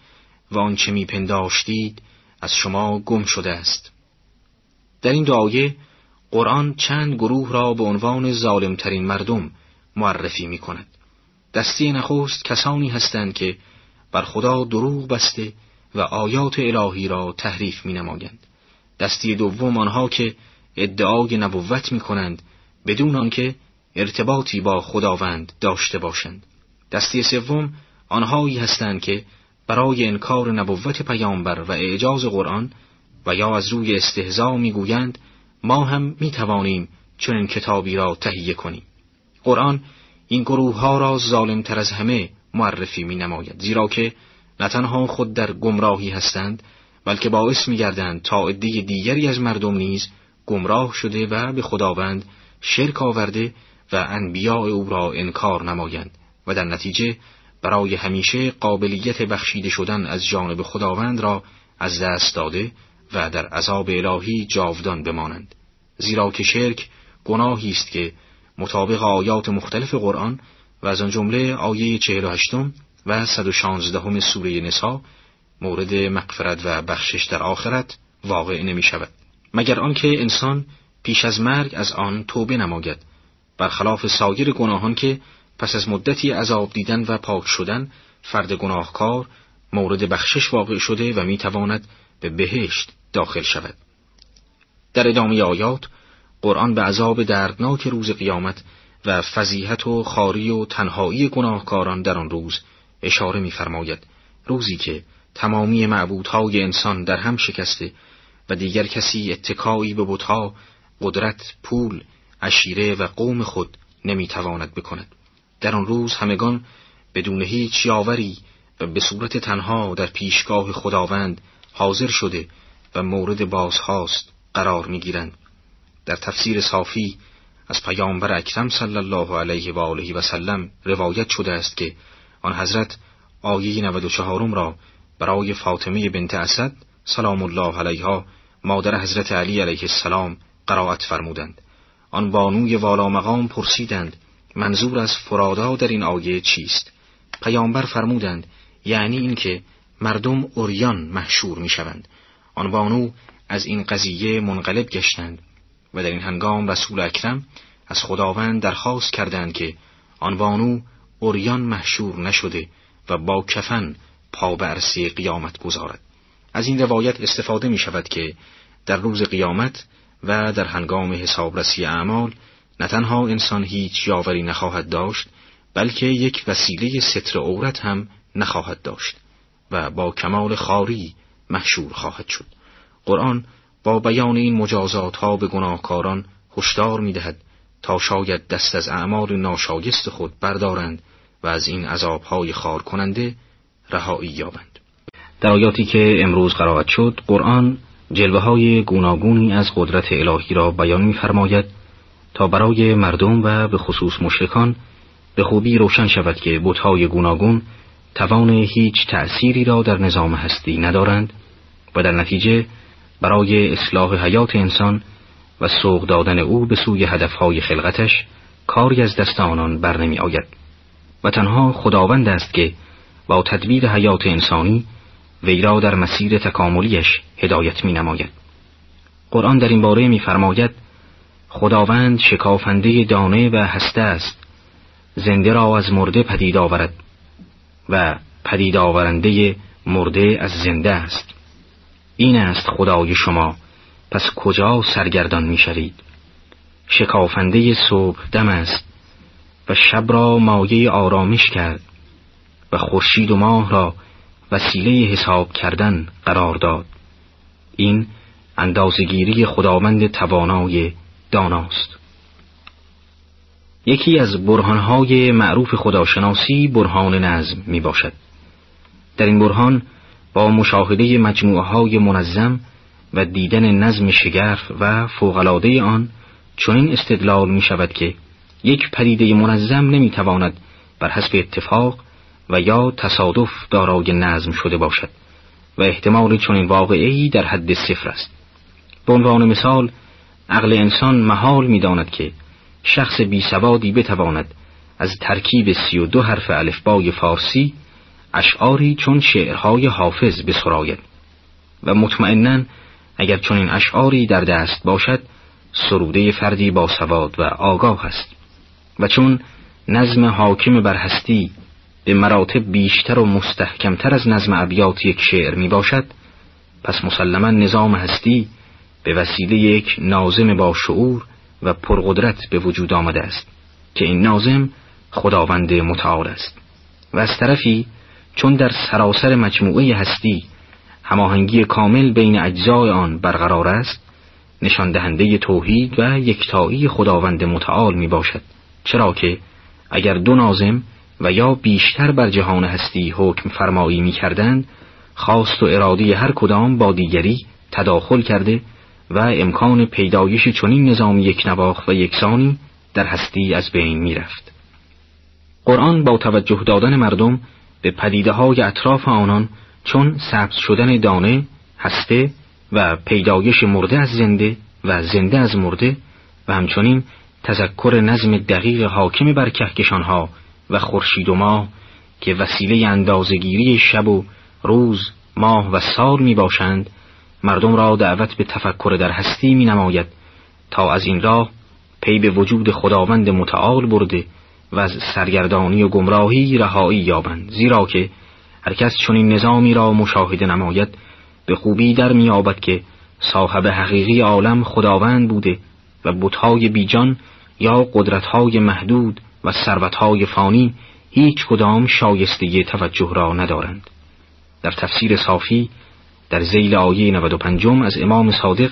و آنچه میپنداشتید از شما گم شده است. در این دعایه قرآن چند گروه را به عنوان ظالمترین مردم معرفی می کند. دستی نخست کسانی هستند که بر خدا دروغ بسته و آیات الهی را تحریف می نمایند. دستی دوم آنها که ادعای نبوت می کنند بدون آنکه ارتباطی با خداوند داشته باشند. دستی سوم آنهایی هستند که برای انکار نبوت پیامبر و اعجاز قرآن و یا از روی استهزا می‌گویند ما هم می توانیم چنین کتابی را تهیه کنیم. قرآن این گروه ها را ظالمتر از همه معرفی می نماید زیرا که نه تنها خود در گمراهی هستند بلکه باعث می گردند تا عده دیگری از مردم نیز گمراه شده و به خداوند شرک آورده و انبیاء او را انکار نمایند و در نتیجه برای همیشه قابلیت بخشیده شدن از جانب خداوند را از دست داده و در عذاب الهی جاودان بمانند زیرا که شرک گناهی است که مطابق آیات مختلف قرآن و از آن جمله آیه 48 و 116 سوره نسا مورد مغفرت و بخشش در آخرت واقع نمی شود مگر آنکه انسان پیش از مرگ از آن توبه نماید. برخلاف سایر گناهان که پس از مدتی عذاب دیدن و پاک شدن فرد گناهکار مورد بخشش واقع شده و می‌تواند به بهشت داخل شود. در ادامه آیات قرآن به عذاب دردناک روز قیامت و فضیحت و خاری و تنهایی گناهکاران در آن روز اشاره می‌فرماید. روزی که تمامی معبودهای انسان در هم شکسته و دیگر کسی اتکایی به بتها قدرت پول عشیره و قوم خود نمی‌تواند بکند. در آن روز همگان بدون هیچ یاوری و به صورت تنها در پیشگاه خداوند حاضر شده و مورد بازخواست قرار می‌گیرند. در تفسیر صافی از پیامبر اکرم صلی الله علیه و آله و سلم روایت شده است که آن حضرت آیه 94 را برای فاطمه بنت اسد سلام الله علیها مادر حضرت علی علیه السلام قرائت فرمودند. آن بانوی والا مقام پرسیدند منظور از فرادا در این آیه چیست؟ پیامبر فرمودند یعنی اینکه مردم اوریان محشور می‌شوند. آن بانو از این قضیه منقلب گشتند. و در این هنگام رسول اکرم از خداوند درخواست کردند که آن بانو اوریان محشور نشده و با کفن پا به عرصه قیامت گذارد. از این روایت استفاده می شود که در روز قیامت و در هنگام حسابرسی اعمال نه تنها انسان هیچ یاوری نخواهد داشت بلکه یک وسیله ستر عورت هم نخواهد داشت و با کمال خاری محشور خواهد شد. قرآن با بیان این مجازات ها به گناهکاران هشدار می دهد تا شاید دست از اعمال ناشایست خود بردارند و از این عذابهای خار کننده رهایی یابند. در آیاتی که امروز قرائت شد قرآن جلوه های گوناگونی از قدرت الهی را بیان می‌فرماید تا برای مردم و به خصوص مشرکان به خوبی روشن شود که بتهای گوناگون توان هیچ تأثیری را در نظام هستی ندارند و در نتیجه برای اصلاح حیات انسان و سوق دادن او به سوی هدفهای خلقتش کاری از دست آنان بر نمی آید و تنها خداوند است که با تدبیر حیات انسانی وی را در مسیر تکاملیش هدایت می نماید. قرآن در این باره می فرماید خداوند شکافنده دانه و هسته است زنده را از مرده پدید آورد و پدید آورنده مرده از زنده است این است خدای شما. پس کجا سرگردان می شوید شکافنده صبح دم است و شب را مایه آرامش کرد و خورشید و ماه را وسیله حساب کردن قرار داد. این اندازگیری خداوند توانای داناست. یکی از برهانهای معروف خداشناسی برهان نظم می باشد. در این برهان با مشاهده مجموعه های منظم و دیدن نظم شگرف و فوقلاده آن چنین استدلال می شود که یک پدیده منظم نمی تواند بر حسب اتفاق و یا تصادف دارای نظم شده باشد و احتمال چنین واقعی در حد صفر است. به عنوان مثال عقل انسان محال می داند که شخص بی سوادی بتواند از ترکیب سی و دو حرف الفبای فارسی اشعاری چون شعرهای حافظ بسراید و مطمئنا اگر چنین اشعاری در دست باشد سروده فردی با سواد و آگاه است و چون نظم حاکم بر هستی به مراتب بیشتر و مستحکمتر از نظم ابیات یک شعر می باشد پس مسلما نظام هستی به وسیله یک نازم با شعور و پرقدرت به وجود آمده است که این نازم خداوند متعال است و از طرفی چون در سراسر مجموعه هستی هماهنگی کامل بین اجزای آن برقرار است نشان دهنده توحید و یکتایی خداوند متعال می باشد چرا که اگر دو نازم و یا بیشتر بر جهان هستی حکم فرمایی می کردند خواست و ارادی هر کدام با دیگری تداخل کرده و امکان پیدایش چنین نظام یک نواخ و یکسانی در هستی از بین می رفت. قرآن با توجه دادن مردم به پدیده های اطراف آنان چون سبز شدن دانه، هسته و پیدایش مرده از زنده و زنده از مرده و همچنین تذکر نظم دقیق حاکم بر کهکشانها و خورشید و ماه که وسیله اندازگیری شب و روز، ماه و سال می باشند مردم را دعوت به تفکر در هستی می نماید تا از این راه پی به وجود خداوند متعال برده و از سرگردانی و گمراهی رهایی یابند. زیرا که هر کس چنین نظامی را مشاهده نماید به خوبی در میابد که صاحب حقیقی عالم خداوند بوده و بتهای بیجان یا قدرتهای محدود و ثروتهای فانی هیچ کدام شایسته توجه را ندارند. در تفسیر صافی در زیل آیه 95 از امام صادق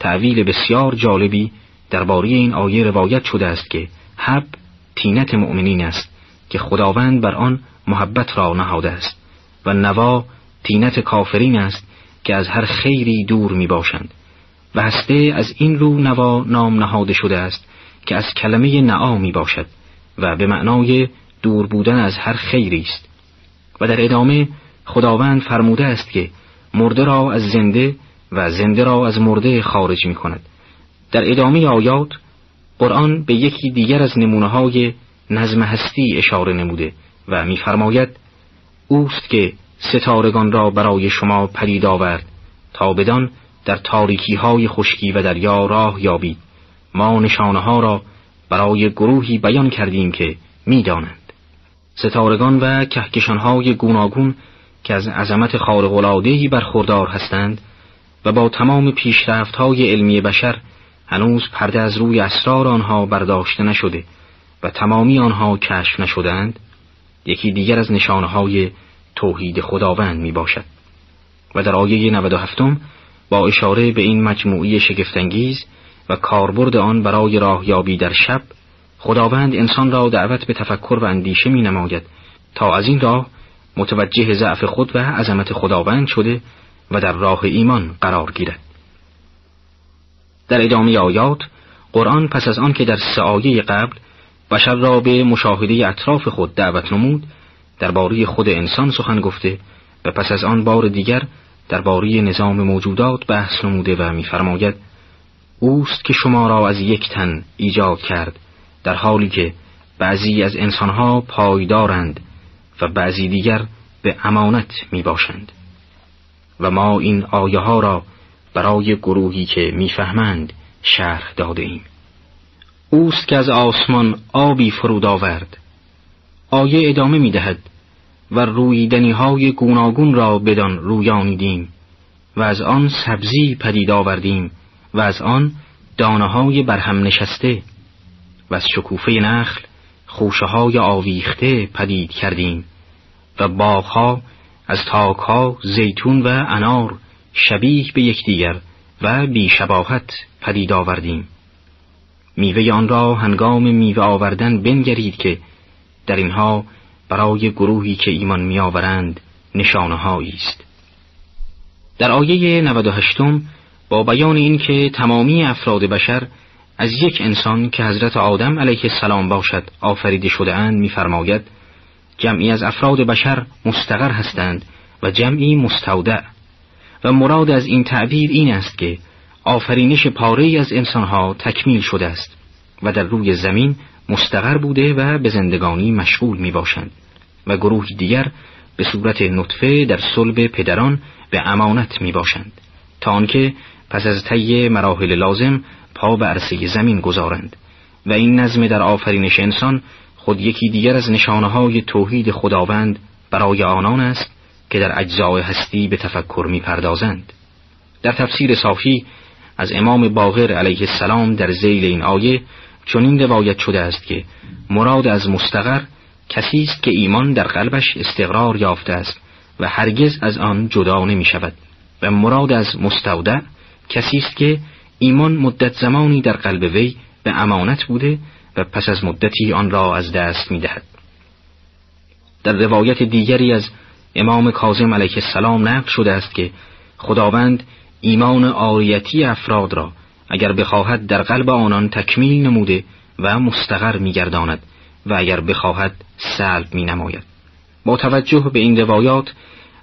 تعویل بسیار جالبی درباره این آیه روایت شده است که حب تینت مؤمنین است که خداوند بر آن محبت را نهاده است و نوا تینت کافرین است که از هر خیری دور می باشند و هسته از این رو نوا نام نهاده شده است که از کلمه نعا می باشد و به معنای دور بودن از هر خیری است و در ادامه خداوند فرموده است که مرده را از زنده و زنده را از مرده خارج می کند. در ادامه آیات قرآن به یکی دیگر از نمونه های نظم هستی اشاره نموده و میفرماید اوست که ستارگان را برای شما پدید آورد تا بدان در تاریکی های خشکی و دریا راه یابید. ما نشانه ها را برای گروهی بیان کردیم که می‌دانند. ستارگان و کهکشان های گوناگون که از عظمت خارق‌العاده‌ای برخوردار هستند و با تمام پیشرفت‌های علمی بشر هنوز پرده از روی اسرار آنها برداشته نشده و تمامی آنها کشف نشدند یکی دیگر از نشانهای توحید خداوند می باشد و در آیه 97 با اشاره به این مجموعی شگفتانگیز و کاربرد آن برای راهیابی در شب خداوند انسان را دعوت به تفکر و اندیشه می نماید تا از این راه متوجه ضعف خود و عظمت خداوند شده و در راه ایمان قرار گیرد. در ادامه آیات قرآن پس از آن که در سه آیه قبل بشر را به مشاهده اطراف خود دعوت نمود درباره خود انسان سخن گفته و پس از آن بار دیگر درباره نظام موجودات بحث نموده و می‌فرماید اوست که شما را از یک تن ایجاد کرد در حالی که بعضی از انسانها پایدارند و بعضی دیگر به امانت می باشند و ما این آیه ها را برای گروهی که می‌فهمند شرح داده ایم. اوست که از آسمان آبی فرود آورد. آیه ادامه می دهد و رویدنی های گوناگون را بدان رویانیدیم و از آن سبزی پدید آوردیم و از آن دانه های برهم نشسته و از شکوفه نخل خوشه های آویخته پدید کردیم و باغها از تاکها زیتون و انار شبیه به یکدیگر و بیشباهت پدید آوردیم. میوه آن را هنگام میوه آوردن بنگرید که در اینها برای گروهی که ایمان میآورند نشانه است. در آیه 98 با بیان اینکه تمامی افراد بشر از یک انسان که حضرت آدم علیه السلام باشد آفریده شده اند میفرماید جمعی از افراد بشر مستقر هستند و جمعی مستودع و مراد از این تعبیر این است که آفرینش پاره از انسانها تکمیل شده است و در روی زمین مستقر بوده و به زندگانی مشغول می باشند و گروه دیگر به صورت نطفه در صلب پدران به امانت می باشند تا آنکه پس از طی مراحل لازم پا به عرصه زمین گذارند و این نظم در آفرینش انسان خود یکی دیگر از نشانه های توحید خداوند برای آنان است که در اجزای هستی به تفکر می پردازند. در تفسیر صافی از امام باغر علیه السلام در زیل این آیه چنین روایت شده است که مراد از مستقر کسی است که ایمان در قلبش استقرار یافته است و هرگز از آن جدا نمی شود و مراد از مستودع کسی است که ایمان مدت زمانی در قلب وی به امانت بوده و پس از مدتی آن را از دست می دهد. در روایت دیگری از امام کاظم علیه السلام نقل شده است که خداوند ایمان آریتی افراد را اگر بخواهد در قلب آنان تکمیل نموده و مستقر میگرداند و اگر بخواهد سلب می نماید. با توجه به این روایات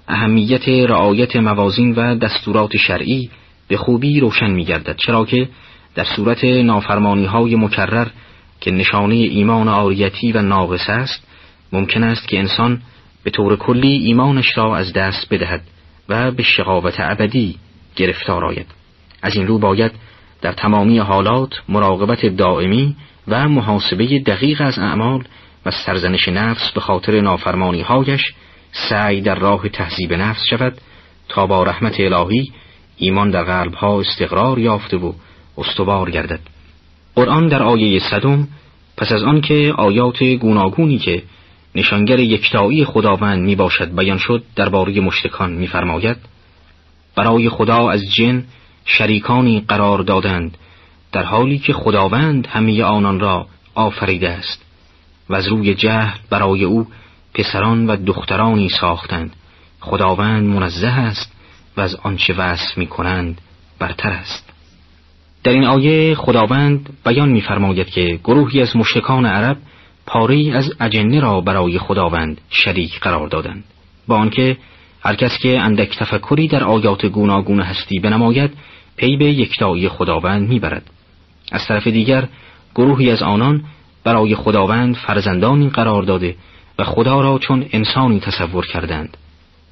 اهمیت رعایت موازین و دستورات شرعی به خوبی روشن می گردد چرا که در صورت نافرمانی های مکرر که نشانه ایمان آریتی و ناقص است ممکن است که انسان به طور کلی ایمانش را از دست بدهد و به شقاوت ابدی گرفتار آید. از این رو باید در تمامی حالات مراقبت دائمی و محاسبه دقیق از اعمال و سرزنش نفس به خاطر نافرمانی هایش سعی در راه تهذیب نفس شود تا با رحمت الهی ایمان در قلبها استقرار یافته و استوار گردد. قرآن در آیه صدم پس از آنکه آیات گوناگونی که نشانگر یکتایی خداوند می باشد بیان شد درباره مشتکان میفرماید برای خدا از جن شریکانی قرار دادند در حالی که خداوند همه آنان را آفریده است و از روی جهل برای او پسران و دخترانی ساختند. خداوند منزه است و از آنچه وصف می کنند برتر است. در این آیه خداوند بیان می‌فرماید که گروهی از مشرکان عرب پاری از اجنه را برای خداوند شریک قرار دادند. با آنکه هر کس که اندک تفکری در آیات گوناگون هستی بنماید پی به یکتایی خداوند می‌برد. از طرف دیگر گروهی از آنان برای خداوند فرزندانی قرار داده و خدا را چون انسانی تصور کردند.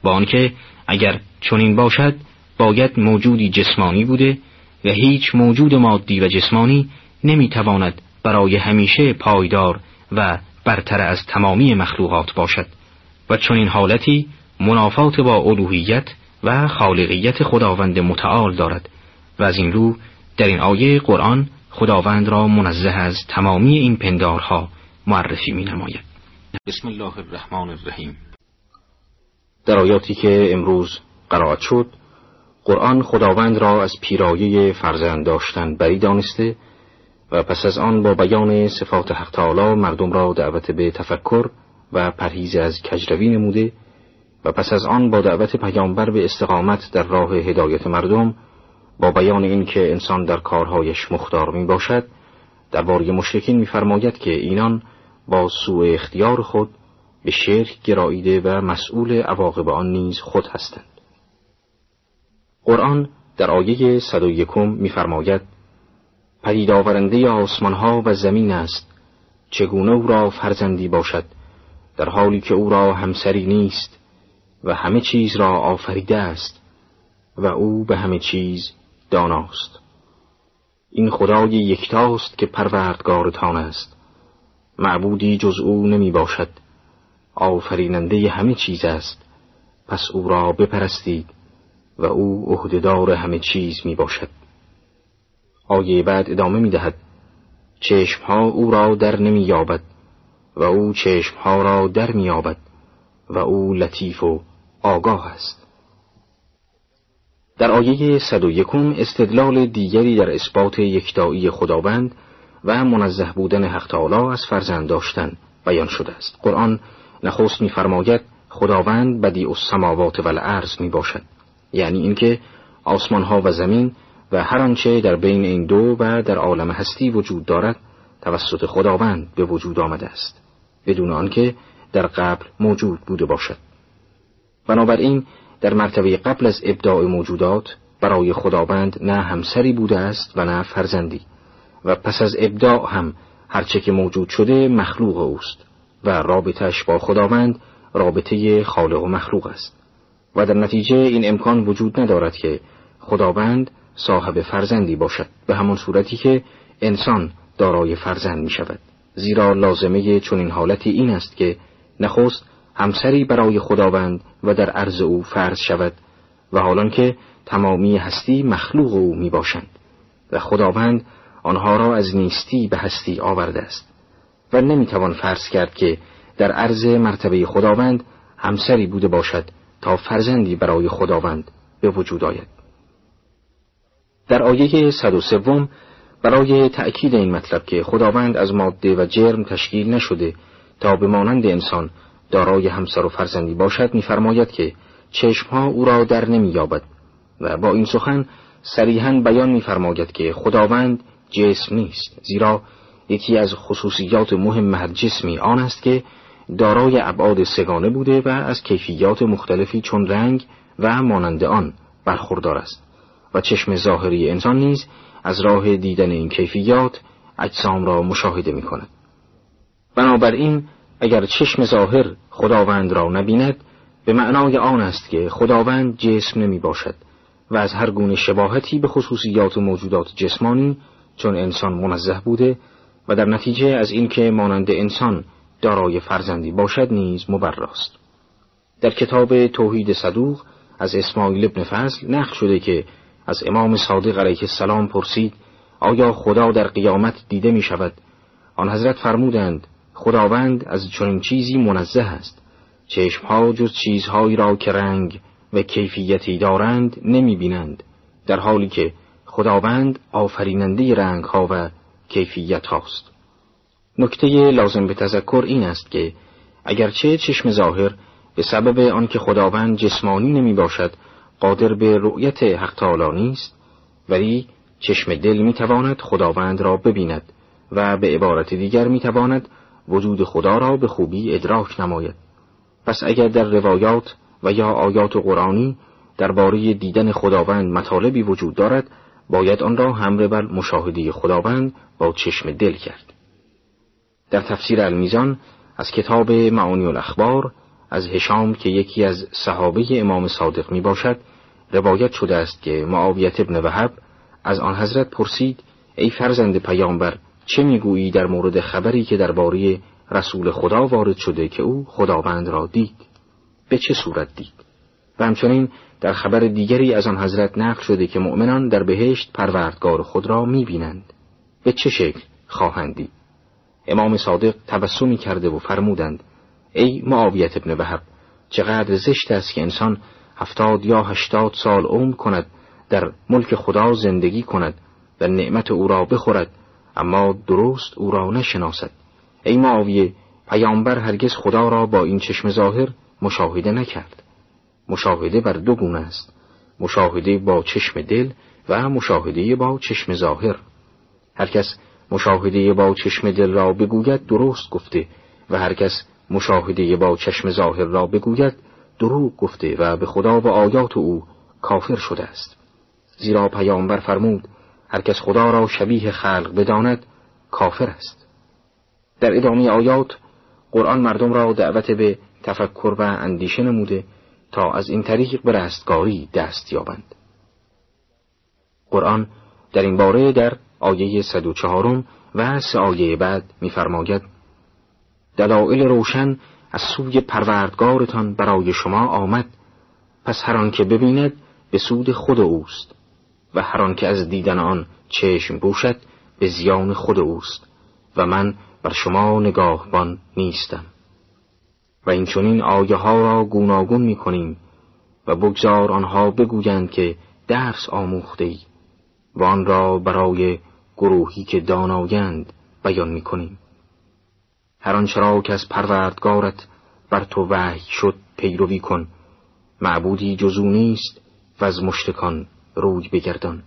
با آنکه اگر چنین باشد باید موجودی جسمانی بوده و هیچ موجود مادی و جسمانی نمی‌تواند برای همیشه پایدار و برتر از تمامی مخلوقات باشد و چون این حالتی منافات با الوهیت و خالقیت خداوند متعال دارد و از این رو در این آیه قرآن خداوند را منزه از تمامی این پندارها معرفی می نماید بسم الله الرحمن الرحیم. در آیاتی که امروز قرائت شد قرآن خداوند را از پیرایه فرزند داشتن بری دانسته و پس از آن با بیان صفات حق تعالی مردم را دعوت به تفکر و پرهیز از کجروی نموده و پس از آن با دعوت پیامبر به استقامت در راه هدایت مردم با بیان اینکه انسان در کارهایش مختار می باشد درباره مشرکین میفرماید که اینان با سوء اختیار خود به شرک گراییده و مسئول عواقب آن نیز خود هستند. قرآن در آیه 101 میفرماید پدید آورنده آسمانها و زمین است. چگونه او را فرزندی باشد؟ در حالی که او را همسری نیست و همه چیز را آفریده است و او به همه چیز داناست. این خدای یکتاست که پروردگارتان است. معبودی جز او نمی باشد. آفریننده همه چیز است. پس او را بپرستید و او عهدهدار همه چیز می باشد. آیه بعد ادامه می دهد چشمها او را در نمی یابد و او چشمها را در می یابد و او لطیف و آگاه است. در آیه 101 استدلال دیگری در اثبات یکتایی خداوند و منزه بودن حق تعالی از فرزند داشتن بیان شده است. قرآن نخست می‌فرماید خداوند بدیع السماوات و الارض می باشد یعنی اینکه آسمان ها و زمین و هر آنچه در بین این دو و در عالم هستی وجود دارد توسط خداوند به وجود آمده است. بدون آنکه در قبل موجود بوده باشد. بنابراین در مرتبه قبل از ابداع موجودات برای خداوند نه همسری بوده است و نه فرزندی. و پس از ابداع هم هرچه که موجود شده مخلوق اوست و رابطش با خداوند رابطه خالق و مخلوق است. و در نتیجه این امکان وجود ندارد که خداوند صاحب فرزندی باشد به همان صورتی که انسان دارای فرزند می شود زیرا لازمه چنین حالتی این است که نخست همسری برای خداوند و در عرض او فرض شود و حالان که تمامی هستی مخلوق او می باشند و خداوند آنها را از نیستی به هستی آورده است و نمی‌توان فرض کرد که در عرض مرتبه خداوند همسری بوده باشد تا فرزندی برای خداوند به وجود آید. در آیه 103 برای تأکید این مطلب که خداوند از ماده و جرم تشکیل نشده تا به مانند انسان دارای همسر و فرزندی باشد می‌فرماید که چشمها او را در نمییابد و با این سخن صریحا بیان می‌فرماید که خداوند جسم نیست زیرا یکی از خصوصیات مهم هر جسمی آن است که دارای ابعاد سگانه بوده و از کیفیات مختلفی چون رنگ و مانند آن برخوردار است. و چشم ظاهری انسان نیز از راه دیدن این کیفیات اجسام را مشاهده می کند. بنابراین اگر چشم ظاهر خداوند را نبیند به معنای آن است که خداوند جسم نمی باشد و از هر گونه شباهتی به خصوصیات موجودات جسمانی چون انسان منزه بوده و در نتیجه از اینکه مانند انسان دارای فرزندی باشد نیز مبراست در کتاب توحید صدوق از اسماعیل ابن فضل نقل شده که از امام صادق علیه السلام پرسید آیا خدا در قیامت دیده می شود؟ آن حضرت فرمودند خداوند از چنین چیزی منزه است چشمها جز چیزهایی را که رنگ و کیفیتی دارند نمی بینند در حالی که خداوند آفریننده رنگ ها و کیفیت هاست نکته لازم به تذکر این است که اگرچه چشم ظاهر به سبب آنکه خداوند جسمانی نمی باشد قادر به رؤیت حق تعالی نیست ولی چشم دل می تواند خداوند را ببیند و به عبارت دیگر می تواند وجود خدا را به خوبی ادراک نماید. پس اگر در روایات و یا آیات قرآنی درباره دیدن خداوند مطالبی وجود دارد باید آن را همره بر مشاهده خداوند با چشم دل کرد. در تفسیر المیزان از کتاب معانی الاخبار از هشام که یکی از صحابه امام صادق می باشد روایت شده است که معاویت ابن وحب از آن حضرت پرسید ای فرزند پیامبر چه می‌گویی در مورد خبری که درباره رسول خدا وارد شده که او خداوند را دید؟ به چه صورت دید؟ و همچنین در خبر دیگری از آن حضرت نقل شده که مؤمنان در بهشت پروردگار خود را می‌بینند. به چه شکل خواهند دید؟ امام صادق تبسمی کرده و فرمودند ای معاویت ابن وحب چقدر زشت است که انسان هفتاد یا هشتاد سال عمر کند در ملک خدا زندگی کند و نعمت او را بخورد اما درست او را نشناسد. ای معاویه پیامبر هرگز خدا را با این چشم ظاهر مشاهده نکرد. مشاهده بر دو گونه است مشاهده با چشم دل و مشاهده با چشم ظاهر. هر کس مشاهده با چشم دل را بگوید درست گفته و هر کس مشاهده با چشم ظاهر را بگوید دروغ گفته و به خدا و آیات او کافر شده است. زیرا پیامبر فرمود هر کس خدا را شبیه خلق بداند کافر است. در ادامه آیات قرآن مردم را دعوت به تفکر و اندیشه نموده تا از این طریق به رستگاری دست یابند. قرآن در این باره در آیه 104 و سه آیه بعد می‌فرماید دلائل روشن از سوی پروردگارتان برای شما آمد. پس هر که ببیند به سود خود اوست و هر که از دیدن آن چشم بوشد به زیان خود اوست و من بر شما نگاهبان نیستم. و این چونین آیه ها را گوناگون می کنیم و بگذار آنها بگویند که درس آموخته ای و آن را برای گروهی که دانایند بیان می کنیم هر آنچه را که از پروردگارت بر تو وحی شد پیروی کن. معبودی جزو نیست و از مشتکان روی بگردان.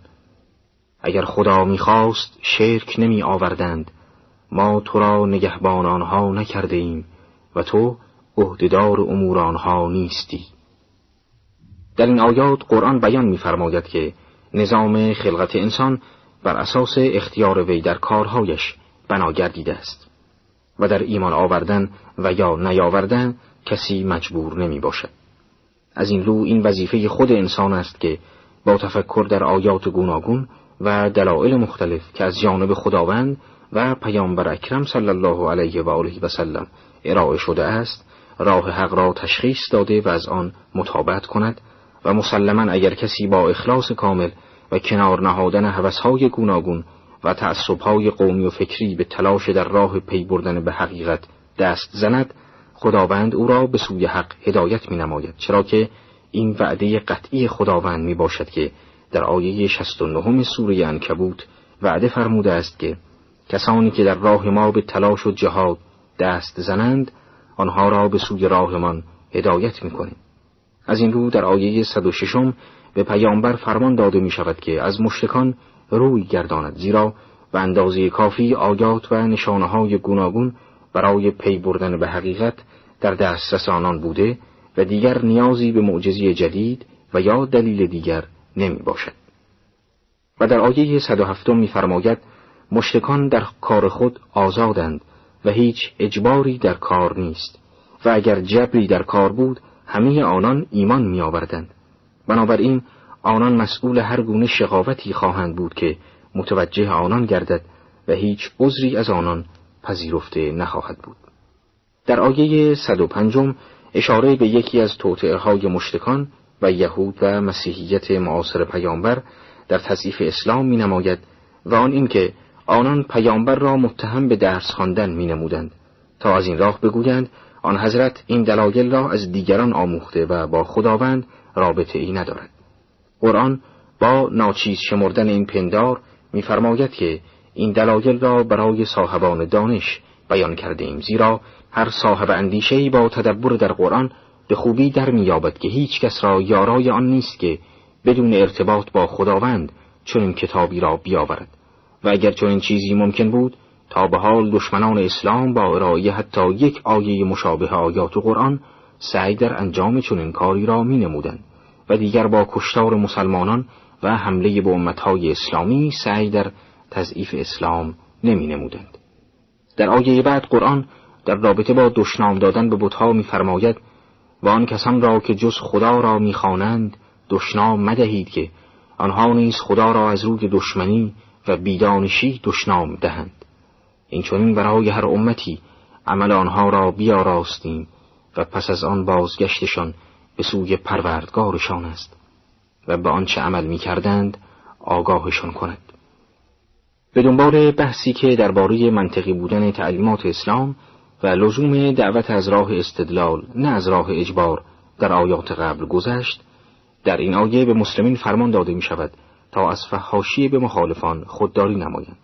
اگر خدا می‌خواست شرک نمی آوردند ما تو را نگهبان آنها نکرده ایم و تو عهدهدار امور آنها نیستی. در این آیات قرآن بیان می‌فرماید که نظام خلقت انسان بر اساس اختیار وی در کارهایش بنا گردیده است. و در ایمان آوردن و یا نیاوردن کسی مجبور نمی باشد. از این رو این وظیفه خود انسان است که با تفکر در آیات گوناگون و دلایل مختلف که از جانب خداوند و پیامبر اکرم صلی الله علیه و آله و سلم ارائه شده است راه حق را تشخیص داده و از آن مطابقت کند و مسلما اگر کسی با اخلاص کامل و کنار نهادن هوسهای گوناگون و تعصبهای قومی و فکری به تلاش در راه پی بردن به حقیقت دست زند خداوند او را به سوی حق هدایت می نماید چرا که این وعده قطعی خداوند می باشد که در آیه 69 سوره انکبوت وعده فرموده است که کسانی که در راه ما به تلاش و جهاد دست زنند آنها را به سوی راهمان هدایت می‌کنیم. از این رو در آیه 106 به پیامبر فرمان داده می شود که از مشتکان روی گرداند زیرا به اندازه کافی آیات و نشانه های گوناگون برای پی بردن به حقیقت در دسترس آنان بوده و دیگر نیازی به معجزی جدید و یا دلیل دیگر نمی باشد. و در آیه 107 می فرماید مشتکان در کار خود آزادند و هیچ اجباری در کار نیست و اگر جبری در کار بود همه آنان ایمان می آوردند بنابراین آنان مسئول هر گونه شقاوتی خواهند بود که متوجه آنان گردد و هیچ عذری از آنان پذیرفته نخواهد بود. در آیه 105 اشاره به یکی از توطعه های مشتکان و یهود و مسیحیت معاصر پیامبر در تصیف اسلام می نماید و آن اینکه آنان پیامبر را متهم به درس خواندن می نمودند تا از این راه بگویند آن حضرت این دلایل را از دیگران آموخته و با خداوند رابطه ای ندارد. قرآن با ناچیز شمردن این پندار میفرماید که این دلایل را برای صاحبان دانش بیان کرده ایم زیرا هر صاحب اندیشه با تدبر در قرآن به خوبی در میابد که هیچ کس را یارای آن نیست که بدون ارتباط با خداوند چنین کتابی را بیاورد. و اگر چنین چیزی ممکن بود تا به حال دشمنان اسلام با ارائه حتی یک آیه مشابه آیات قرآن سعی در انجام چنین کاری را می نمودن و دیگر با کشتار مسلمانان و حمله به امتهای اسلامی سعی در تضعیف اسلام نمی نمودند. در آیه بعد قرآن در رابطه با دشنام دادن به بتها میفرماید و آن کسان را که جز خدا را می‌خوانند دشنام مدهید که آنها نیز خدا را از روی دشمنی و بیدانشی دشنام دهند این چونین برای هر امتی عمل آنها را بیاراستیم و پس از آن بازگشتشان به سوی پروردگارشان است و به آنچه عمل می کردند آگاهشان کند. به دنبال بحثی که درباره منطقی بودن تعلیمات اسلام و لزوم دعوت از راه استدلال نه از راه اجبار در آیات قبل گذشت در این آیه به مسلمین فرمان داده می شود تا از فحاشی به مخالفان خودداری نمایند.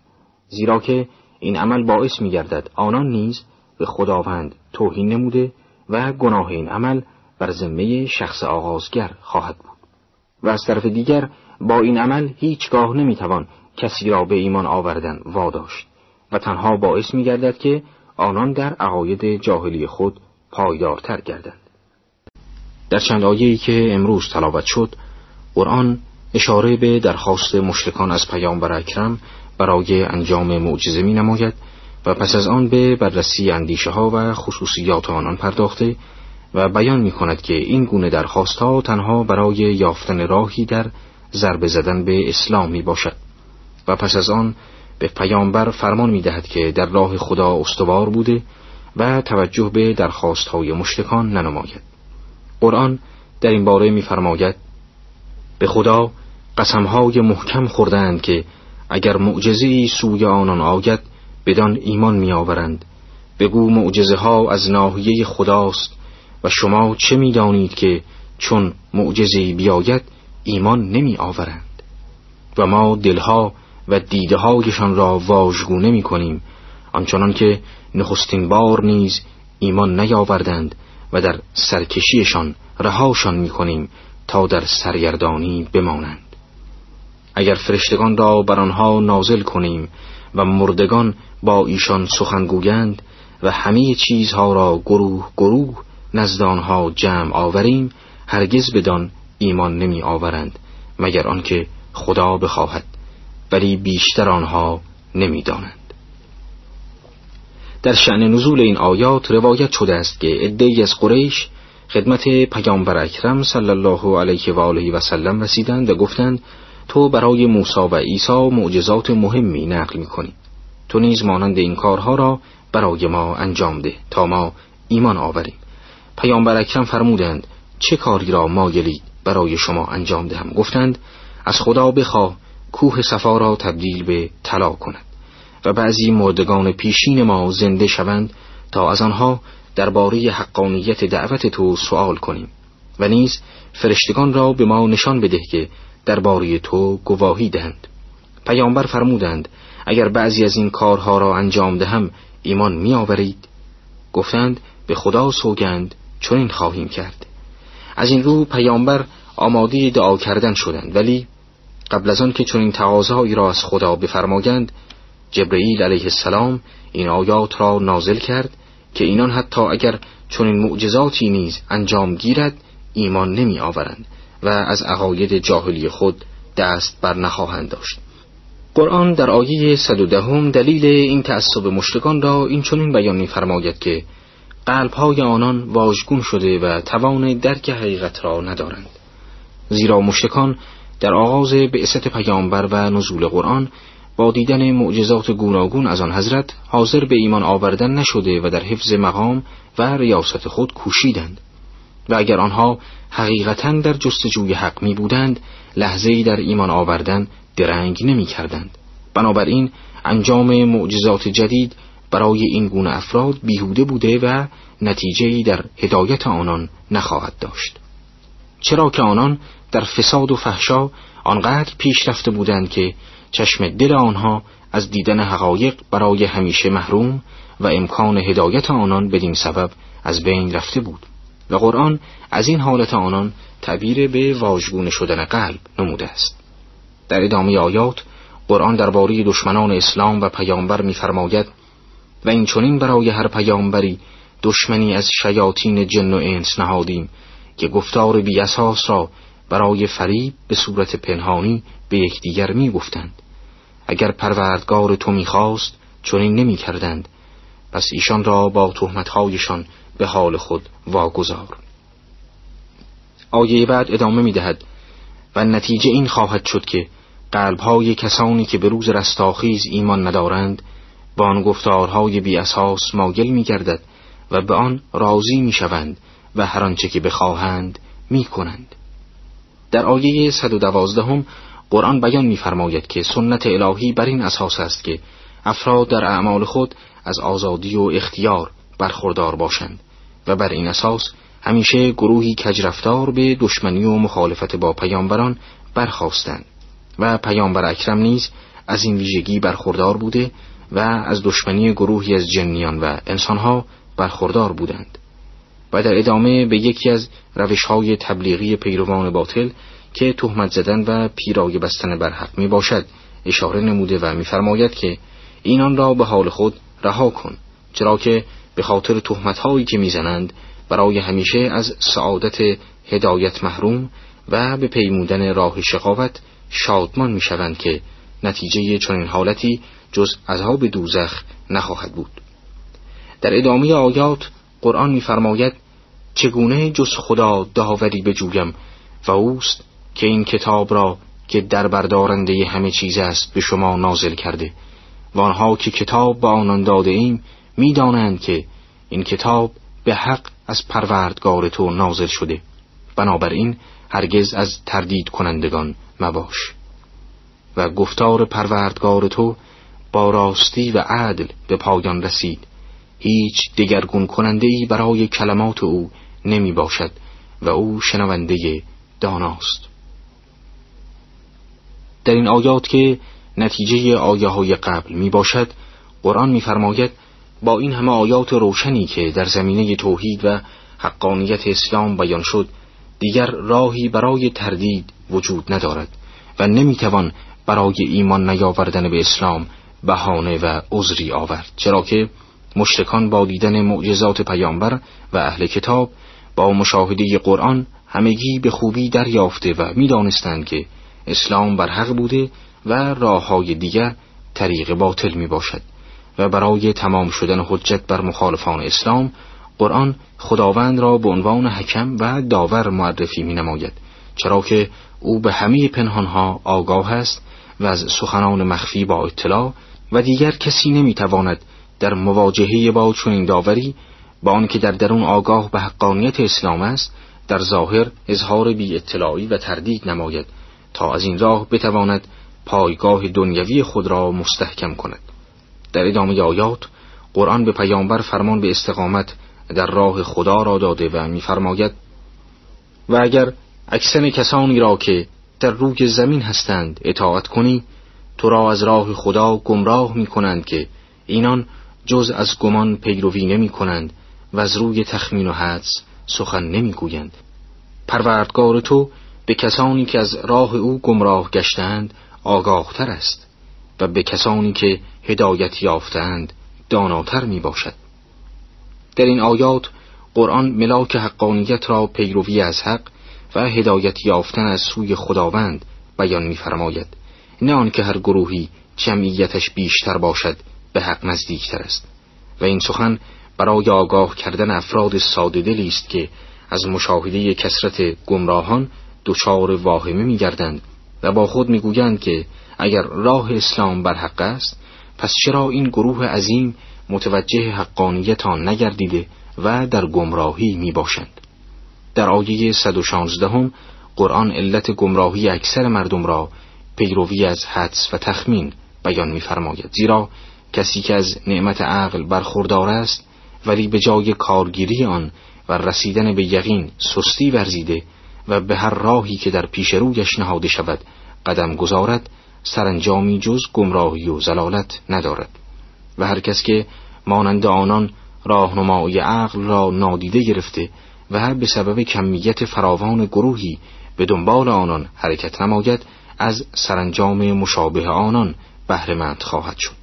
زیرا که این عمل باعث می گردد آنان نیز به خداوند توهین نموده و گناه این عمل بر ذمه شخص آغازگر خواهد بود. و از طرف دیگر با این عمل هیچگاه نمی‌توان کسی را به ایمان آوردن واداشت و تنها باعث میگردد که آنان در عقاید جاهلی خود پایدارتر گردند. در چند آیه‌ای که امروز تلاوت شد قرآن اشاره به درخواست مشرکان از پیامبر اکرم برای انجام معجزه می نماید و پس از آن به بررسی اندیشه ها و خصوصیات آنان پرداخته و بیان می کند که این گونه درخواست ها تنها برای یافتن راهی در ضربه زدن به اسلام می باشد و پس از آن به پیامبر فرمان می دهد که در راه خدا استوار بوده و توجه به درخواست های مشتکان ننماید. قرآن در این باره میفرماید به خدا قسمهای محکم خوردند که اگر معجزه سوی آنان آید بدان ایمان میآورند. بگو معجزه ها از ناحیه خداست. و شما چه می‌دانید که چون معجزه بیاید ایمان نمی آورند و ما دلها و دیده هایشان را واژگو نمی کنیم آنچنان که نخستین بار نیز ایمان نیاوردند و در سرکشیشان رهاشان می کنیم تا در سرگردانی بمانند. اگر فرشتگان را بر آنها نازل کنیم و مردگان با ایشان سخنگویند و همه چیزها را گروه گروه نزد آنها جمع آوریم هرگز بدان ایمان نمی آورند مگر آنکه خدا بخواهد ولی بیشتر آنها نمی‌دانند در شعن نزول این آیات روایت شده است که عدهای از قریش خدمت پیامبر اکرم صلی الله علیه و آله و سلم رسیدند و گفتند تو برای موسی و عیسی معجزات مهمی نقل می‌کنی. تو نیز مانند این کارها را برای ما انجام ده تا ما ایمان آوریم. پیامبر اکرم فرمودند چه کاری را مایلید برای شما انجام دهم؟ گفتند از خدا بخواه کوه صفا را تبدیل به طلا کند. و بعضی مردگان پیشین ما زنده شوند تا از آنها درباره حقانیت دعوت تو سوال کنیم. و نیز فرشتگان را به ما نشان بده که درباره تو گواهی دهند. پیامبر فرمودند اگر بعضی از این کارها را انجام دهم ایمان می آورید گفتند به خدا سوگند چون این خواهیم کرد. از این رو پیامبر آماده دعا کردن شدند ولی قبل از آن که چون این تقاضایی را از خدا بفرمایند جبرئیل علیه السلام این آیات را نازل کرد که اینان حتی اگر چون این معجزاتی نیز انجام گیرد ایمان نمی آورند و از عقاید جاهلی خود دست بر نخواهند داشت. قرآن در آیه 110 دلیل این تعصب مشتگان را این چنین بیان می‌فرماید که قلبهای آنان واژگون شده و توان درک حقیقت را ندارند. زیرا مشتکان در آغاز بعثت پیامبر و نزول قرآن با دیدن معجزات گوناگون از آن حضرت حاضر به ایمان آوردن نشده و در حفظ مقام و ریاست خود کوشیدند. و اگر آنها حقیقتا در جستجوی حق می بودند لحظه در ایمان آوردن درنگ نمی کردند بنابراین انجام معجزات جدید برای این گونه افراد بیهوده بوده و نتیجه در هدایت آنان نخواهد داشت. چرا که آنان در فساد و فحشا آنقدر پیش رفته بودند که چشم دل آنها از دیدن حقایق برای همیشه محروم و امکان هدایت آنان بدین سبب از بین رفته بود و قرآن از این حالت آنان تعبیر به واژگونه شدن قلب نموده است. در ادامه آیات قرآن درباره دشمنان اسلام و پیامبر می‌فرماید و این چنین برای هر پیامبری دشمنی از شیاطین جن و انس نهادیم که گفتار بی اساس را برای فریب به صورت پنهانی به یکدیگر می گفتند. اگر پروردگار تو می‌خواست چنین نمی کردند پس ایشان را با تهمتهایشان به حال خود واگذار آیه بعد ادامه می دهد و نتیجه این خواهد شد که قلبهای کسانی که به روز رستاخیز ایمان ندارند با آن گفتارهای بی اساس ماگل می گردد و به آن راضی می شوند و هر آنچه که بخواهند می کنند. در آیه 112 هم قرآن بیان می‌فرماید که سنت الهی بر این اساس است که افراد در اعمال خود از آزادی و اختیار برخوردار باشند و بر این اساس همیشه گروهی کجرفتار به دشمنی و مخالفت با پیامبران برخواستند و پیامبر اکرم نیز از این ویژگی برخوردار بوده و از دشمنی گروهی از جنیان و انسانها برخوردار بودند و در ادامه به یکی از روش های تبلیغی پیروان باطل که تهمت زدن و پیرایه بستن بر حق می باشد اشاره نموده و میفرماید که اینان را به حال خود رها کن چرا که به خاطر تهمت هایی که می‌زنند برای همیشه از سعادت هدایت محروم و به پیمودن راه شقاوت شادمان می‌شوند که نتیجه چنین حالتی جز عذاب دوزخ نخواهد بود. در ادامه آیات قرآن میفرماید چگونه جز خدا داوری بجویم و اوست که این کتاب را که در بردارنده همه چیز است به شما نازل کرده و آنها که کتاب به آنان داده ایم می‌دانند که این کتاب به حق از پروردگار تو نازل شده. بنابراین هرگز از تردید کنندگان مباش. و گفتار پروردگار تو با راستی و عدل به پایان رسید. هیچ دگرگون کننده ای برای کلمات او نمی باشد و او شنونده داناست. در این آیات که نتیجه آیه های قبل می باشد قرآن میفرماید با این همه آیات روشنی که در زمینه توحید و حقانیت اسلام بیان شد دیگر راهی برای تردید وجود ندارد و نمی‌توان برای ایمان نیاوردن به اسلام بهانه و عذری آورد چرا که مشرکان با دیدن معجزات پیامبر و اهل کتاب با مشاهده قرآن همگی به خوبی دریافته و می‌دانستند که اسلام بر حق بوده و راه های دیگر طریق باطل می باشد و برای تمام شدن حجت بر مخالفان اسلام قرآن خداوند را به عنوان حکم و داور معرفی می نماید چرا که او به همه پنهانها آگاه است و از سخنان مخفی با اطلاع و دیگر کسی نمی تواند در مواجهه با چنین داوری با آنکه در درون آگاه به حقانیت اسلام است در ظاهر اظهار بی اطلاعی و تردید نماید تا از این راه بتواند پایگاه دنیوی خود را مستحکم کند. در ادامه آیات قرآن به پیامبر فرمان به استقامت در راه خدا را داده و میفرماید و اگر اکثر کسانی را که در روی زمین هستند اطاعت کنی تو را از راه خدا گمراه می کنند که اینان جز از گمان پیروی نمی کنند و از روی تخمین و حدس سخن نمی گویند پروردگار تو به کسانی که از راه او گمراه گشتند آگاهتر است و به کسانی که هدایت یافتند داناتر می باشد در این آیات قرآن ملاک حقانیت را پیروی از حق و هدایت یافتن از سوی خداوند بیان می‌فرماید. نه آنکه هر گروهی جمعیتش بیشتر باشد به حق نزدیکتر است و این سخن برای آگاه کردن افراد ساده است که از مشاهده کسرت گمراهان دچار واهمه میگردند و با خود می‌گویند که اگر راه اسلام بر حق است پس چرا این گروه عظیم متوجه حقانیت آن نگردیده و در گمراهی می باشند. در آیه 116 هم قرآن علت گمراهی اکثر مردم را پیروی از حدس و تخمین بیان می‌فرماید. زیرا کسی که از نعمت عقل برخوردار است ولی به جای کارگیری آن و رسیدن به یقین سستی ورزیده و به هر راهی که در پیش رویش نهاده شود قدم گذارد سرانجامی جز گمراهی و زلالت ندارد. و هر کس که مانند آنان راهنمای عقل را نادیده گرفته و به سبب کمیت فراوان گروهی به دنبال آنان حرکت نماید از سرانجام مشابه آنان بهرهمند خواهد شد.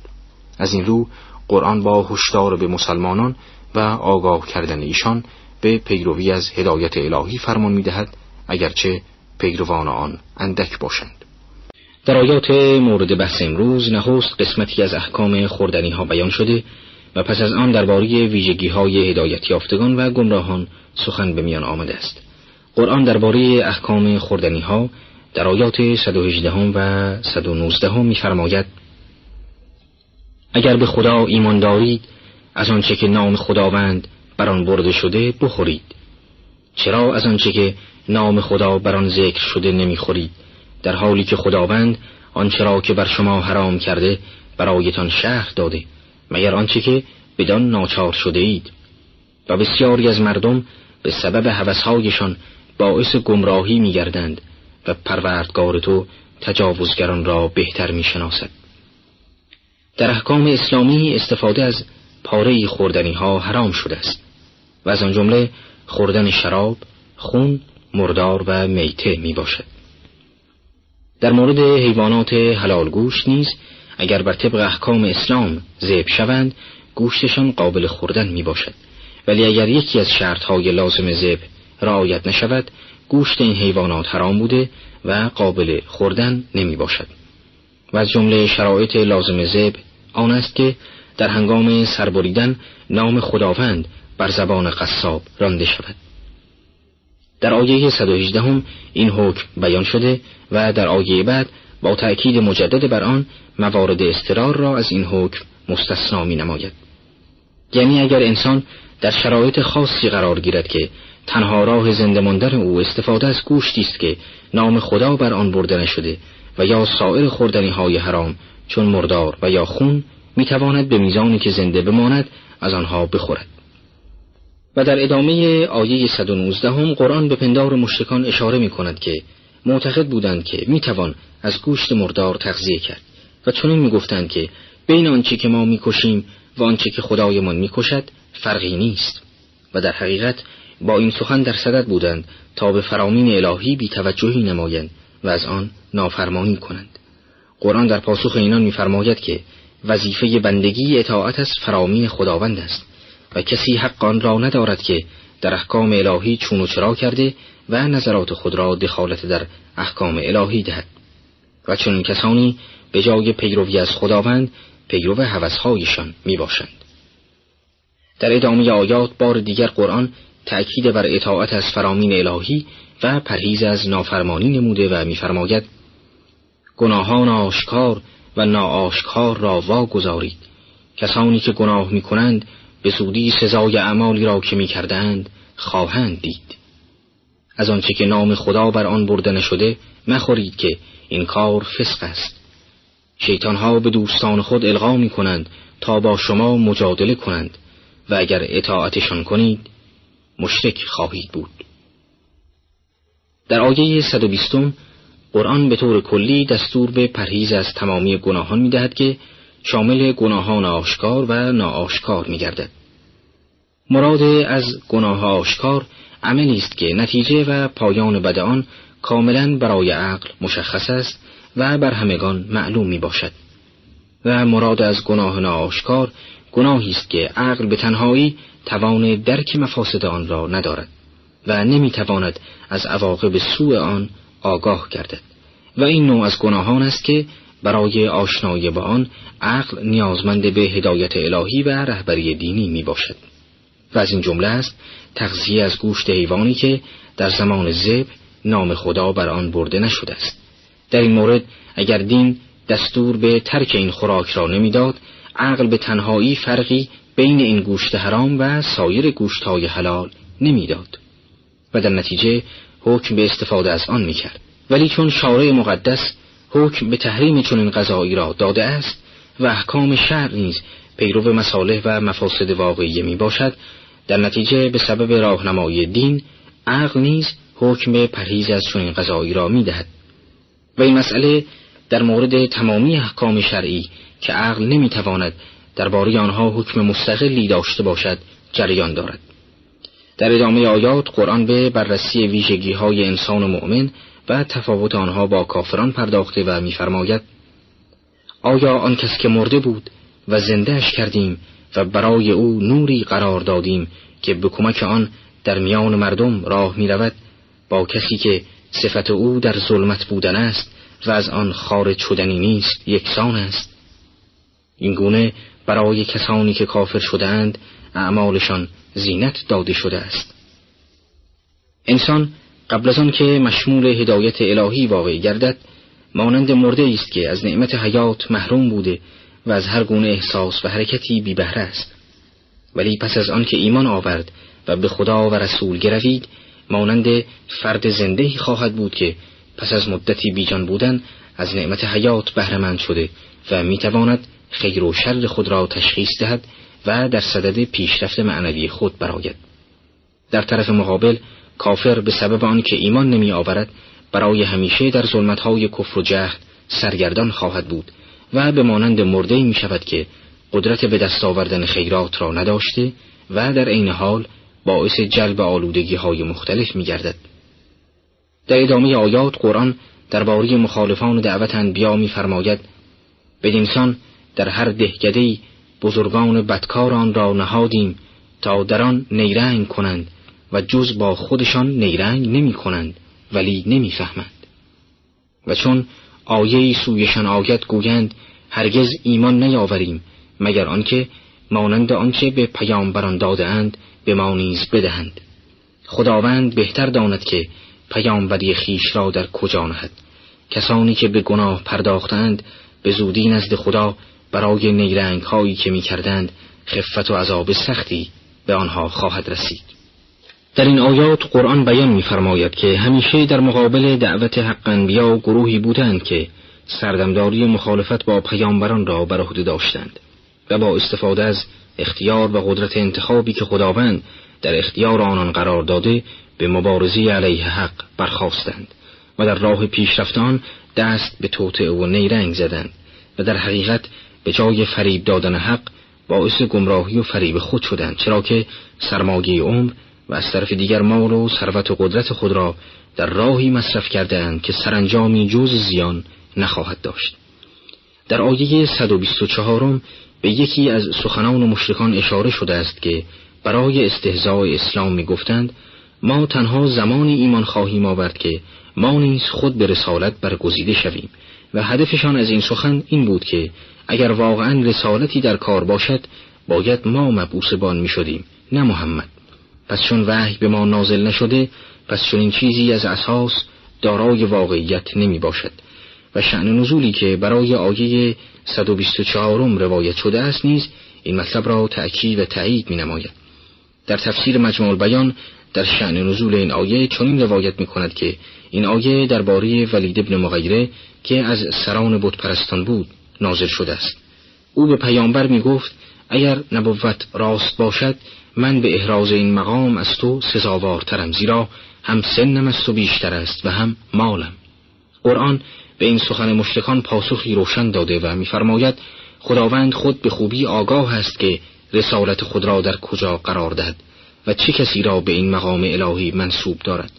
از این رو قرآن با هشدار به مسلمانان و آگاه کردن ایشان به پیروی از هدایت الهی فرمان می‌دهد اگرچه پیروان آن اندک باشند. در آیات مورد بحث امروز نخست قسمتی از احکام خوردنی ها بیان شده و پس از آن درباره ویژگی های هدایت یافتگان و گمراهان سخن به میان آمده است. قرآن درباره احکام خوردنی ها در آیات 118 و 119 میفرماید اگر به خدا ایمان دارید از آنچه که نام خداوند بر آن برده شده بخورید. چرا از آنچه که نام خدا بر آن ذکر شده نمی‌خورید؟ در حالی که خداوند آنچه را که بر شما حرام کرده برایتان شهر داده مگر آنچه که بدان ناچار شده اید و بسیاری از مردم به سبب هوسهایشان باعث گمراهی میگردند. و پروردگار تو تجاوزگران را بهتر می‌شناسد. در احکام اسلامی استفاده از پاره خوردنی ها حرام شده است و از آن جمله خوردن شراب، خون، مردار و میته می باشد در مورد حیوانات حلال گوشت نیز اگر بر طبق احکام اسلام ذبح شوند گوشتشان قابل خوردن می باشد ولی اگر یکی از شرطهای لازم ذبح رعایت نشود گوشت این حیوانات حرام بوده و قابل خوردن نمی باشد و از جمله شرایط لازم ذبح آن است که در هنگام سربریدن نام خداوند بر زبان قصاب رانده شود در آیه 118 هم این حکم بیان شده و در آیه بعد با تأکید مجدد بر آن موارد استرار را از این حکم مستثنا می نماید. یعنی اگر انسان در شرایط خاصی قرار گیرد که تنها راه زنده ماندن او استفاده از گوشتی است که نام خدا بر آن برده نشده و یا سایر خوردنی های حرام چون مردار و یا خون می‌تواند به میزانی که زنده بماند از آنها بخورد. و در ادامه آیه 119 هم قرآن به پندار مشتکان اشاره می کند که معتقد بودند که می‌توان از گوشت مردار تغذیه کرد و چنین می‌گفتند که بین آنچه که ما می‌کشیم و آنچه که خدایمان می‌کشد فرقی نیست و در حقیقت با این سخن در صدد بودند تا به فرامین الهی بی توجهی نمایند و از آن نافرمانی کنند قرآن در پاسخ اینان میفرماید که وظیفه بندگی اطاعت از فرامین خداوند است و کسی حق آن را ندارد که در احکام الهی چون و چرا کرده و نظرات خود را دخالت در احکام الهی دهد و چون کسانی به جای پیروی از خداوند پیرو هوسهایشان می باشند. در ادامه آیات بار دیگر قرآن تأکید بر اطاعت از فرامین الهی و پرهیز از نافرمانی نموده و میفرماید گناهان آشکار و ناآشکار را واگذارید. کسانی که گناه می کنند به زودی سزای اعمالی را که می کردند خواهند دید. از آنچه که نام خدا بر آن برده نشده مخورید که این کار فسق است. شیطانها به دوستان خود القا می کنند تا با شما مجادله کنند و اگر اطاعتشان کنید مشرک خواهید بود در آیه 120 قرآن به طور کلی دستور به پرهیز از تمامی گناهان می دهد که شامل گناهان آشکار و ناآشکار می گردد. مراد از گناه آشکار عملی است که نتیجه و پایان بد آن کاملا برای عقل مشخص است و بر همگان معلوم می باشد و مراد از گناه ناآشکار گناهی است که عقل به تنهایی توان درک مفاسد آن را ندارد و نمی‌تواند از عواقب سوء آن آگاه گردد. و این نوع از گناهان است که برای آشنایی با آن عقل نیازمند به هدایت الهی و رهبری دینی می باشد و از این جمله است تغذیه از گوشت حیوانی که در زمان زب نام خدا بر آن برده نشده است. در این مورد اگر دین دستور به ترک این خوراک را نمی‌داد عقل به تنهایی فرقی بین این گوشت حرام و سایر گوشت های حلال نمی‌داد و در نتیجه حکم به استفاده از آن می‌کرد. ولی چون شارع مقدس حکم به تحریم چنین غذایی را داده است و احکام شرع نیز پیرو مصالح و مفاسد واقعی می باشد در نتیجه به سبب راهنمایی دین عقل نیز حکم به پرهیز از چنین غذایی را می دهد و این مسئله در مورد تمامی احکام شرعی که عقل نمی‌تواند درباره آنها حکم مستقلی داشته باشد جریان دارد. در ادامه آیات قرآن به بررسی ویژگی های انسان مؤمن و تفاوت آنها با کافران پرداخته و میفرماید آیا آن کس که مرده بود و زندهش کردیم و برای او نوری قرار دادیم که به کمک آن در میان مردم راه می رود با کسی که صفت او در ظلمت بودن است و از آن خارج شدنی نیست یکسان است؟ این گونه برای کسانی که کافر شدهاند اعمالشان زینت داده شده است. انسان قبل از آن که مشمول هدایت الهی واقع گردد مانند مرده است که از نعمت حیات محروم بوده و از هر گونه احساس و حرکتی بی بهره است. ولی پس از آن که ایمان آورد و به خدا و رسول گروید مانند فرد زندهی خواهد بود که پس از مدتی بیجان بودن از نعمت حیات بهرهمند شده و می‌تواند خیر و شر خود را تشخیص دهد و در صدد پیشرفت معنوی خود براید در طرف مقابل کافر به سبب آنکه ایمان نمی آورد برای همیشه در ظلمتهای کفر و جهد سرگردان خواهد بود و به مانند مرده می شود که قدرت به دست آوردن خیرات را نداشته و در عین حال باعث جلب آلودگی های مختلف می گردد. در ادامه آیات قرآن درباره مخالفان دعوت انبیا میفرماید بدینسان در هر دهکده بزرگان بدکار آن را نهادیم تا در آن نیرنگ کنند و جز با خودشان نیرنگ نمی کنند ولی نمی‌فهمند و چون آیه سویشان آید گویند هرگز ایمان نیاوریم مگر آنکه مانند آنچه به پیامبران دادهاند به ما نیز بدهند. خداوند بهتر داند که پیامبری خیش را در کجا نهد. کسانی که به گناه پرداختند به زودی نزد خدا برای نیرنگ هایی که می کردند خفت و عذاب سختی به آنها خواهد رسید. در این آیات قرآن بیان می‌فرماید که همیشه در مقابل دعوت حق انبیا گروهی بودند که سردمداری مخالفت با پیامبران را بر عهده داشتند و با استفاده از اختیار و قدرت انتخابی که خداوند در اختیار آنان قرار داده به مبارزی علیه حق برخواستند و در راه پیشرفتان دست به توطعه و نیرنگ زدند و در حقیقت به جای فریب دادن حق باعث گمراهی و فریب خود شدند. چرا که سرمایه عمر و از طرف دیگر مال و ثروت و قدرت خود را در راهی مصرف کردهاند که سرانجامی جز زیان نخواهد داشت. در آیه 124 به یکی از سخنان مشرکان اشاره شده است که برای استهزاء اسلام می گفتند ما تنها زمانی ایمان خواهیم آورد که ما نیز خود به رسالت برگزیده شویم. و هدفشان از این سخن این بود که اگر واقعا رسالتی در کار باشد باید ما مبعوث بان می شدیم نه محمد پس چون وحی به ما نازل نشده پس چون این چیزی از اساس دارای واقعیت نمی باشد و شعن نزولی که برای آیه 124 روایت شده است نیز این مطلب را تأکید و تایید می نماید. در تفسیر مجموع بیان در شعن نزول این آیه چنین روایت می کند که این آیه درباره ولید ابن مغیره که از سران پرستان بود نازل شده است. او به پیامبر می گفت اگر نبوت راست باشد من به احراز این مقام از تو سزاوارترم زیرا هم سنم از تو بیشتر است و هم مالم. قرآن به این سخن مشتکان پاسخی روشن داده و میفرماید خداوند خود به خوبی آگاه است که رسالت خود را در کجا قرار دهد و چه کسی را به این مقام الهی منصوب دارد.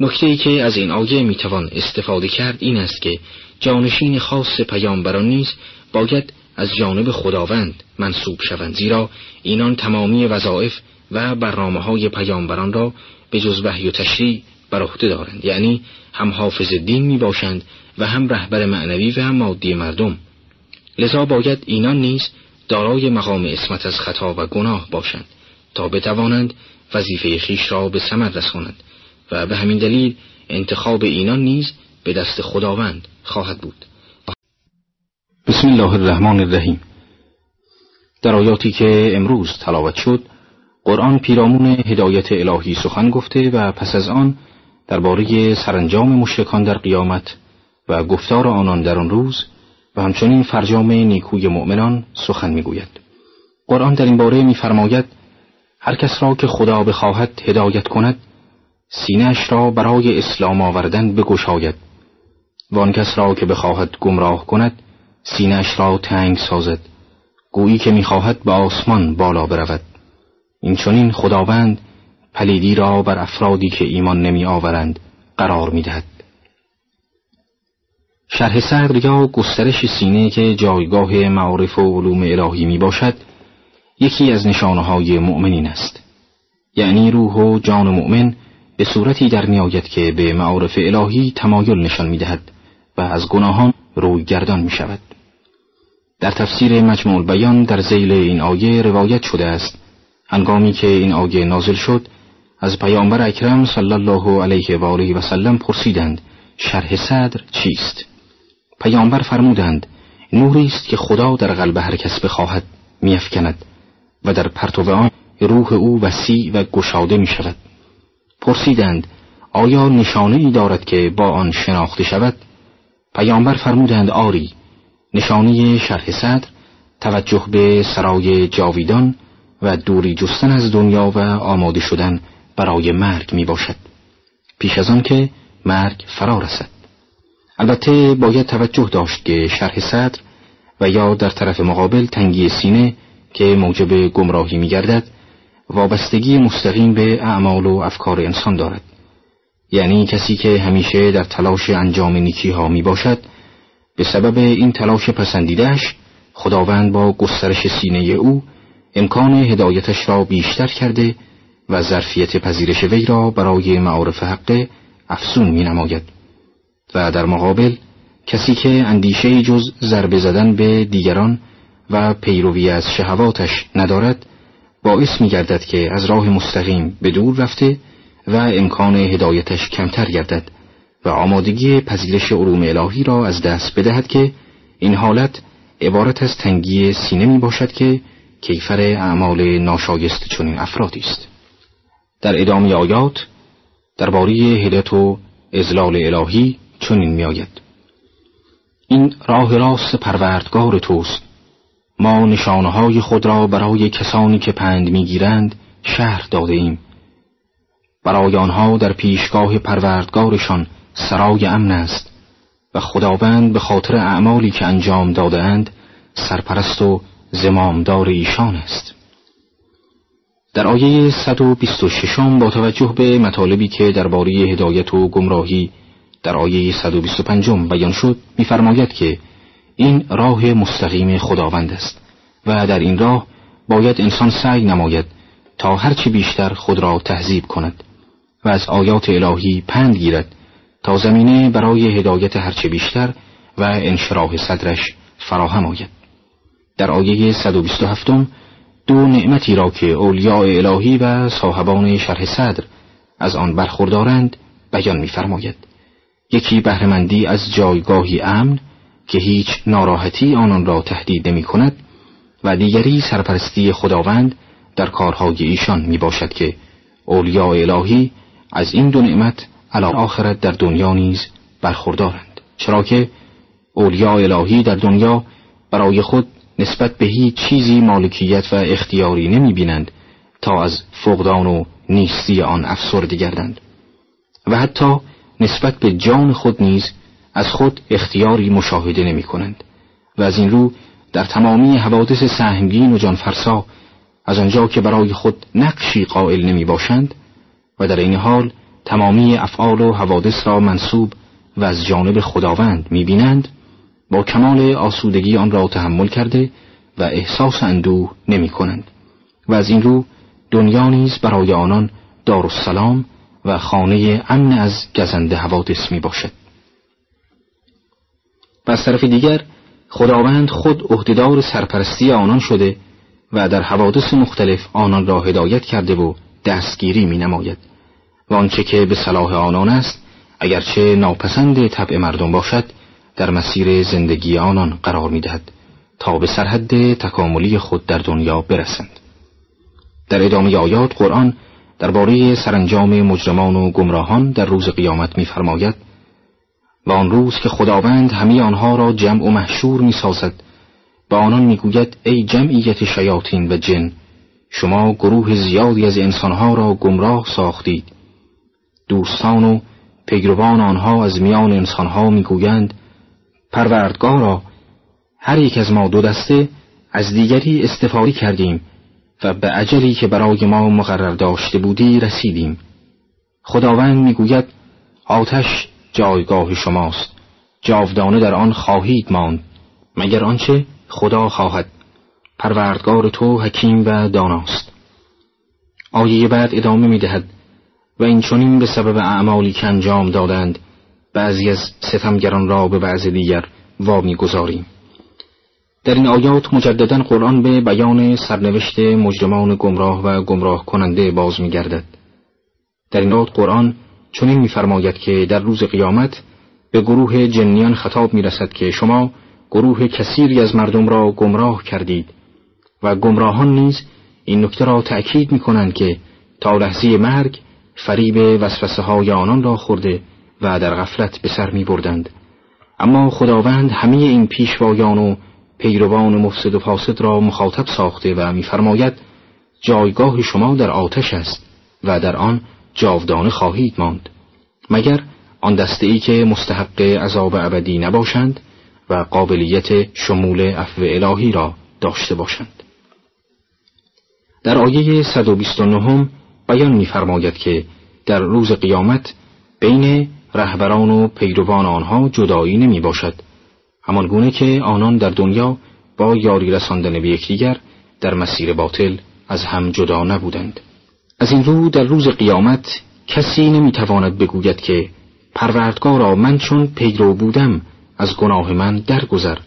نکته ای که از این آیه می‌توان استفاده کرد این است که جانشین خاص پیامبران نیز باید از جانب خداوند منصوب شوند زیرا اینان تمامی وظایف و برنامه های پیامبران را به جز وحی و تشریع بر عهده دارند. یعنی هم حافظ دین می باشند و هم رهبر معنوی و هم مادی مردم. لذا باید اینان نیز دارای مقام اسمت از خطا و گناه باشند تا بتوانند وظیفه خیش را به ثمر رسانند و به همین دلیل انتخاب اینان نیز به دست خداوند خواهد بود.
بسم الله الرحمن الرحیم. در آیاتی که امروز تلاوت شد قرآن پیرامون هدایت الهی سخن گفته و پس از آن درباره سرانجام مشرکان در قیامت و گفتار آنان در آن روز و همچنین فرجام نیکوی مؤمنان سخن می‌گوید. قرآن در این باره میفرماید هر کس را که خدا بخواهد هدایت کند سینهش را برای اسلام آوردن بگشاید. و آن کس را که بخواهد گمراه کند سینهش را تنگ سازد. گویی که می‌خواهد به آسمان بالا برود. این چونین خداوند پلیدی را بر افرادی که ایمان نمی آورند قرار می دهد. شرح صدر یا گسترش سینه که جایگاه معارف و علوم الهی می باشد یکی از نشانه های مؤمنین است. یعنی روح و جان مؤمن به صورتی در میآید که به معارف الهی تمایل نشان می دهد و از گناهان روی گردان می شود. در تفسیر مجموع بیان در زیل این آیه روایت شده است. هنگامی که این آیه نازل شد از پیامبر اکرم صلی الله علیه و آله و سلم پرسیدند شرح صدر چیست؟ پیامبر فرمودند نوری است که خدا در قلب هر کس بخواهد میافکند و در پرتو آن روح او وسیع و گشاده می شود پرسیدند آیا نشانه ای دارد که با آن شناخته شود؟ پیامبر فرمودند آری نشانی شرح صدر توجه به سرای جاویدان و دوری جستن از دنیا و آماده شدن برای مرگ می باشد پیش از آن که مرگ فرا رسد. البته باید توجه داشت که شرح صدر و یا در طرف مقابل تنگی سینه که موجب گمراهی می گردد وابستگی مستقیم به اعمال و افکار انسان دارد.
یعنی کسی که همیشه در تلاش انجام نیکی ها می باشد به سبب این تلاش پسندیدهش خداوند با گسترش سینه او امکان هدایتش را بیشتر کرده و ظرفیت پذیرش وی را برای معارف حق افسون می نماید و در مقابل کسی که اندیشه جز ضربه زدن به دیگران و پیروی از شهواتش ندارد باعث می گردد که از راه مستقیم به دور رفته و امکان هدایتش کمتر گردد و آمادگی پذیرش علوم الهی را از دست بدهد که این حالت عبارت از تنگی سینه می باشد که کیفر اعمال ناشایست چنین افرادی است. در ادامه آیات درباره هدایت و ازلال الهی چنین میآید این راه راست پروردگار توست. ما نشانهای خود را برای کسانی که پند می‌گیرند شهر داده ایم. برای آنها در پیشگاه پروردگارشان سرای امن است و خداوند به خاطر اعمالی که انجام دادهاند سرپرست و زمامدار ایشان است. در آیه 126 با توجه به مطالبی که درباره هدایت و گمراهی در آیه 125 بیان شد می‌فرماید که این راه مستقیم خداوند است و در این راه باید انسان سعی نماید تا هرچه بیشتر خود را تهذیب کند. و از آیات الهی پند گیرد تا زمینه برای هدایت هرچه بیشتر و انشراح صدرش فراهم آید. در آیه 127 دو نعمتی را که اولیاء الهی و صاحبان شرح صدر از آن برخوردارند بیان می‌فرماید. یکی بهرهمندی از جایگاهی امن که هیچ ناراحتی آنان را تهدید نمی کند و دیگری سرپرستی خداوند در کارهای ایشان می که اولیاء الهی از این دو نعمت علا آخرت در دنیا نیز برخوردارند. چرا که اولیاء الهی در دنیا برای خود نسبت به هیچ چیزی مالکیت و اختیاری نمی بینند تا از فقدان و نیستی آن افسرده گردند. و حتی نسبت به جان خود نیز از خود اختیاری مشاهده نمی کنند و از این رو در تمامی حوادث سهمگین و جانفرسا از آنجا که برای خود نقشی قائل نمی باشند و در این حال تمامی افعال و حوادث را منصوب و از جانب خداوند می بینند با کمال آسودگی آن را تحمل کرده و احساس اندوه نمی کنند و از این رو دنیا نیز برای آنان دارالسلام و خانه امن از گزنده حوادث می باشد و از طرف دیگر خداوند خود عهدهدار سرپرستی آنان شده و در حوادث مختلف آنان را هدایت کرده و دستگیری می نماید و آنچه که به صلاح آنان است اگرچه ناپسند طبع مردم باشد در مسیر زندگی آنان قرار می دهد تا به سرحد تکاملی خود در دنیا برسند. در ادامه آیات قرآن درباره سرانجام مجرمان و گمراهان در روز قیامت می‌فرماید و آن روز که خداوند همه آنها را جمع و محشور می‌سازد به آنان می‌گوید ای جمعیت شیاطین و جن شما گروه زیادی از انسانها را گمراه ساختید. دوستان و پیروان آنها از میان انسانها می‌گویند پروردگارا هر یک از ما دو دسته از دیگری استفاده کردیم و به عجلی که برای ما مقرر داشته بودی رسیدیم. خداوند می‌گوید آتش جایگاه شماست جاودانه در آن خواهید ماند مگر آنچه خدا خواهد؟ پروردگار تو حکیم و داناست. آیه بعد ادامه می‌دهد. و این چنین به سبب اعمالی که انجام دادند بعضی از ستمگران را به بعض دیگر وامی گذاریم در این آیات مجددا قرآن به بیان سرنوشت مجرمان گمراه و گمراه کننده باز می گردد. در این آیات قرآن چنین میفرماید که در روز قیامت به گروه جنیان خطاب می رسد که شما گروه کثیری از مردم را گمراه کردید. و گمراهان نیز این نکته را تأکید می کنند که تا لحظه مرگ فریب وسوسه های آنان را خورده و در غفلت به سر می بردند. اما خداوند همه این پیشوایان و پیروان مفسد و فاسد را مخاطب ساخته و میفرماید جایگاه شما در آتش است و در آن جاودانه خواهید ماند مگر آن دسته ای که مستحق عذاب ابدی نباشند و قابلیت شمول عفو الهی را داشته باشند در آیه 129 بیان می‌فرماید که در روز قیامت
بین رهبران و پیروان آنها جدایی نمی باشد همان گونه که آنان در دنیا با یاری رساندن به یکدیگر در مسیر باطل از هم جدا نبودند. از این رو در روز قیامت کسی نمی‌تواند بگوید که پروردگارا من چون پیرو بودم از گناه من درگذر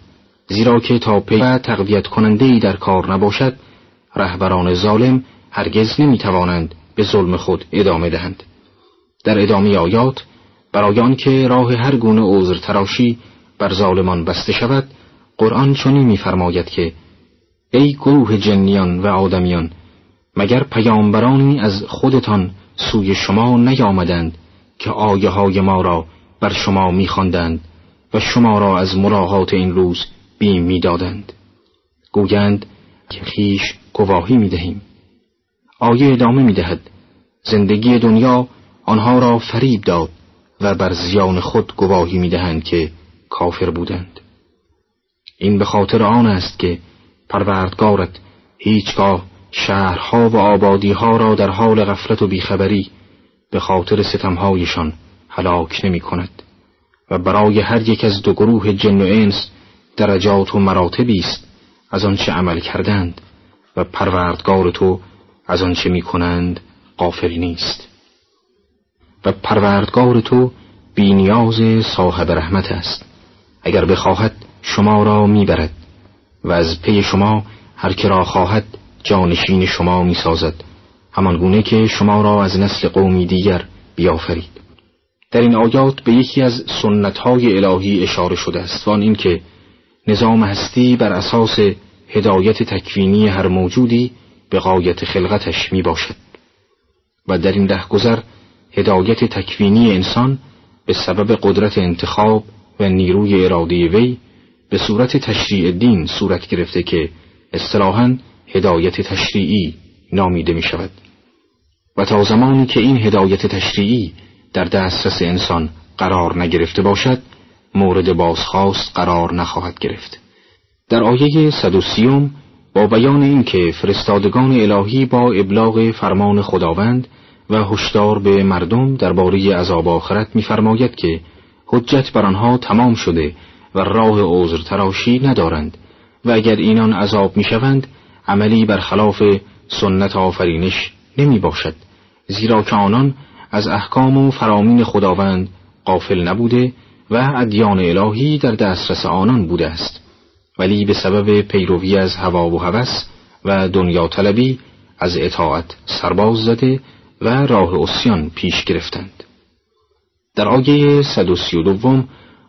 زیرا که تا پی و تقویت کننده در کار نباشد رهبران ظالم هرگز نمی‌توانند به ظلم خود ادامه دهند. در ادامه آیات برای که راه هر گونه عذر تراشی بر ظالمان بسته شود قرآن چنین میفرماید که ای گروه جنیان و آدمیان مگر پیامبرانی از خودتان سوی شما نیامدند که آیه های ما را بر شما میخواندند و شما را از مراحات این روز بیم می‌دادند؟ گویند که خیش گواهی می‌دهیم. آیه ادامه می‌دهد زندگی دنیا آنها را فریب داد و بر زیان خود گواهی می‌دهند که کافر بودند. این به خاطر آن است که پروردگارت هیچگاه شهرها و آبادیها را در حال غفلت و بیخبری به خاطر ستمهایشان هلاک نمی کند و برای هر یک از دو گروه جن و انس درجات و مراتبی است از آنچه عمل کردند و پروردگار تو از آنچه می کنند غافل نیست. و پروردگار تو بینیاز صاحب رحمت است. اگر بخواهد شما را می‌برد و از پی شما هر که را خواهد جانشین شما می‌سازد. همان گونه که شما را از نسل قومی دیگر بیافرید. در این آیات به یکی از سنتهای الهی اشاره شده است. وان اینکه نظام هستی بر اساس هدایت تکوینی هر موجودی به قایت خلقتش می باشد و در این گذر هدایت تکوینی انسان به سبب قدرت انتخاب و نیروی اراده وی به صورت تشریع دین صورت گرفته که اصطلاحاً هدایت تشریعی نامیده می شود و تا زمانی که این هدایت تشریعی در دسترس انسان قرار نگرفته باشد مورد بازخواست قرار نخواهد گرفت. در آیه صد و سیوم با بیان اینکه فرستادگان الهی با ابلاغ فرمان خداوند و هشدار به مردم درباره عذاب آخرت می‌فرماید که حجت بر آنها تمام شده و راه عذر تراشی ندارند و اگر اینان عذاب می‌شوند عملی برخلاف سنت آفرینش نمی باشد زیرا که آنان از احکام و فرامین خداوند قافل نبوده و ادیان الهی در دسترس آنان بوده است. ولی به سبب پیروی از هوا و هوس و دنیا طلبی از اطاعت سرباز زده و راه اسیان پیش گرفتند. در آیه 132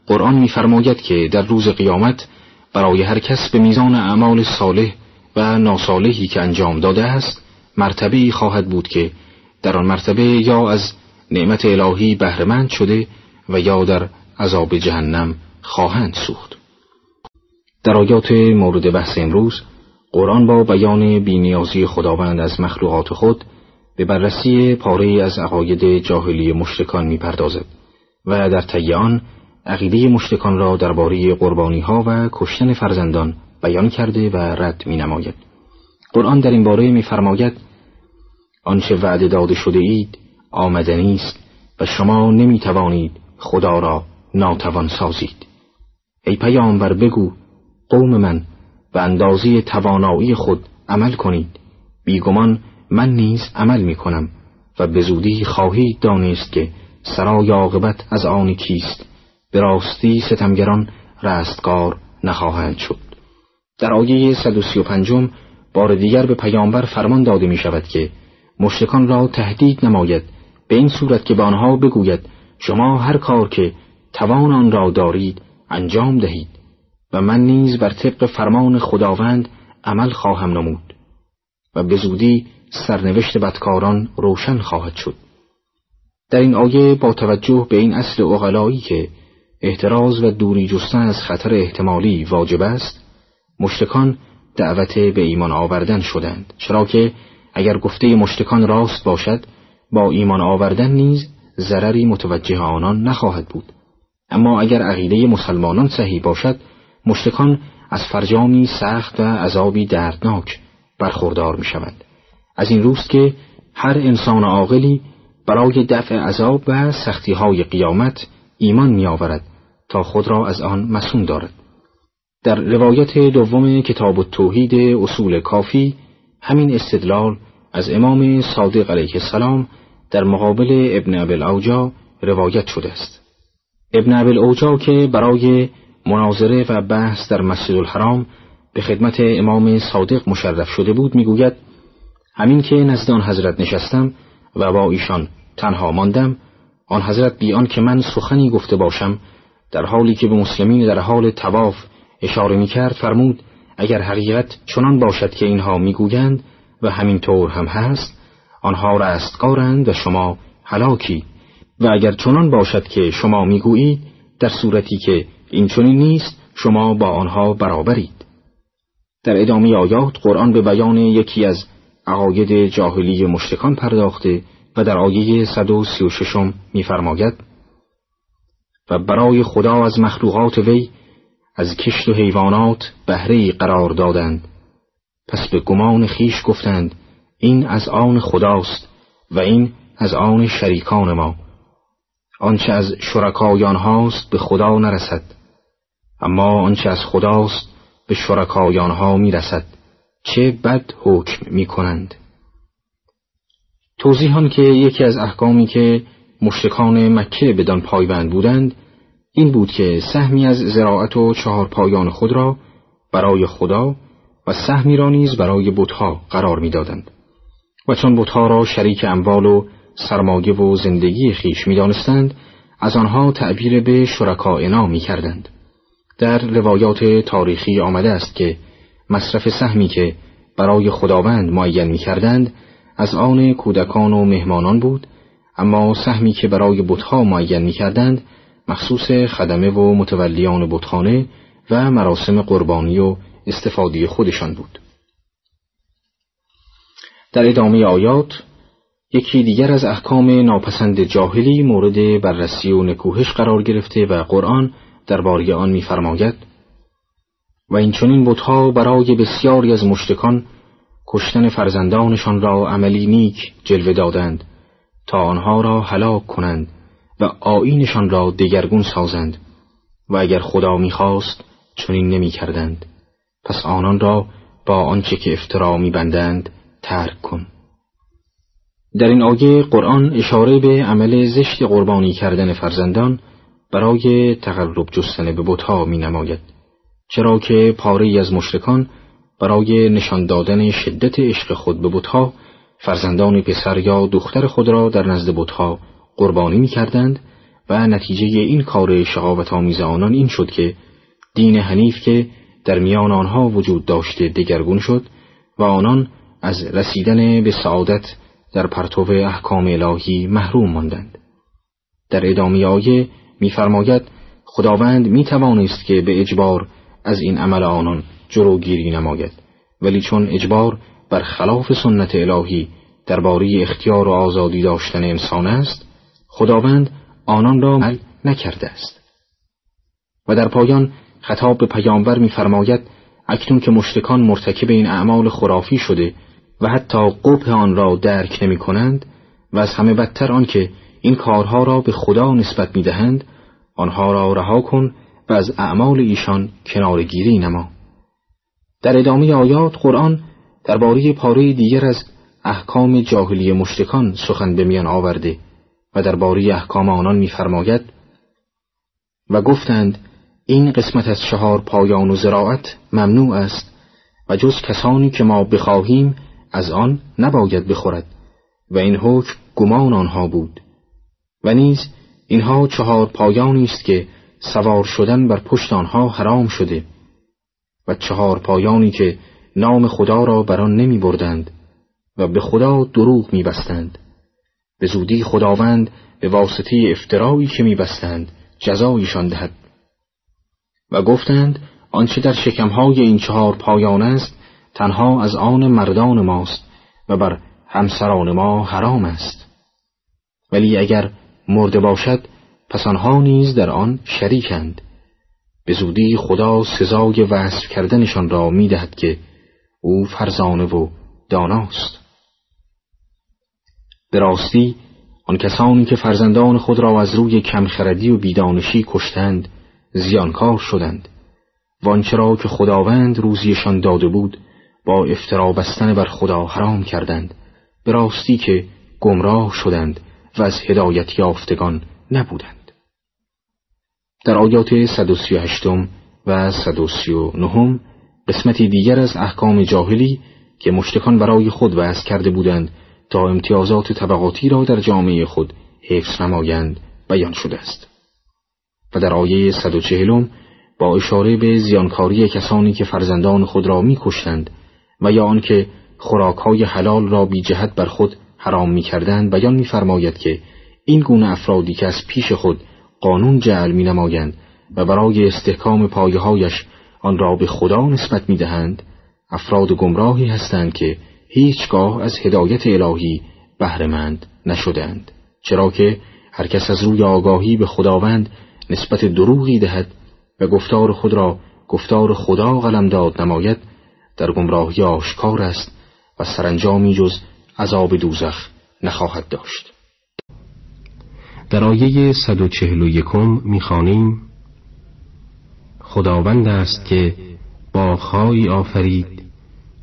قرآن می‌فرماید که در روز قیامت برای هر کس به میزان اعمال صالح و ناصالحی که انجام داده است مرتبه خواهد بود که در آن مرتبه یا از نعمت الهی بهرهمند شده و یا در عذاب جهنم خواهند سوخت در آیات مورد بحث امروز قرآن با بیان بینیازی خداوند از مخلوقات خود به بررسی پاره از عقاید جاهلی مشتکان می‌پردازد و در طی آن عقیده مشتکان را درباره قربانی ها و کشتن فرزندان بیان کرده و رد می نماید. قرآن در این باره می فرماید آنچه وعده داده شده اید آمدنی است و شما نمی توانید خدا را ناتوان سازید. ای پیامبر بگو قوم من به اندازه توانایی خود عمل کنید. بیگمان من نیز عمل می کنم و به زودی خواهید دانست که سرای عاقبت از آن کیست. به راستی ستمگران رستگار نخواهند شد. در آیه 135 بار دیگر به پیامبر فرمان داده می شود که مشتکان را تهدید نماید. به این صورت که به آنها بگوید شما هر کار که توان آن را دارید انجام دهید. و من نیز بر طبق فرمان خداوند عمل خواهم نمود. و به زودی سرنوشت بدکاران روشن خواهد شد. در این آیه با توجه به این اصل اغلایی که احتراز و دوری جستن از خطر احتمالی واجب است مشتکان دعوت به ایمان آوردن شدند. چرا که اگر گفته مشتکان راست باشد با ایمان آوردن نیز ضرری متوجه آنان نخواهد بود. اما اگر عقیده مسلمانان صحیح باشد مشتکان از فرجامی سخت و عذابی دردناک برخوردار می شوند. از این روست که هر انسان عاقلی برای دفع عذاب و سختی های قیامت ایمان می آورد تا خود را از آن مسون دارد. در روایت دوم کتاب التوحید اصول کافی همین استدلال از امام صادق علیه السلام در مقابل ابن اوجا روایت شده است. ابن ابل اوجا که برای مناظره و بحث در مسجد الحرام به خدمت امام صادق مشرف شده بود می‌گوید همین که نزد آن حضرت نشستم و با ایشان تنها ماندم آن حضرت بیان که من سخنی گفته باشم در حالی که به مسلمین در حال تواف اشاره می کرد فرمود اگر حقیقت چنان باشد که اینها می‌گویند و همین طور هم هست آنها رستگارند و شما هلاکی. و اگر چنان باشد که شما می‌گویید در صورتی که این چنین نیست شما با آنها برابرید. در ادامه آیات قرآن به بیان یکی از عقاید جاهلی مشتکان پرداخته و در آیه 136 میفرماید و برای خدا از مخلوقات وی از کشت و حیوانات بهره قرار دادند. پس به گمان خیش گفتند این از آن خداست و این از آن شریکان ما. آنچه از شرکایان هاست به خدا نرسد. اما آنچه از خداست به شرکایان ها می‌رسد. چه بد حکم می کنند توضیحان که یکی از احکامی که مشرکان مکه بدان پایبند بودند این بود که سهمی از زراعت و چهار پایان خود را برای خدا و سهمی را نیز برای بتها قرار می‌دادند. و چون بتها را شریک اموال و سرمایه و زندگی خیش می‌دانستند از آنها تعبیر به شرکائنا می کردند. در روایات تاریخی آمده است که مصرف سهمی که برای خداوند معین می کردند از آن کودکان و مهمانان بود اما سهمی که برای بتها معین می کردند مخصوص خدمه و متولیان بتخانه و مراسم قربانی و استفادی خودشان بود. در ادامه آیات یکی دیگر از احکام ناپسند جاهلی مورد بررسی و نکوهش قرار گرفته و قرآن درباره آن می‌فرماید و این چنین بتها برای بسیاری از مشتکان کشتن فرزندانشان را عملی نیک جلوه دادند تا آنها را هلاک کنند و آینشان را دگرگون سازند و اگر خدا می‌خواست چنین نمی کردند. پس آنان را با آنچه که افترا میبندند ترک کن. در این آیه قرآن اشاره به عمل زشت قربانی کردن فرزندان برای تقرب جستن به بتها می نماید. چرا که پاره از مشرکان برای نشان دادن شدت عشق خود به بتها فرزندان پسر یا دختر خود را در نزد بتها قربانی می کردند و نتیجه این کار شقاوت آمیز آنان این شد که دین حنیف که در میان آنها وجود داشته دگرگون شد و آنان از رسیدن به سعادت در پرتو احکام الهی محروم ماندند. در ادامه آیه میفرماید خداوند می توانست که به اجبار از این عمل آنان جلوگیری نماید ولی چون اجبار بر خلاف سنت الهی درباره اختیار و آزادی داشتن انسان است خداوند آنان را عمل نکرده است و در پایان خطاب به پیامبر میفرماید اکنون که مشتکان مرتکب این اعمال خرافی شده و حتی قبح آن را درک نمی کنند و از همه بدتر آنکه این کارها را به خدا نسبت می دهند آنها را رها کن و از اعمال ایشان کنارگیری نما. در ادامه آیات قرآن درباره پاره دیگر از احکام جاهلی مشتکان سخن به میان آورده و درباره احکام آنان میفرماید و گفتند این قسمت از چهار پایان و زراعت ممنوع است و جز کسانی که ما بخواهیم از آن نباید بخورد و این حکم گمان آنها بود و نیز اینها چهار پایانی است که سوار شدن بر پشت آنها حرام شده و چهار پایانی که نام خدا را بر آن نمی بردند و به خدا دروغ می بستند. به زودی خداوند به واسطه افترایی که می بستند جزایشان دهد و گفتند آنچه در شکمهای این چهار پایان است تنها از آن مردان ماست و بر همسران ما حرام است. ولی اگر مرده باشد پس آنها نیز در آن شریکند. به زودی خدا سزای وصف کردنشان را می‌دهد که او فرزانه و داناست. به راستی آن کسانی که فرزندان خود را از روی کمخردی و بیدانشی کشتند زیانکار شدند. وانچه را که خداوند روزیشان داده بود با افترا بستن بر خدا حرام کردند. به راستی که گمراه شدند و از هدایت یافتگان نبودند. در آیات 138 و 139 قسمتی دیگر از احکام جاهلی که مشتکان برای خود وضع کرده بودند تا امتیازات طبقاتی را در جامعه خود حفظ نمایند بیان شده است. و در آیه 140 با اشاره به زیانکاری کسانی که فرزندان خود را میکشتند و یا آنکه خوراکهای حلال را بی جهت بر خود حرام می‌کردند بیان میفرماید که این گونه افرادی که از پیش خود قانون جعل می نمایند و برای استحکام پایهایش آن را به خدا نسبت می دهند افراد گمراهی هستند که هیچگاه از هدایت الهی بهرهمند نشدند. چرا که هر کس از روی آگاهی به خداوند نسبت دروغی دهد و گفتار خود را گفتار خدا قلمداد نماید در گمراهی آشکار است و سرانجامی جز عذاب دوزخ نخواهد داشت.
در آیه 141 می‌خوانیم خداوند است که باغهایی آفرید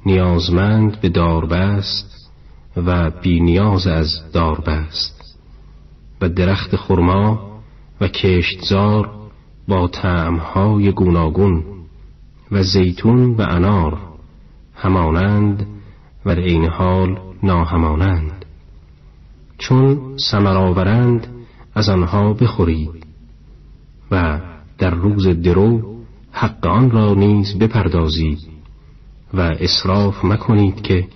نیازمند به داربست و بی نیاز از داربست و درخت خرما و کشتزار با تعمهای گوناگون و زیتون و انار همانند و در این حال ناهمانند. چون سمرآورند از آنها بخورید و در روز درو حق آن را نیز بپردازید و اصراف مکنید که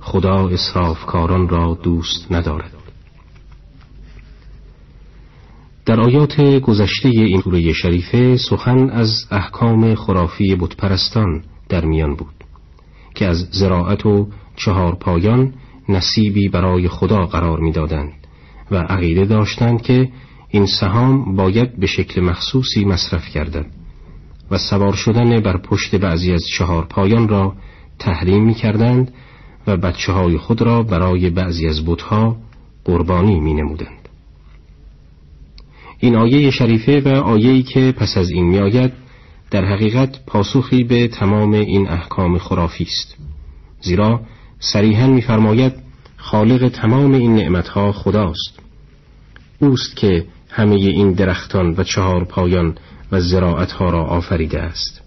خدا اصرافکاران را دوست ندارد. در آیات گذشته این سوره شریفه سخن از احکام خرافی بتپرستان در میان بود. که از زراعت و چهار پایان نصیبی برای خدا قرار می‌دادند و عقیده داشتند که این سهام باید به شکل مخصوصی مصرف گردد و سوار شدن بر پشت بعضی از چهار پایان را تحریم می کردند و بچه های خود را برای بعضی از بتها قربانی می نمودند. این آیه شریفه و آیه‌ای که پس از این میآید در حقیقت پاسخی به تمام این احکام خرافی است. زیرا صریحا می‌فرماید خالق تمام این نعمتها خداست. اوست که همه این درختان و چهار پایان و زراعتها را آفریده است.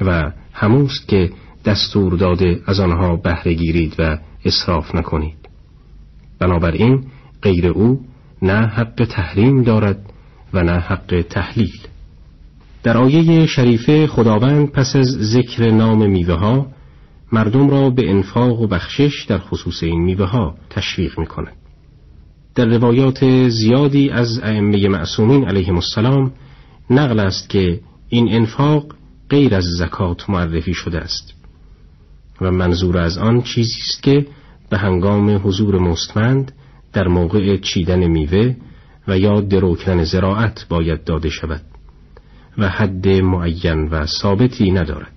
و هموست که دستور داده از آنها بهره گیرید و اصراف نکنید. بنابراین غیر او نه حق تحریم دارد و نه حق تحلیل. در آیه شریفه خداوند پس از ذکر نام میوه ها مردم را به انفاق و بخشش در خصوص این میوه ها تشویق می کند. در روایات زیادی از ائمه معصومین علیهم السلام نقل است که این انفاق غیر از زکات معرفی شده است و منظور از آن چیزی است که به هنگام حضور مستمند در موقع چیدن میوه و یا دروکن زراعت باید داده شود و حد معین و ثابتی ندارد.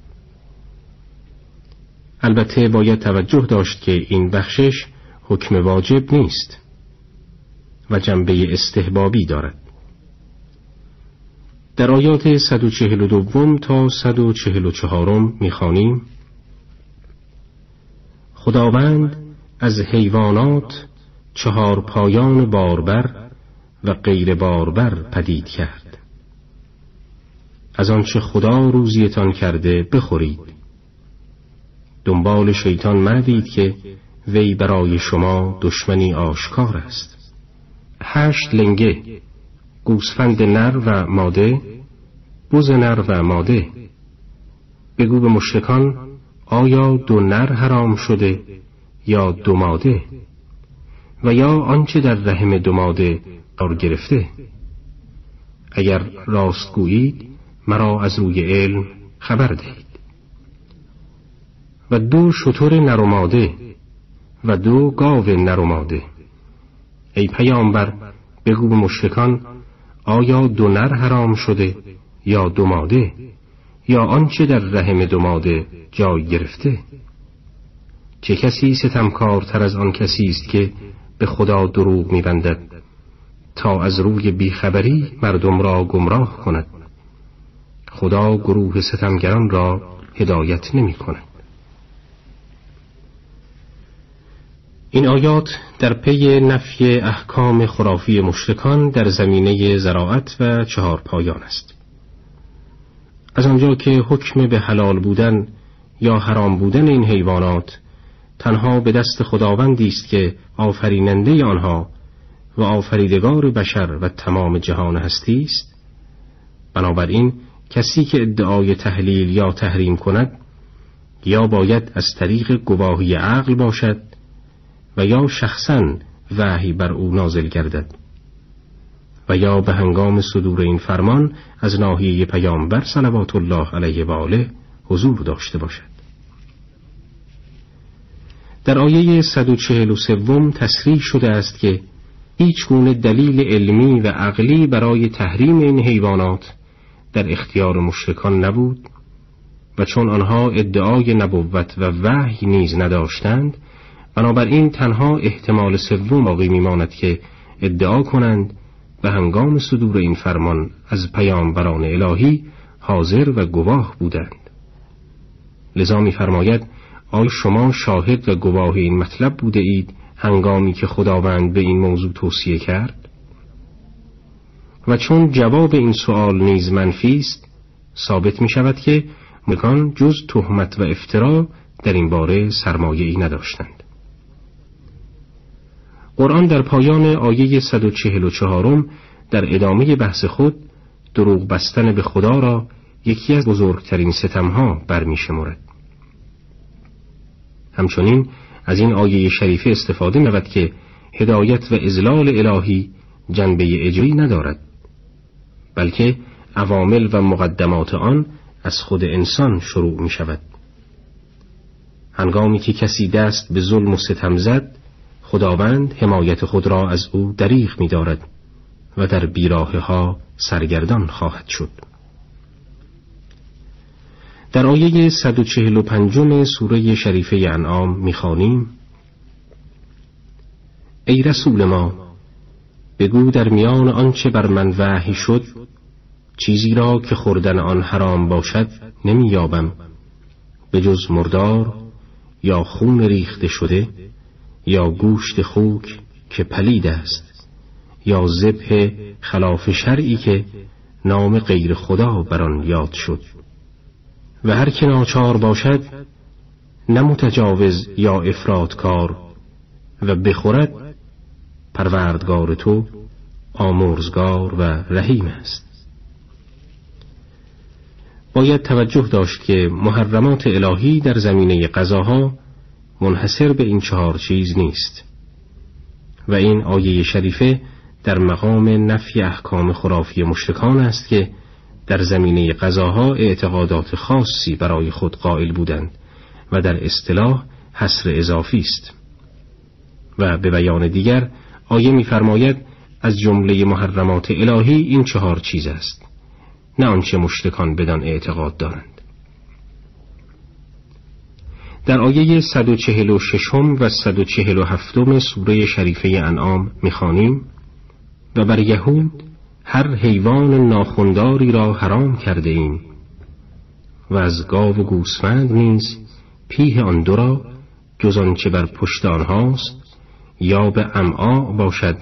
البته باید توجه داشت که این بخشش حکم واجب نیست و جنبه استحبابی دارد. در آیات 142 تا 144 می‌خوانیم خداوند از حیوانات چهار پایان باربر و غیر باربر پدید کرد. از آنچه خدا روزیتان کرده بخورید. دنبال شیطان مردید که وی برای شما دشمنی آشکار است. هشت لنگه گوسفند نر و ماده بز نر و ماده. بگو به مشرکان آیا دو نر حرام شده یا دو ماده؟ و یا آنچه در رحم دماده قرار گرفته؟ اگر راست گویید مرا از روی علم خبر دهید. و دو شطور نروماده و دو گاو نروماده ای پیامبر بگو به مشرکان آیا دو نر حرام شده یا دو ماده؟ یا آنچه در رحم دماده جای گرفته؟ چه کسی ستمکارتر از آن کسی است که به خدا دروغ میبندد تا از روی بیخبری مردم را گمراه کند؟ خدا گروه ستمگران را هدایت نمی کند این آیات در پی نفی احکام خرافی مشرکان در زمینه زراعت و چهار پایان است. از آنجا که حکم به حلال بودن یا حرام بودن این حیوانات تنها به دست خداوندی است که آفریننده آنها و آفریدگار بشر و تمام جهان هستی است بنابراین کسی که ادعای تحلیل یا تحریم کند یا باید از طریق گواهی عقل باشد و یا شخصا وحی بر او نازل گردد و یا به هنگام صدور این فرمان از ناحیه پیامبر صلوات الله علیه و آله حضور داشته باشد. در آیه 143 تصریح شده است که هیچ گونه دلیل علمی و عقلی برای تحریم این حیوانات در اختیار مشرکان نبود و چون آنها ادعای نبوت و وحی نیز نداشتند بنابراین تنها احتمال سوم باقی میماند که ادعا کنند به هنگام صدور این فرمان از پیامبران الهی حاضر و گواه بودند. لذا میفرماید آیا شما شاهد و گواه این مطلب بوده اید هنگامی که خداوند به این موضوع توصیه کرد؟ و چون جواب این سوال نیز منفی است ثابت می شود که مکان جز تهمت و افترا در این باره سرمایه ای نداشتند قرآن در پایان آیه 144 در ادامه بحث خود دروغ بستن به خدا را یکی از بزرگترین ستمها برمی شمارد. همچنین از این آیه شریفه استفاده مود که هدایت و ازلال الهی جنبه اجری ندارد بلکه عوامل و مقدمات آن از خود انسان شروع می شود. هنگامی که کسی دست به ظلم و ستم زد خداوند حمایت خود را از او دریغ می دارد و در بیراه ها سرگردان خواهد شد. در آیه 145 سوره شریفه انعام می‌خوانیم ای رسول ما بگو در میان آنچه بر من وحی شد چیزی را که خوردن آن حرام باشد نمییابم. به جز مردار یا خون ریخته شده یا گوشت خوک که پلید است یا ذبح خلاف شرعی که نام غیر خدا بر آن یاد شد. و هر که ناچار باشد نه متجاوز یا افرادکار و بخورد پروردگار تو آمرزگار و رحیم است. باید توجه داشت که محرمات الهی در زمینه قضاها منحصر به این چهار چیز نیست و این آیه شریفه در مقام نفی احکام خرافی مشرکان است که در زمینه قضاها اعتقادات خاصی برای خود قائل بودند و در اصطلاح حسر اضافی است و به بیان دیگر آیه می‌فرماید از جمله محرمات الهی این چهار چیز است. نه آنچه مشتکان بدان اعتقاد دارند. در آیه 146 و 147 سوره شریفه انعام می‌خوانیم و بر یهود هر حیوان ناخنداری را حرام کرده ایم و از گاو و گوسفند نیز پیه آن دو را جز آنچه بر پشت آنهاست یا به امعا باشد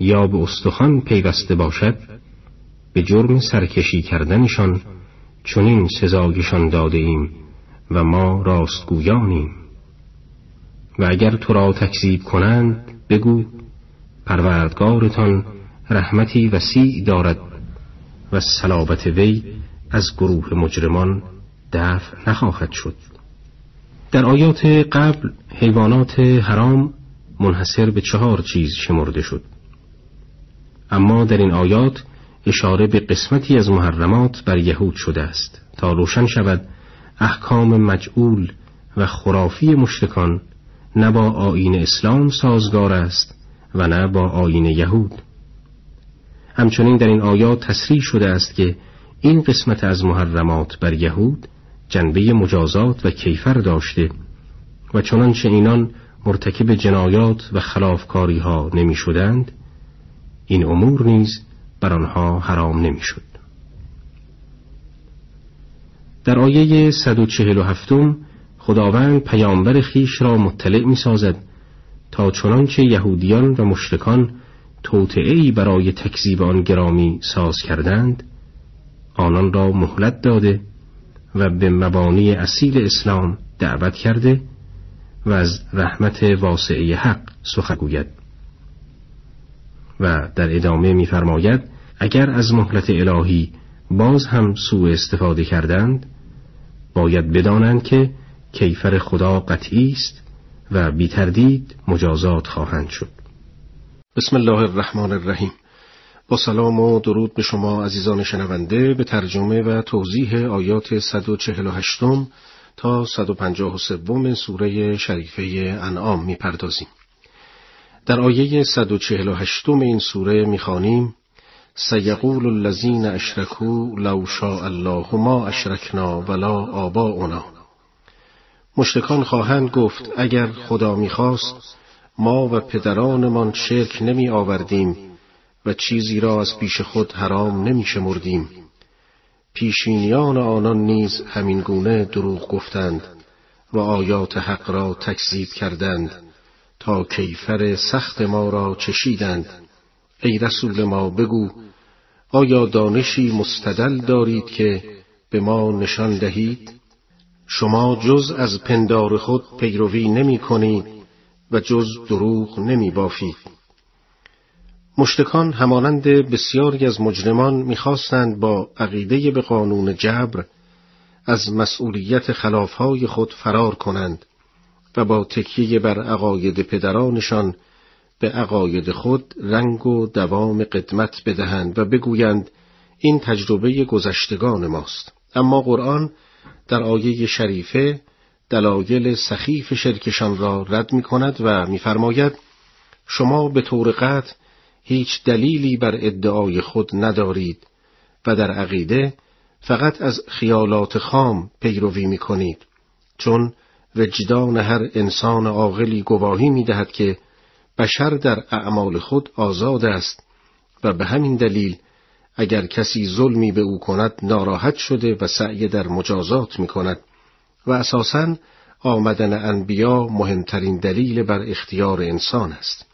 یا به استخوان پیوسته باشد به جرم سرکشی کردنشان چنین سزایشان داده ایم و ما راستگویانیم. و اگر تو را تکذیب کنند بگو پروردگارتان رحمتی وسیع دارد و صلابت وی از گروه مجرمان دفع نخواهد شد. در آیات قبل حیوانات حرام منحصر به چهار چیز شمرده شد. اما در این آیات اشاره به قسمتی از محرمات بر یهود شده است تا روشن شود احکام مجعول و خرافی مشتکان نه با آین اسلام سازگار است و نه با آین یهود. همچنین در این آیات تصریح شده است که این قسمت از محرمات بر یهود جنبه مجازات و کیفر داشته و چنانچه اینان
مرتکب جنایات و خلافکاری ها نمی شدند این امور نیز بر آنها حرام نمی شد. در آیه 147 خداوند پیامبر خیش را مطلع می سازد تا چنانچه یهودیان و مشرکان توطعهای برای تکذیب آن گرامی ساز کردند آنان را مهلت داده و به مبانی اصیل اسلام دعوت کرده و از رحمت واسعه حق سخن گوید. و در ادامه می‌فرماید اگر از مهلت الهی باز هم سوء استفاده کردند باید بدانند که کیفر خدا قطعی است و بی تردید مجازات خواهند شد.
بسم الله الرحمن الرحیم. با سلام و درود به شما عزیزان شنونده به ترجمه و توضیح آیات 148 تا 153 سوره شریفه انعام می‌پردازیم. در آیه 148 این سوره می‌خوانیم سیقول الذین اشرکو لو شاء الله ما اشرکنا ولا آباؤنا مشتکان خواهند گفت اگر خدا می‌خواست ما و پدرانمان شرک نمی آوردیم و چیزی را از پیش خود حرام نمی شمردیم. پیشینیان آنان نیز همین گونه دروغ گفتند و آیات حق را تکذیب کردند تا کیفر سخت ما را چشیدند. ای رسول ما بگو آیا دانشی مستدل دارید که به ما نشان دهید؟ شما جز از پندار خود پیروی نمی کنید و جز دروغ نمی بافید. مشتکان همانند بسیاری از مجرمان می‌خواستند با عقیده به قانون جبر از مسئولیت خلافهای خود فرار کنند و با تکیه بر عقاید پدرانشان به عقاید خود رنگ و دوام قدمت بدهند و بگویند این تجربه گذشتگان ماست. اما قرآن در آیه شریفه دلایل سخیف شرکشان را رد می کند و میفرماید شما به طور قطع هیچ دلیلی بر ادعای خود ندارید و در عقیده فقط از خیالات خام پیروی می کنید چون وجدان هر انسان عاقلی گواهی می دهد که بشر در اعمال خود آزاد است و به همین دلیل اگر کسی ظلمی به او کند ناراحت شده و سعی در مجازات می کند و اساساً آمدن انبیا مهمترین دلیل بر اختیار انسان است.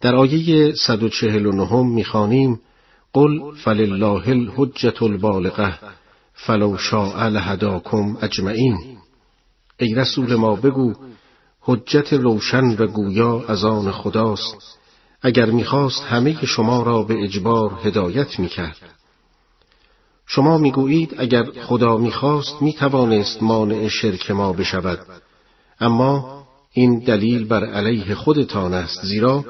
در آیه 149 می‌خوانیم قل فلله الحجت البالغه فلو شاء لهداکم اجمعین. ای رسول ما بگو حجت روشن و گویا از آن خداست اگر می‌خواست همه شما را به اجبار هدایت می‌کرد. شما می‌گویید اگر خدا می‌خواست می‌توانست مانع شرک ما بشود. اما این دلیل بر علیه خودتان است زیرا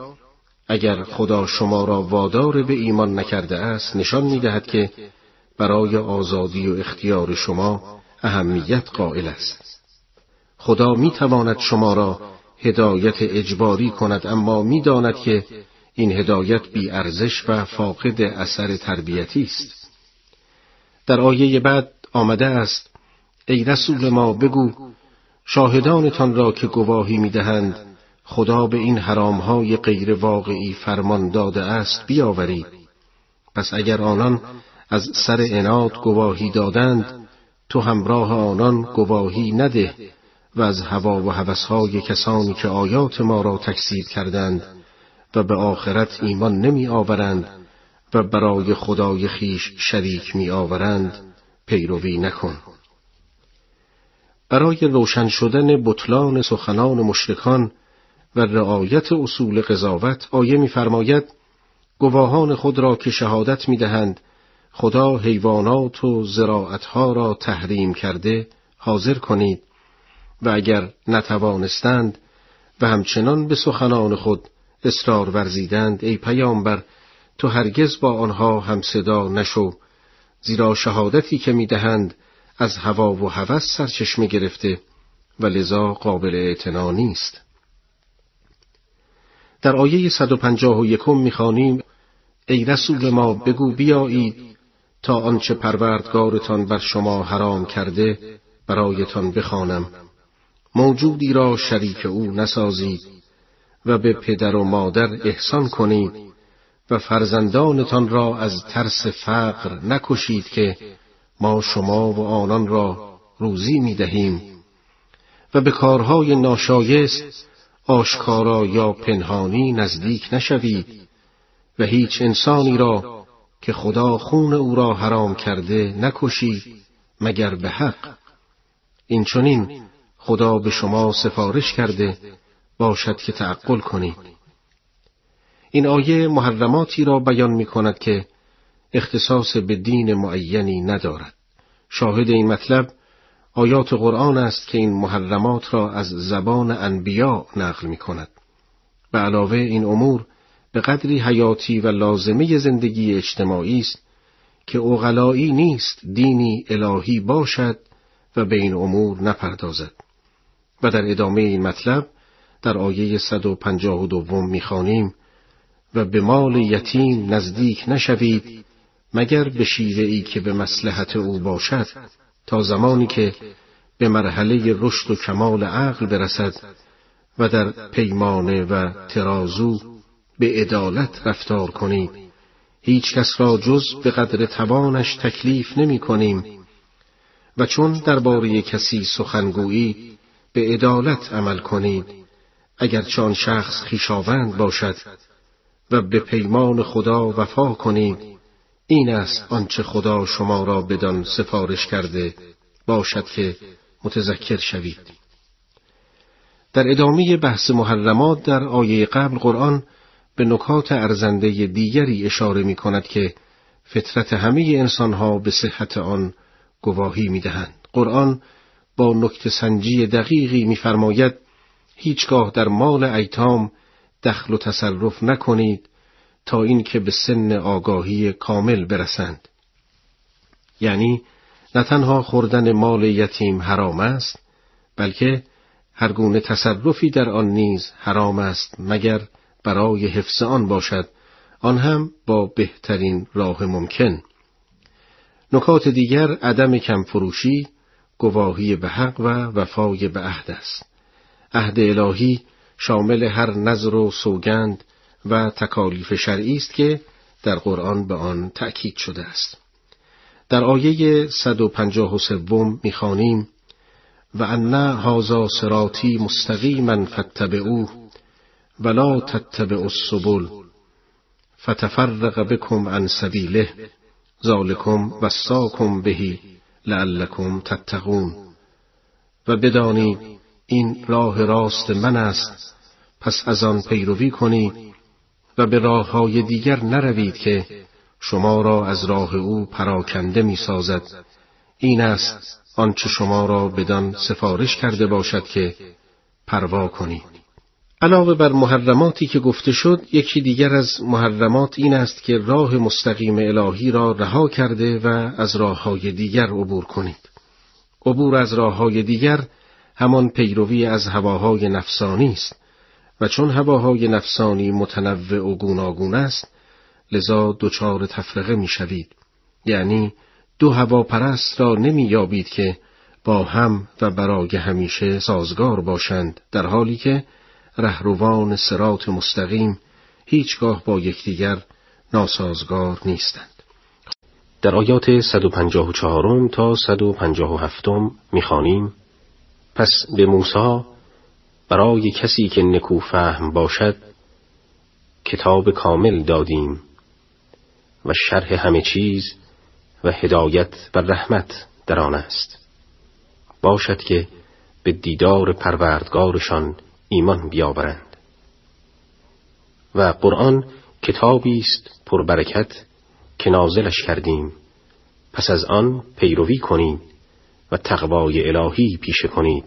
اگر خدا شما را وادار به ایمان نکرده است نشان می‌دهد که برای آزادی و اختیار شما اهمیت قائل است. خدا می‌تواند شما را هدایت اجباری کند اما می‌داند که این هدایت بی ارزش و فاقد اثر تربیتی است. در آیه بعد آمده است ای رسول ما بگو شاهدانتان را که گواهی می‌دهند خدا به این حرامهای غیر واقعی فرمان داده است بیاورید. پس اگر آنان از سر اناد گواهی دادند تو همراه آنان گواهی نده و از هوا و هوسهای کسانی که آیات ما را تکذیب کردند و به آخرت ایمان نمی آورند و برای خدای خیش شریک می آورند پیروی نکن. برای روشن شدن بطلان سخنان مشرکان و رعایت اصول قضاوت آیه می‌فرماید گواهان خود را که شهادت می‌دهند خدا حیوانات و زراعتها را تحریم کرده حاضر کنید و اگر نتوانستند و همچنان به سخنان خود اصرار ورزیدند ای پیامبر تو هرگز با آنها هم صدا نشو زیرا شهادتی که می‌دهند از هوا و هوس سرچشمه گرفته و لذا قابل اعتنا نیست. در آیه 151 می‌خوانیم ای رسول ما بگو بیایید تا آنچه پروردگارتان بر شما حرام کرده برایتان بخوانم. موجودی را شریک او نسازید و به پدر و مادر احسان کنید و فرزندانتان را از ترس فقر نکشید که ما شما و آنان را روزی می دهیم و به کارهای ناشایست آشکارا یا پنهانی نزدیک نشوید و هیچ انسانی را که خدا خون او را حرام کرده نکشید مگر به حق. این چونین خدا به شما سفارش کرده باشد که تعقل کنید. این آیه محرماتی را بیان می کند که اختصاص به دین معینی ندارد. شاهد این مطلب آیات قرآن است که این محرمات را از زبان انبیا نقل می کند. به علاوه این امور به قدری حیاتی و لازمه زندگی اجتماعی است که اوغلایی نیست دینی الهی باشد و به این امور نپردازد. و در ادامه این مطلب در آیه 152 می‌خوانیم و به مال یتیم نزدیک نشوید مگر به شیوه ای که به مسلحت او باشد تا زمانی که به مرحله رشد و کمال عقل برسد و در پیمانه و ترازو به عدالت رفتار کنید هیچ کس را جز به قدر توانش تکلیف نمی کنیم. و چون درباره کسی سخنگویی به عدالت عمل کنید اگر چون شخص خیشاوند باشد و به پیمان خدا وفا کنید این است آنچه خدا شما را بدان سفارش کرده باشد که متذکر شوید در ادامه بحث محرمات در آیه قبل قرآن به نکات ارزنده دیگری اشاره می کند که فطرت همه انسانها به صحت آن گواهی می دهند. قرآن با نکت سنجی دقیقی میفرماید هیچگاه در مال ایتام دخل و تصرف نکنید تا اینکه به سن آگاهی کامل برسند. یعنی نه تنها خوردن مال یتیم حرام است بلکه هر گونه تصرفی در آن نیز حرام است مگر برای حفظ آن باشد. آن هم با بهترین راه ممکن. نکات دیگر عدم کمفروشی گواهی به حق و وفای به عهد است. عهد الهی شامل هر نظر و سوگند و تکالیف شرعی است که در قرآن به آن تأکید شده است. در آیه 153 می‌خوانیم و ان هازا سراتی مستقیما فاتبعوه ولا تتبعوا السبل فتفرق بكم عن سبیله ذالکم وصاکم بهی لعلکم تتقون. و بدانید این راه راست من است پس از آن پیروی کنید و به راه های دیگر نروید که شما را از راه او پراکنده می سازد. این است آنچه شما را بدان سفارش کرده باشد که پروا کنید. علاوه بر محرماتی که گفته شد یکی دیگر از محرمات این است که راه مستقیم الهی را رها کرده و از راه های دیگر عبور کنید. عبور از راه های دیگر همان پیروی از هواهای نفسانی است و چون هواهای نفسانی متنوع و گوناگون است لذا دچار تفرقه می‌شوید. یعنی دو هواپرست را نمی یابید که با هم و برای همیشه سازگار باشند در حالی که رهروان سرات مستقیم هیچگاه با یکدیگر ناسازگار نیستند.
در آیات 154 تا 157 می‌خوانیم پس به موسی برای کسی که نکو فهم باشد کتاب کامل دادیم و شرح همه چیز و هدایت و رحمت در آن است. باشد که به دیدار پروردگارشان ایمان بیاورند. و قرآن کتابی است پربرکت که نازلش کردیم. پس از آن پیروی کنید و تقوای الهی پیشه کنید.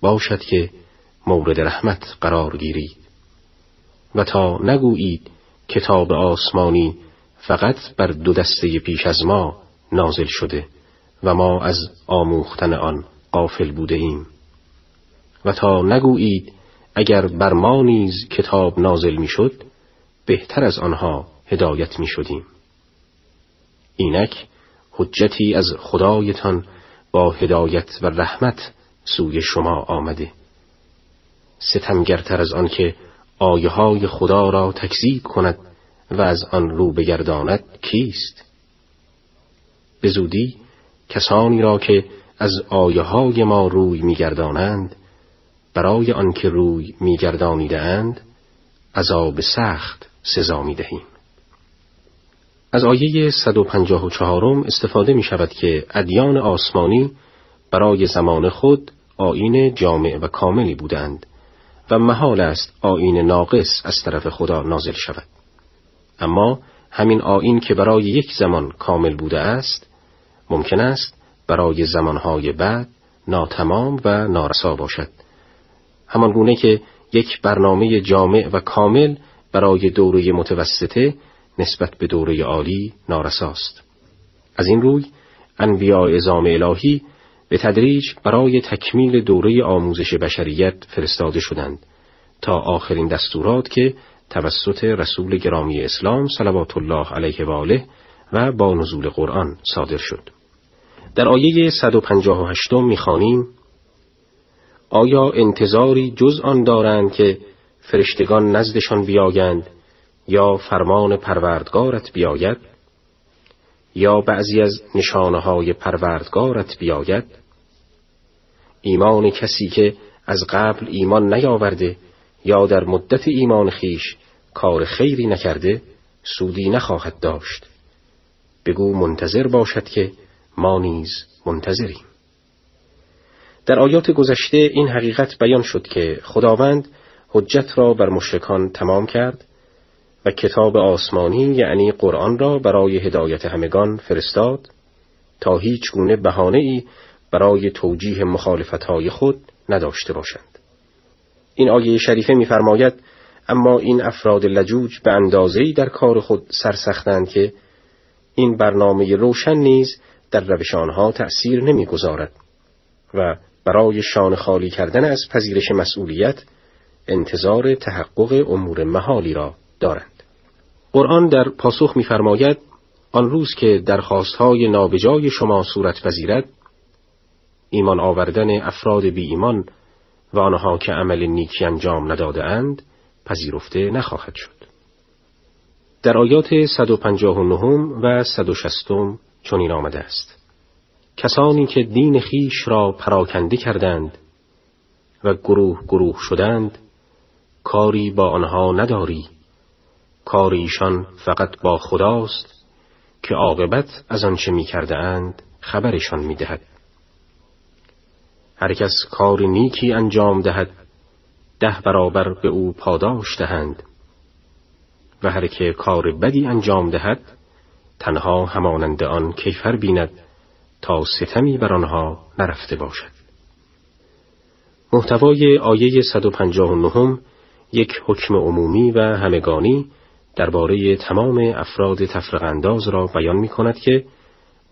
باشد که مورد رحمت قرار گیرید. و تا نگویید کتاب آسمانی فقط بر دو دسته پیش از ما نازل شده و ما از آموختن آن قافل بوده ایم و تا نگویید اگر بر ما نیز کتاب نازل می‌شد بهتر از آنها هدایت می شدیم. اینک حجتی از خدایتان با هدایت و رحمت
سوی شما آمده. ستمگرتر از آن که آیه های خدا را تکذیب کند و از آن رو بگرداند کیست به زودی کسانی را که از آیه های ما روی میگردانند برای آنکه روی میگردانیده اند عذاب سخت سزا می دهیم. از آیه 154 استفاده می شود که ادیان آسمانی برای زمان خود آین جامع و کاملی بودند و محال است آین ناقص از طرف خدا نازل شود. اما همین آین که برای یک زمان کامل بوده است ممکن است برای زمانهای بعد ناتمام و نارسا باشد همان گونه که یک برنامه جامع و کامل برای دوره متوسطه نسبت به دوره عالی نارساست از این روی انبیاء ازام الهی به تدریج برای تکمیل دوره آموزش بشریت فرستاده شدند تا آخرین دستورات که توسط رسول گرامی اسلام صلوات الله علیه و آله و با نزول قرآن صادر شد. در آیه 158 می‌خوانیم آیا انتظاری جز آن دارند که فرشتگان نزدشان بیایند یا فرمان پروردگارت بیاید یا بعضی از نشانه های پروردگارت بیاید ایمان کسی که از قبل ایمان نیاورده یا در مدت ایمان خیش کار خیری نکرده سودی نخواهد داشت. بگو منتظر باشد که ما نیز منتظریم. در آیات گذشته این حقیقت بیان شد که خداوند حجت را بر مشرکان تمام کرد و کتاب آسمانی یعنی قرآن را برای هدایت همگان فرستاد تا هیچ گونه بهانه ای برای توجیه مخالفتهای خود نداشته باشند. این آیه شریفه می‌فرماید اما این افراد لجوج به اندازه‌ای در کار خود سرسختند که این برنامه روشن نیز در روش تأثیر نمی‌گذارد و برای شان خالی کردن از پذیرش مسئولیت انتظار تحقق امور محالی را دارند. قرآن در پاسخ می‌فرماید آن روز که درخواستهای نابجای شما صورت پذیرد ایمان آوردن افراد بی ایمان و آنها که عمل نیکی انجام نداده اند پذیرفته نخواهد شد. در آیات 159 و 160 چنین آمده است. کسانی که دین خیش را پراکنده کردند و گروه گروه شدند کاری با آنها نداری کار ایشان فقط با خداست که عاقبت از آنچه می کرده اند خبرشان می دهد. هر کس کار نیکی انجام دهد ده برابر به او پاداش دهند. و هر که کار بدی انجام دهد تنها همانند آن کیفر بیند تا ستمی بر آنها نرفته باشد. محتوای آیه 159 یک حکم عمومی و همگانی درباره تمام افراد تفرق انداز را بیان می کند که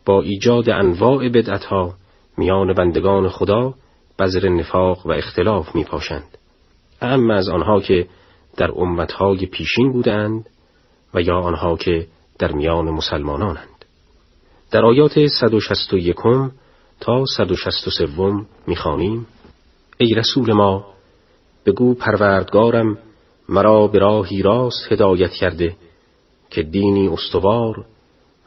با ایجاد انواع بدعتها میان بندگان خدا بذر نفاق و اختلاف می پاشند. اما از آنها که در امتهای پیشین بودند و یا آنها که در میان مسلمانانند. در آیات 161 تا 163 می‌خوانیم ای رسول ما بگو پروردگارم مرا به راهی راست هدایت کرده که دینی استوار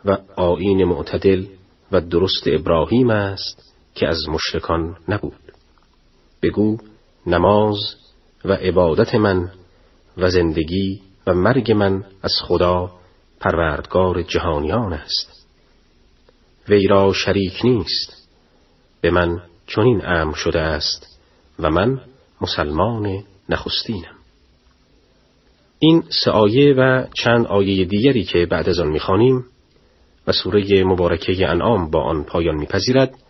و آین معتدل و درست ابراهیم است که از مشرکان نبود. بگو نماز و عبادت من و زندگی و مرگ من از خدا پروردگار جهانیان است. وی را شریک نیست. به من چنین امر شده است و من مسلمان نخستینم. این سه آیه و چند آیه دیگری که بعد از آن می‌خوانیم و سوره مبارکه انعام با آن پایان میپذیرد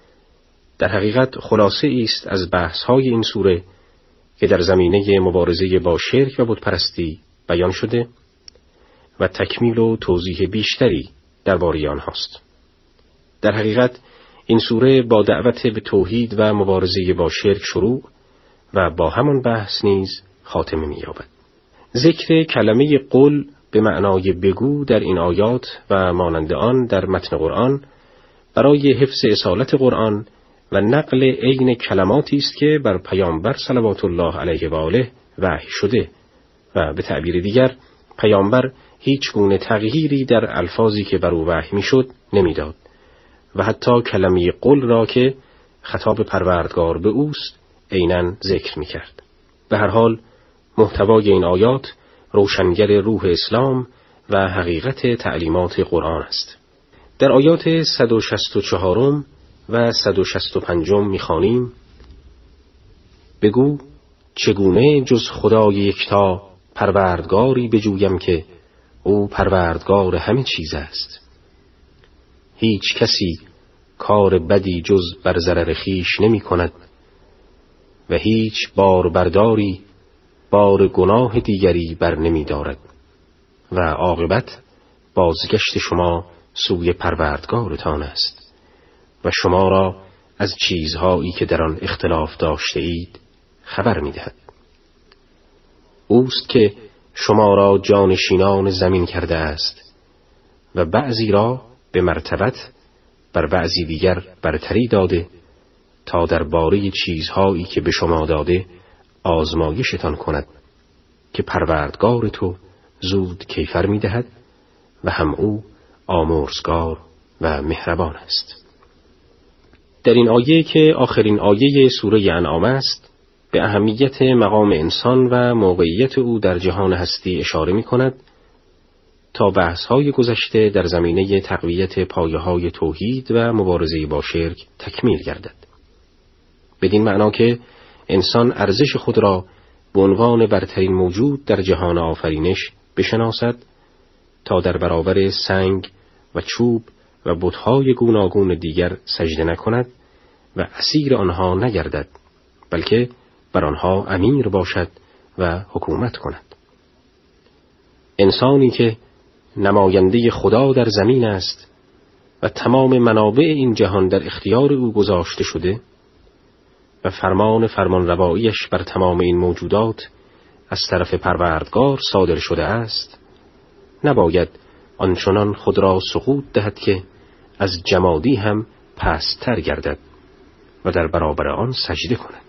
در حقیقت خلاصه است از بحث های این سوره که در زمینه مبارزه با شرک و بتپرستی بیان شده و تکمیل و توضیح بیشتری درباره آنهاست. در حقیقت این سوره با دعوت به توحید و مبارزه با شرک شروع و با همان بحث نیز خاتمه می‌یابد. ذکر کلمه قل به معنای بگو در این آیات و مانند آن در متن قرآن برای حفظ اصالت قرآن
و نقل عین کلماتی است که بر پیامبر صلوات الله علیه و آله وحی شده و به تعبیر دیگر پیامبر هیچ گونه تغییری در الفاظی که بر او وحی می‌شد نمی‌داد و حتی کلمه قل را که خطاب پروردگار به اوست عینا ذکر می کرد. به هر حال محتوای این آیات روشنگر روح اسلام و حقیقت تعلیمات قرآن است. در آیات 164 و 165 می‌خوانیم. بگو چگونه جز خدای یکتا پروردگاری بجویم که او پروردگار همه چیز است؟ هیچ کسی کار بدی جز بر ضرر خیش نمی کند و هیچ بار برداری بار گناه دیگری بر نمی دارد و عاقبت بازگشت شما سوی پروردگارتان است. و شما را از چیزهایی که در آن اختلاف داشته اید خبر می دهد. اوست که شما را جانشینان زمین کرده است و بعضی را به مرتبت بر بعضی دیگر برتری داده تا در باره چیزهایی که به شما داده آزمایشتان کند که پروردگار تو زود کیفر می دهد و هم او آمرزگار و مهربان است در این آیه که آخرین آیه سوره انعام است به اهمیت مقام انسان و موقعیت او در جهان هستی اشاره می کند تا بحث های گذشته در زمینه تقویت پایه های توحید و مبارزه با شرک تکمیل گردد. بدین معنا که انسان ارزش خود را به عنوان برترین موجود در جهان آفرینش بشناسد تا در برابر سنگ و چوب و بتهای گوناگون دیگر سجده نکند و اسیر آنها نگردد بلکه بر آنها امیر باشد و حکومت کند. انسانی که نماینده خدا در زمین است و تمام منابع این جهان در اختیار او گذاشته شده و فرمان فرمان روایش بر تمام این موجودات از طرف پروردگار صادر شده است نباید آنچنان خود را سقوط دهد که از جمادی هم پستر گردد و در برابر آن سجده کند.